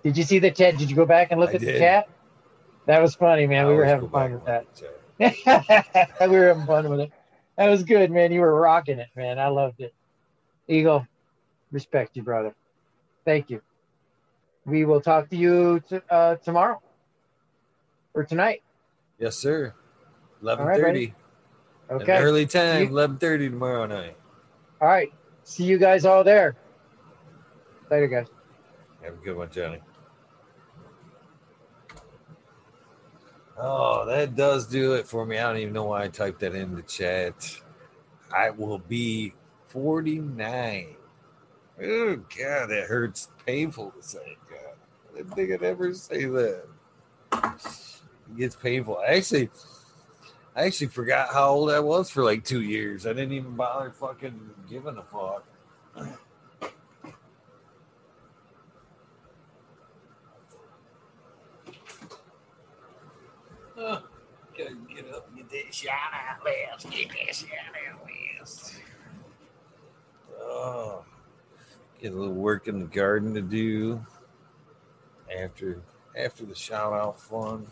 Speaker 2: Did you see the chat? Did you go back and look
Speaker 1: I
Speaker 2: at the chat? That was funny, man.
Speaker 1: I
Speaker 2: we were having fun with that.
Speaker 1: look at chat. [laughs]
Speaker 2: we were having fun with it. That was good, man. You were rocking it, man. I loved it. Eagle, respect you, brother. Thank you. We will talk to you t- uh, tomorrow or tonight.
Speaker 1: Yes, sir.
Speaker 2: Right,
Speaker 1: 11:30.
Speaker 2: buddy.
Speaker 1: An
Speaker 2: Okay.
Speaker 1: early time.
Speaker 2: You-
Speaker 1: 11:30 tomorrow night.
Speaker 2: All right. See you guys all there. Later, guys.
Speaker 1: Have a good one, Johnny. Oh, that does do it for me. I don't even know why I typed that in the chat. I will be 49. Oh, God, that hurts. Painful to say. God, I didn't think I'd ever say that. It gets painful. Actually, I actually forgot how old I was for like two years. I didn't even bother fucking giving a fuck. Gotta get up and get that shot out last. Get that shot out last. Oh, get a little work in the garden to do after after the shout out fun.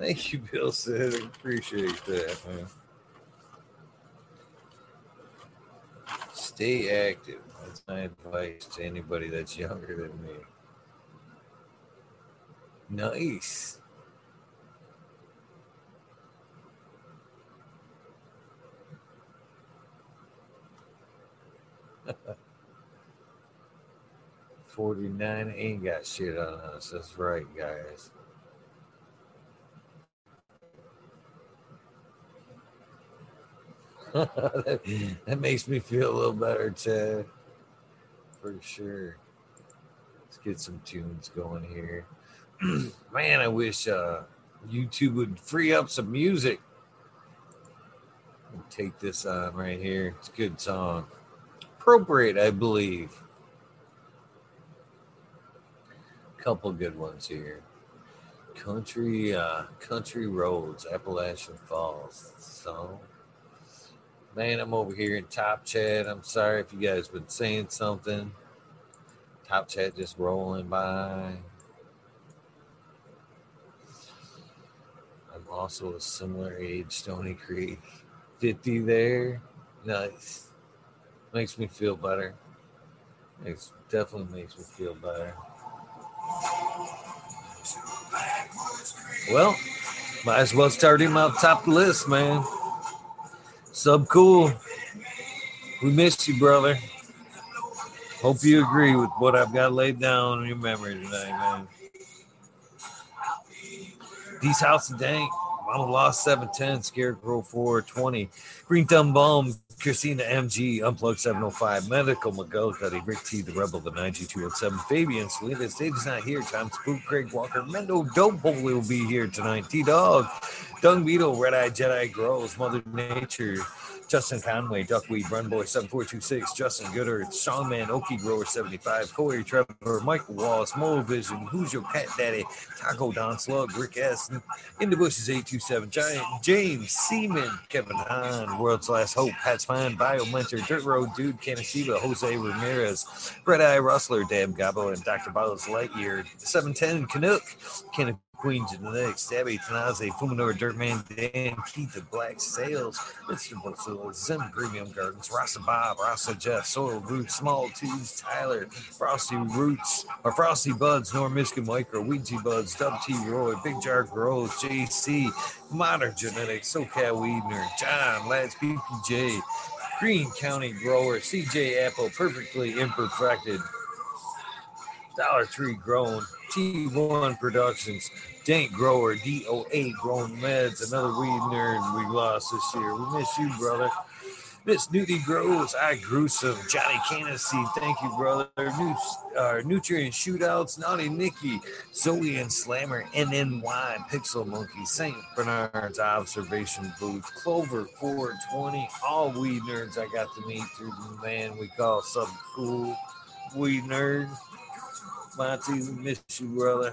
Speaker 1: Thank you, Bill said. Appreciate that, man. Stay active. That's my advice to anybody that's younger than me. Nice. [laughs] Forty-nine ain't got shit on us. That's right, guys. That, [laughs] that makes me feel a little better, too, For sure. Let's get some tunes going here. [clears throat] Man, I wish uh, YouTube would free up some music. Take this on right here. It's a good song. Appropriate, I believe. Couple good ones here. Country, uh, country roads, Appalachian Falls. So, man, I'm over here in Top Chat. I'm sorry if you guys been saying something. Top Chat just rolling by. I'm also a similar age, Stony Creek. 50 there. Nice. Makes me feel better. Makes definitely makes me feel better. Well, might as well start him out top list, man. Sub cool. We missed you, brother. Hope you agree with what I've got laid down in your memory tonight, man. These House of Dank, Mama Lost 710, Scarecrow 420, Green Thumb Bomb, Christina MG, Unplugged 705, Medical McGillicuddy, Rick T, The Rebel, the 9G207, Fabian, Selena, Dave's not here, Tom Spook, Craig Walker, Mendo hopefully will be here tonight, T Dog, Dung Beetle, Red Eye Jedi Grows, Mother Nature, Justin Conway, Duckweed, Runboy 7426, Justin Gooder, Songman, Okie Grower 75, Corey Trevor, Michael Wallace, Mole Vision, Who's Your Cat Daddy, Taco Don Slug, Rick S, In the Bushes 827, Giant James Seaman, Kevin Hahn, World's Last Hope, Pat's Fine, Bio Mentor, Dirt Road Dude, Kanashiba, Jose Ramirez, Red Eye Rustler, Dab Gabo, and Dr. Bottles Lightyear, 710 Canuck, Kenneth Queen Genetics, Stabby Tanaze, Fuminor Dirtman, Dan Keith, the Black Sales, Mr. Bosilla, Zim Premium Gardens, Rasa Bob, Rasa Jeff, Soil Roots, Small Tubes, Tyler, Frosty Roots, or Frosty Buds, Norm Michigan Micro, Ouija Buds, Dub T Roy, Big Jar Grows, JC, Modern Genetics, SoCal Weedner, John, Lads PPJ, Green County Grower, CJ Apple, Perfectly Imperfected, Dollar Tree Grown, T1 Productions, Dank Grower, DOA Grown Meds, another weed nerd we lost this year. We miss you, brother. Miss Nudie Grows, I Gruesome, Johnny Canasy, thank you, brother. New, uh, Nutrient Shootouts, Naughty Nikki, Zoe and Slammer, NNY, Pixel Monkey, St. Bernard's Observation Booth, Clover 420, all weed nerds I got to meet through the man we call something cool, weed nerd. We miss you, brother.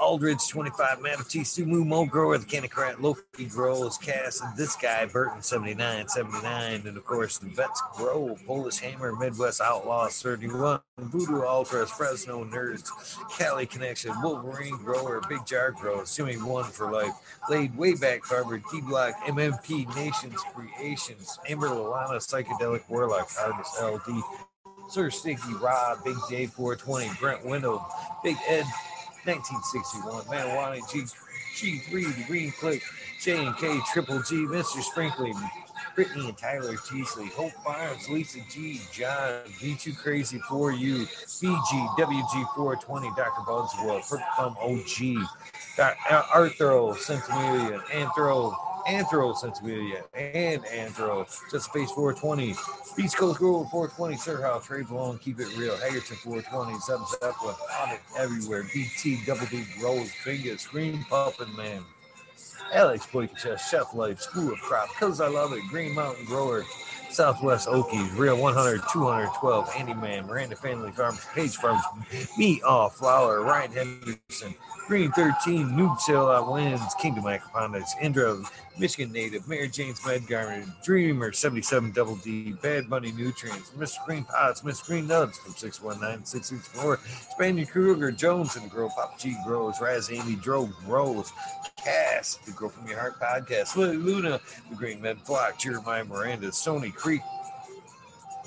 Speaker 1: Aldridge 25, Manatee, Sumu, Mo Grower, the Canacrat, Loki Grows, Cass, and this guy, Burton 79, 79, and of course the Vets Grow, Polish Hammer, Midwest Outlaws 31, Voodoo Ultras, Fresno Nerds, Cali Connection, Wolverine Grower, Big Jar Grow, Jimmy One for Life, Laid Way Back Farmer, D Block, MMP Nations Creations, Amber Lalana, Psychedelic Warlock, Artist LD, Sir Sticky Rob, Big Dave 420, Brent Window, Big Ed 1961, Marijuana G G3, The Green Click, J and K, Triple G, Mr. Sprinkling, Brittany and Tyler Teasley, Hope Farms, Lisa G, John, V2 Crazy for You, BG, WG420, Dr. Bugsworld, Purple Thumb OG, uh, Arthro, Centimillion, Anthro, Anthro Sensibilia and Anthro, Just Space 420, Beach Coast Grove 420, Sir House, Trade Belong, Keep It Real, Hagerton 420, Sub Zeppelin, Audit Everywhere, BT, Double D, Rose, Fingers, Green Puffin Man, Alex Boyka Chef Life, School of Crop, Cause I Love It, Green Mountain Grower, Southwest Okies, Real 100, 212, Andy Man, Miranda Family Farms, Page Farms, Me Off Flower, Ryan Henderson, Green 13, Noob Sale Wins, Kingdom Aquaponics, Indra, Michigan Native, Mary Jane's Medgarment, Dreamer 77 Double D, Bad Bunny Nutrients, Mr. Green Pots, Mr. Green Nubs from 619 664, Spaniard Kruger, Jones and Grow, Pop G Grows, Raz Amy, Drove Rose, Cass, the Grow From Your Heart podcast, Luna, the Green Med Flock, Jeremiah Miranda, Sony Creek,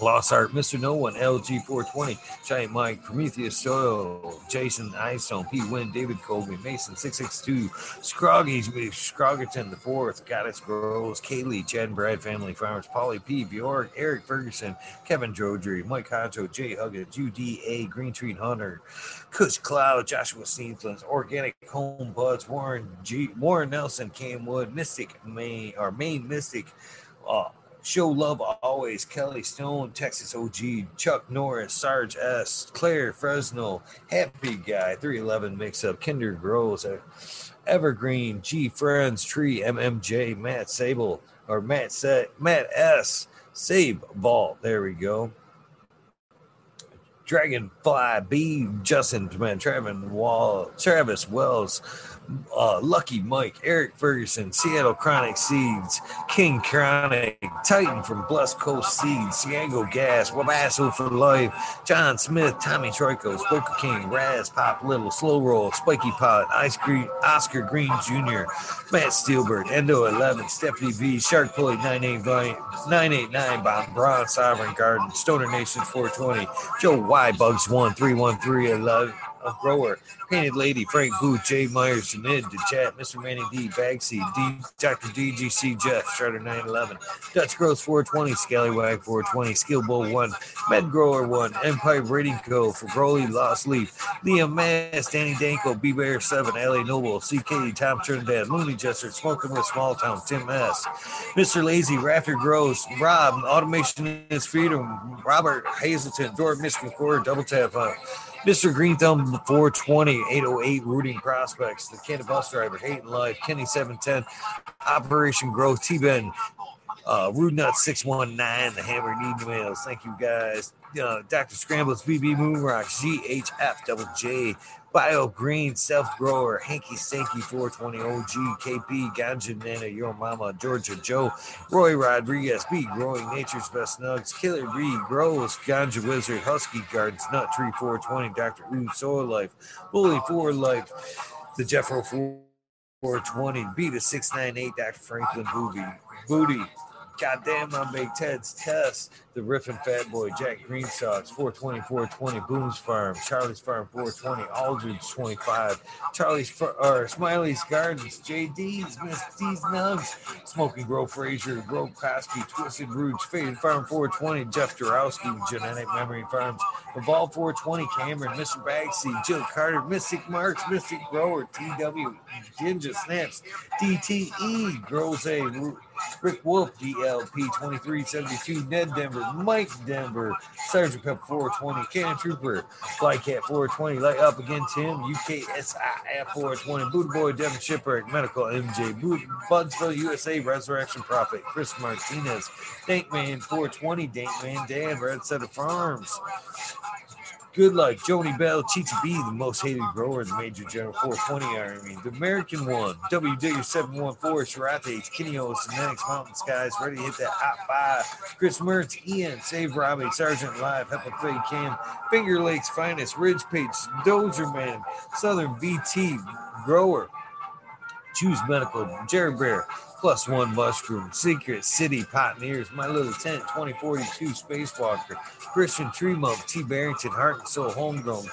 Speaker 1: Lost Art, Mr. No One, LG 420, Giant Mike, Prometheus Soil, Jason Eyestone, P. Win, David Colby, Mason 662, Scroggy, Scroggerton the Fourth, Goddess Grows, Kaylee, Chad and Brad Family Farmers, Polly P. Bjork, Eric Ferguson, Kevin Jodry, Mike Hacho, Jay Huggett, UDA, Green Tree Hunter, Kush Cloud, Joshua Steenslands, Organic Home Buds, Warren G. Warren Nelson, Cam Wood, Mystic Main, or Main Mystic, uh, Show love always. Kelly Stone, Texas OG, Chuck Norris, Sarge S, Claire Fresno, Happy Guy, 311 Mix Up, Kinder Grows, Evergreen, G Friends, Tree, MMJ, Matt Sable, or Matt Set, Matt S, Save Vault. There we go. Dragonfly B, Justin, man, Travis Wall, Travis Wells, uh, Lucky Mike, Eric Ferguson, Seattle Chronic Seeds, King Chronic, Titan from Blessed Coast Seeds, Ciango Gas, Wabasso for Life, John Smith, Tommy Troiko, Spoker King, Raz Pop Little, Slow Roll, Spiky Pot, Ice Cream, Oscar Green Jr., Matt Steelberg, Endo 11, Stephanie V, Shark Pulley 989, Bob Braun, Sovereign Garden, Stoner Nation 420, Joe Y, Bugs 1313 11 a grower. Painted Lady, Frank Booth, Jay Myers, Janid, the chat, Mr. Manny D, Bagseed, D, Dr. DGC Jeff, Charter 911, Dutch Growth 420, Scallywag 420, Skill Bowl 1, Med Grower 1, Empire Rating Co. for Broly, Lost Leaf, Liam Mass, Danny Danko, B Bear 7, LA Noble, CK, Tom Trinidad, Looney Jester, Smoking with Small Town, Tim S, Mr. Lazy, Rafter Gross, Rob, Automation is Freedom, Robert Hazelton, Door Michigan Quarter, Double Tap, uh, Mr. Green Thumb 420, 808 Rooting Prospects, the Canada Bus Driver, Hate and Life, Kenny 710, Operation Growth, T Ben, Uh, Rude Nut 619, the Hammer Need Emails. Thank you guys. Uh, Dr. Scrambles, BB Moonrock, GHF Double J, Bio Green, Self Grower, Hanky Sankey 420 OG, KP, Ganja Nana, Your Mama, Georgia Joe, Roy Rodriguez, B, Growing Nature's Best Nugs, Killer B, Grows, Ganja Wizard, Husky Gardens, Nut Tree 420, Dr. Ooh, Soil Life, Bully for Life, the Jeffro 420, B to 698, Dr. Franklin Booby, Booty, Goddamn, I'm Big Ted's test. The Riffin Fat Boy, Jack Green Sox, 420, 420, Boone's Farm, Charlie's Farm, 420, Aldridge, 25, Charlie's or Smiley's Gardens, JD's, Miss D's Nugs, Smoking Grow Frazier, Grow Koski, Twisted Roots, Faded Farm, 420, Jeff Jarowski, Genetic Memory Farms, Evolve 420, Cameron, Mr. Bagsy, Jill Carter, Mystic Marks, Mystic Grower, TW, Ginger Snaps, DTE, Grows A, Rick Wolf, DLP 2372, Ned Denver, Mike Denver, Sergeant Pep 420, Cannon Trooper, Flycat 420, Light Up Again Tim, UKSIF 420, Buddha Boy, Devin Shipwreck, Medical MJ, Budsville USA, Resurrection Prophet, Chris Martinez, Dankman 420, Dankman Dan, Red Setter Farms, Good luck, Joni Bell, Chicha B, the most hated grower in the Major General 420 Army, the American one, W Digger 714, Shirates, Kineos, Genetics, Mountain Skies, ready to hit that hot five. Chris Mertz, Ian, Save Robbie, Sergeant Live, Hepa Fade Cam, Finger Lakes Finest, Ridge Page, Dozer Man, Southern VT, Grower, Choose Medical, Jerry Bear, Plus One Mushroom, Secret City Pioneers, My Little Tent, 2042 Spacewalker, Christian Tremont, T. Barrington, Heart and Soul Homegrown,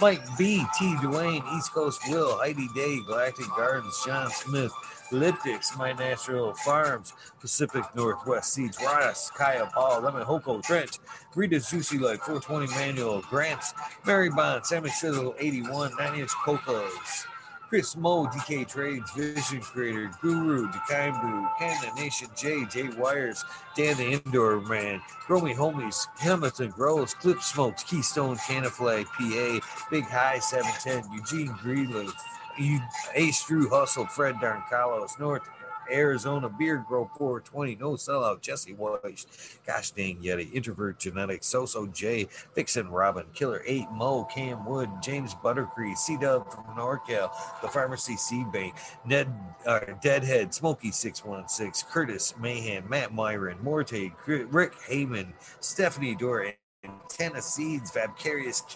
Speaker 1: Mike B, T. Dwayne, East Coast Will, Heidi Day, Galactic Gardens, John Smith, Elliptics, My Natural Farms, Pacific Northwest Seeds, Ross, Kaya Paul, Lemon Hoko, Trent, Rita's Juicy Life, 420 Manual, Grants, Mary Bond, Sammy Sizzle, 81, 9 inch Cocos. Chris Mo, DK Trades, Vision Creator, Guru, Dekaimbu, Canada Nation J, J Wires, Dan the Indoor Man, Gromy Homies, Hamilton Grows, Clip Smokes, Keystone Canaflag, PA, Big High 710, Eugene Greenleaf, Ace Drew Hustle, Fred Darn Carlos, North Arizona Beard Grow 420, No Sellout, Jesse Weiss, Gosh Dang Yeti, Introvert Genetics, Soso J, Vixen Robin, Killer 8, Mo, Cam Wood, James Buttercree, C Dub from NorCal, The Pharmacy Seed Bank, Ned uh, Deadhead, Smoky 616, Curtis Mayhem, Matt Myron, Morte, Rick Heyman, Stephanie Dore, Antenna Seeds,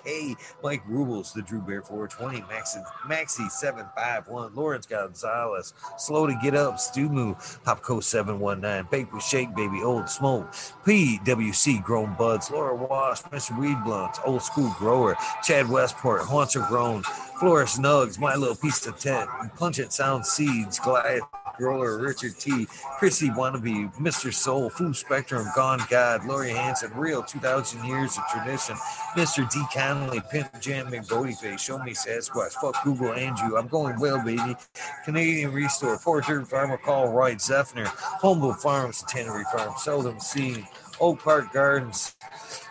Speaker 1: K, Mike Rubles, the Drew Bear 420, Maxi, Maxi 751, Lawrence Gonzalez, Slow to Get Up, Stumu, Popco 719, Bake with Shake Baby, Old Smoke, PWC Grown Buds, Laura Wash, Mr. Weed Blunts, Old School Grower, Chad Westport, Haunter Grown, Florist Nugs, My Little Piece of Tent, Pungent Sound Seeds, Goliath Grower, Richard T, Chrissy Wannabe, Mr. Soul, Food Spectrum, Gone God, Lori Hanson, Real 2000 Years of Tradition, Mr. D. Connolly, Pimp Jam McBodyface, Show Me Sasquatch, Fuck Google and you, I'm going well, baby. Canadian Restore, Fort Farmer Call, Wright Zeffner, Humble Farms, Tannery Farm, Seldom Seen, Oak Park Gardens,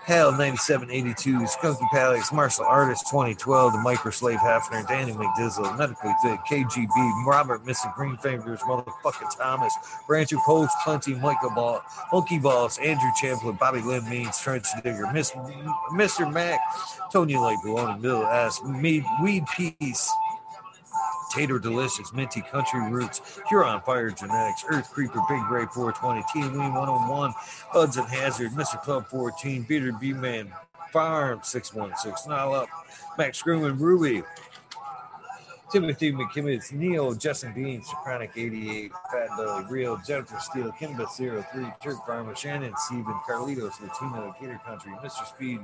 Speaker 1: Hell 9782, Skunky Palace, Martial Artist 2012, The Microslave Hafner, Danny McDizzle, Medically Thick, KGB, Robert Mr. Green Fingers, Motherfucking Thomas, Rancher Post, Plenty, Michael Ball, Monkey Balls, Andrew Champlin, Bobby Lynn Means, Trench Digger, Miss, Mr. Mac, Tony Lake, Baloney Middle Ass, Weed Peace, Tater Delicious, Minty Country Roots, Huron Fire Genetics, Earth Creeper, Big Gray 420, Team Lean 101, Buds and Hazard, Mr. Club 14, Peter B Man, Farm 616, Nile Up, Max Grumman, Ruby, Timothy McKimmons, Neil, Justin Bean, Sopranic 88, Fat Belly, Real, Jennifer Steele, Kimba 03, Turk Farmer, Shannon, Steven, Carlitos, Latino, Gator Country, Mr. Speed,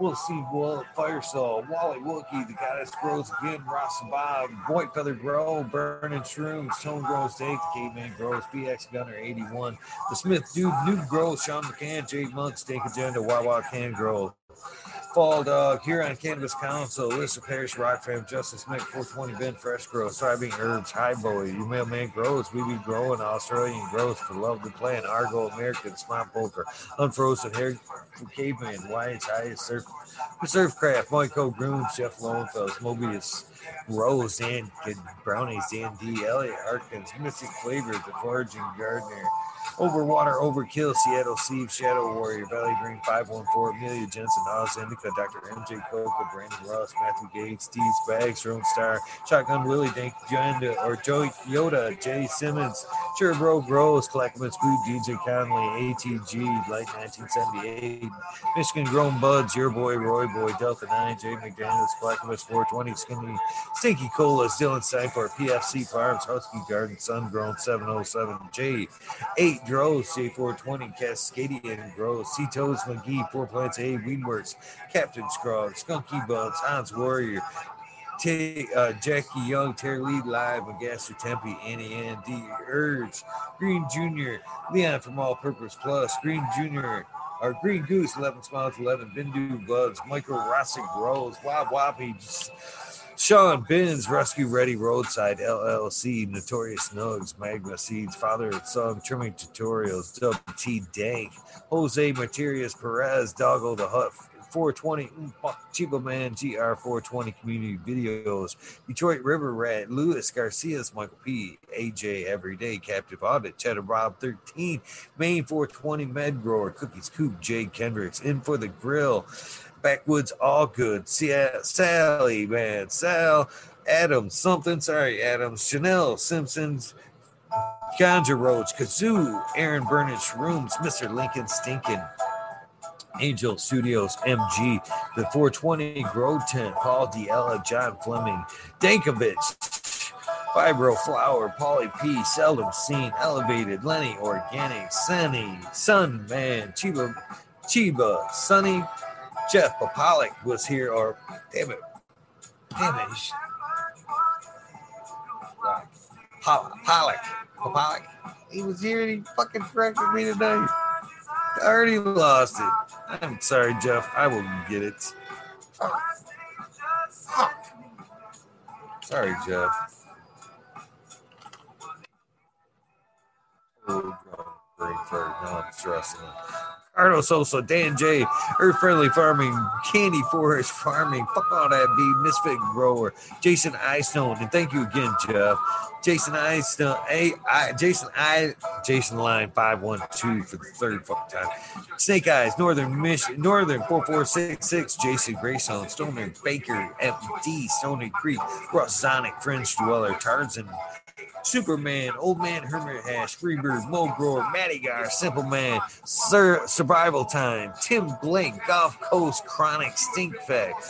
Speaker 1: Will Steve, Will, Firesaw, Wally Wookie, The Goddess Grows Again, Ross Bob, White Feather Grow, Burning Shrooms, Tone Grows Take, The Caveman Grows, BX Gunner 81, The Smith Dude, New Grows, Sean McCann, Jake Monk, Steak Agenda, Wawa Can Grow, Fall Dog, uh, here on Cannabis Council, Lister Parish, Rock Fam, Justice Mick, 420 Ben, Fresh Grow, Thriving Herbs, High Boy, You Mailman Grows, We Be Growing, Australian Growth for Love the Plant, Argo American, Smart Poker, Unfrozen Hair, Caveman, Wyatt's Highest Surf, Reserve Craft, Michael Groom, Jeff Lowenfels, Mobius, Rose, and Brownies, Dan D, Elliot Harkins, Mystic Flavor, The Foraging Gardener, Overwater, Overkill, Seattle Steve, Shadow Warrior, Valley Green, 514, Amelia Jensen, Oz Indica, Dr. MJ Coca, Brandon Ross, Matthew Gates, Steve Spags, Rome Star, Shotgun Willie, Dank Janda, or Joey Yoda, Jay Simmons, Cherbro Gross, Clackamas Food, DJ Conley, ATG, Light 1978, Michigan Grown Buds, Your Boy, Roy Boy, Delta 9, Jay McDaniels, Clackamas 420, Skinny, Stinky Colas, Dylan Seifert, PFC Farms, Husky Garden, Sun Grown 707, J8. Tate Drove, C420, Cascadian Grove, C Toes McGee, Four Plants A, Weedworks, Captain Scrog Skunky Bugs, Hans Warrior, T- uh, Jackie Young, Terry Lee Live, Agaster Tempe, Annie Ann, D. Urge, Green Jr., Leon from All Purpose Plus, Green Jr., our Green Goose, 11 Smiles, 11, Bindu Bugs, Michael Rossick Rose, Bob Sean Bins, Rescue Ready Roadside LLC, Notorious Nugs, Magma Seeds, Father and Son, Trimming Tutorials, WT Dank, Jose Materias Perez, Doggo the Hut, 420, mm, Chiba Man, GR 420 Community Videos, Detroit River Rat, Louis Garcia's Michael P, AJ Everyday, Captive Audit, Cheddar Bob 13, Main 420 Med Grower, Cookies Coop, Jay Kendricks, In for the Grill, Backwoods All Good, Sally, man, Sal, Adams, something, sorry, Adams, Chanel, Simpsons, Ganja Roach, Kazoo, Aaron Burnage Rooms, Mr. Lincoln Stinkin', Angel Studios, MG, the 420 Grow Tent, Paul Diella, John Fleming, Dankovich, Fibro Flower, Polly P, Seldom Seen, Elevated, Lenny Organic, Sunny, Sun Man, Chiba, Chiba, Sunny, Jeff Papalik was here, or damn it, damn it, Pollock, Pollock, he was here and he fucking corrected me today. I already lost it. I'm sorry, Jeff. I will get it. Sorry, Jeff. Oh, I'm stressing. Carlos Sosa, Dan J, Earth Friendly Farming, Candy Forest Farming, fuck all that be Misfit Grower, Jason Stone, and thank you again, Jeff. Jason Stone, A, I, Jason I, Jason Line five one two for the third fucking time. Snake Eyes, Northern Mission, Northern four four six six, Jason Grayson, Stoner Baker, FD, Stony Creek, Russ Sonic, Fringe Dweller, Tarzan, Superman, Old Man Hermit Hash, Freebird, Matty Gar, Simple Man, Sir Survival Time, Tim Blake, Golf Coast Chronic Stink Fact,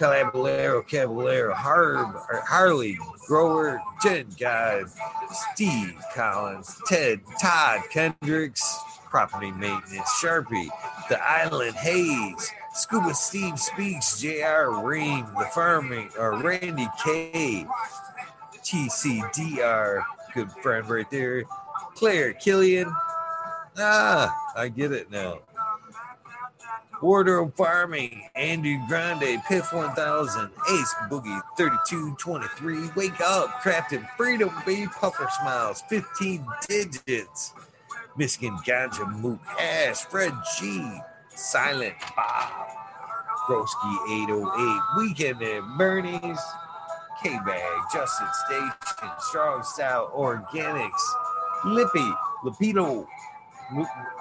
Speaker 1: Caballero, Caballero, Harb, Harley, Grower, Jen Guy, Steve Collins, Ted, Todd Kendricks, Property Maintenance, Sharpie, The Island Hayes, Scuba Steve Speaks, J.R. Ream, The Farming, or Randy K, TCDR, good friend right there. Claire Killian. Ah, I get it now. Wardrobe Farming, Andy Grande, Piff 1000, Ace Boogie 3223, Wake Up, Crafted Freedom, Baby Puffer Smiles, 15 digits, Michigan Ganja Mook Ash, Fred G, Silent Bob, Broski 808, Weekend at Bernie's, K Bag, Justin Station, Strong Style Organics, Lippy, Lapito,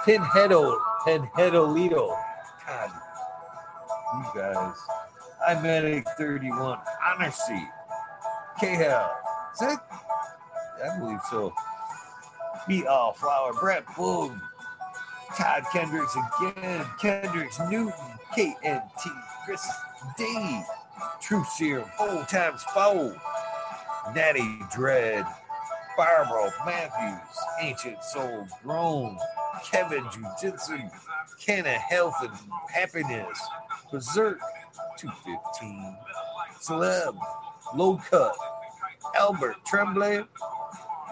Speaker 1: Pinheado, Pinheadolito. God, you guys. I'm Medic 31, Honor Seat, KHL. Is that? I believe so. Be All Flower, Brett Boom, Todd Kendricks again, Kendricks, Newton, KNT, Chris D. True Serum, Four Times Four, Natty Dread, Barbara Matthews, Ancient Soul Grown, Kevin Jiu-Jitsu, of Health and Happiness, Berserk 215, Celeb, Low Cut, Albert Tremblay,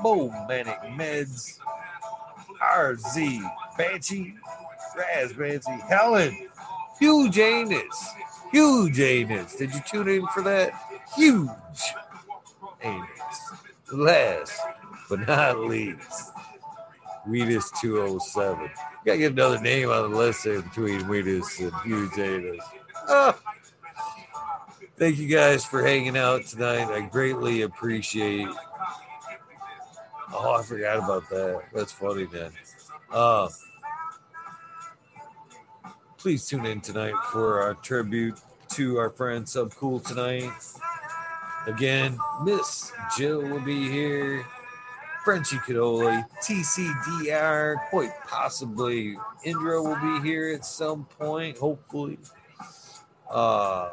Speaker 1: Bo Manic Meds, RZ, Banshee, Raz Banshee, Helen, Huge Anus, Huge anus. Did you tune in for that? Huge anus. Last but not least, Wheatus 207. Gotta get another name on the list there between Wheatus and Huge Anus. Ah. Thank you guys for hanging out tonight. I greatly appreciate. Oh, I forgot about that. That's funny, man. Uh, please tune in tonight for our tribute to our friend Sub Cool tonight. Again, Miss Jill will be here. Frenchy Cannoli, TCDR, quite possibly Indra will be here at some point, hopefully. Uh,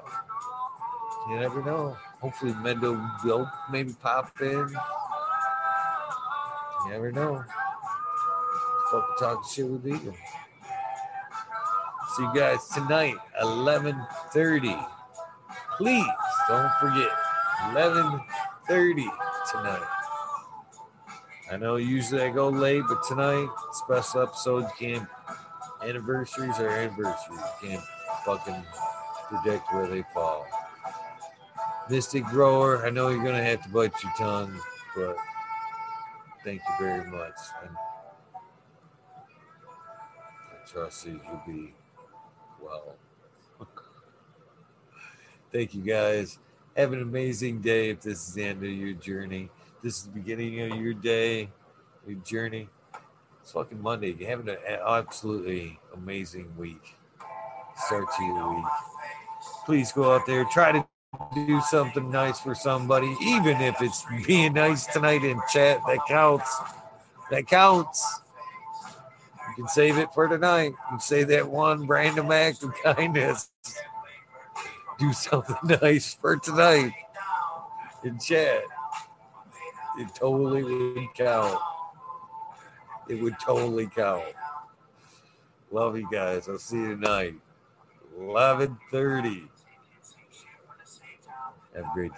Speaker 1: you never know. Hopefully, Mendo will maybe pop in. You never know. Fucking talking shit with Egan. See you guys tonight, 11:30. Please don't forget, 11:30 tonight. I know usually I go late, but tonight, special episode, can't, anniversaries are anniversaries. You can't fucking predict where they fall. Mystic Grower, I know you're going to have to bite your tongue, but thank you very much. And I trust that you'll be well. [laughs] thank you guys. Have an amazing day if this is the end of your journey. This is the beginning of your day, your journey. It's fucking Monday. You're having an absolutely amazing week. Start to your week. Please go out there, try to do something nice for somebody, even if it's being nice tonight in chat. That counts. That counts. You can save it for tonight. You say that one random act of kindness. Do something [laughs] nice for tonight in chat. It totally would count. It would totally count. Love you guys. I'll see you tonight. 1130. Have a great day.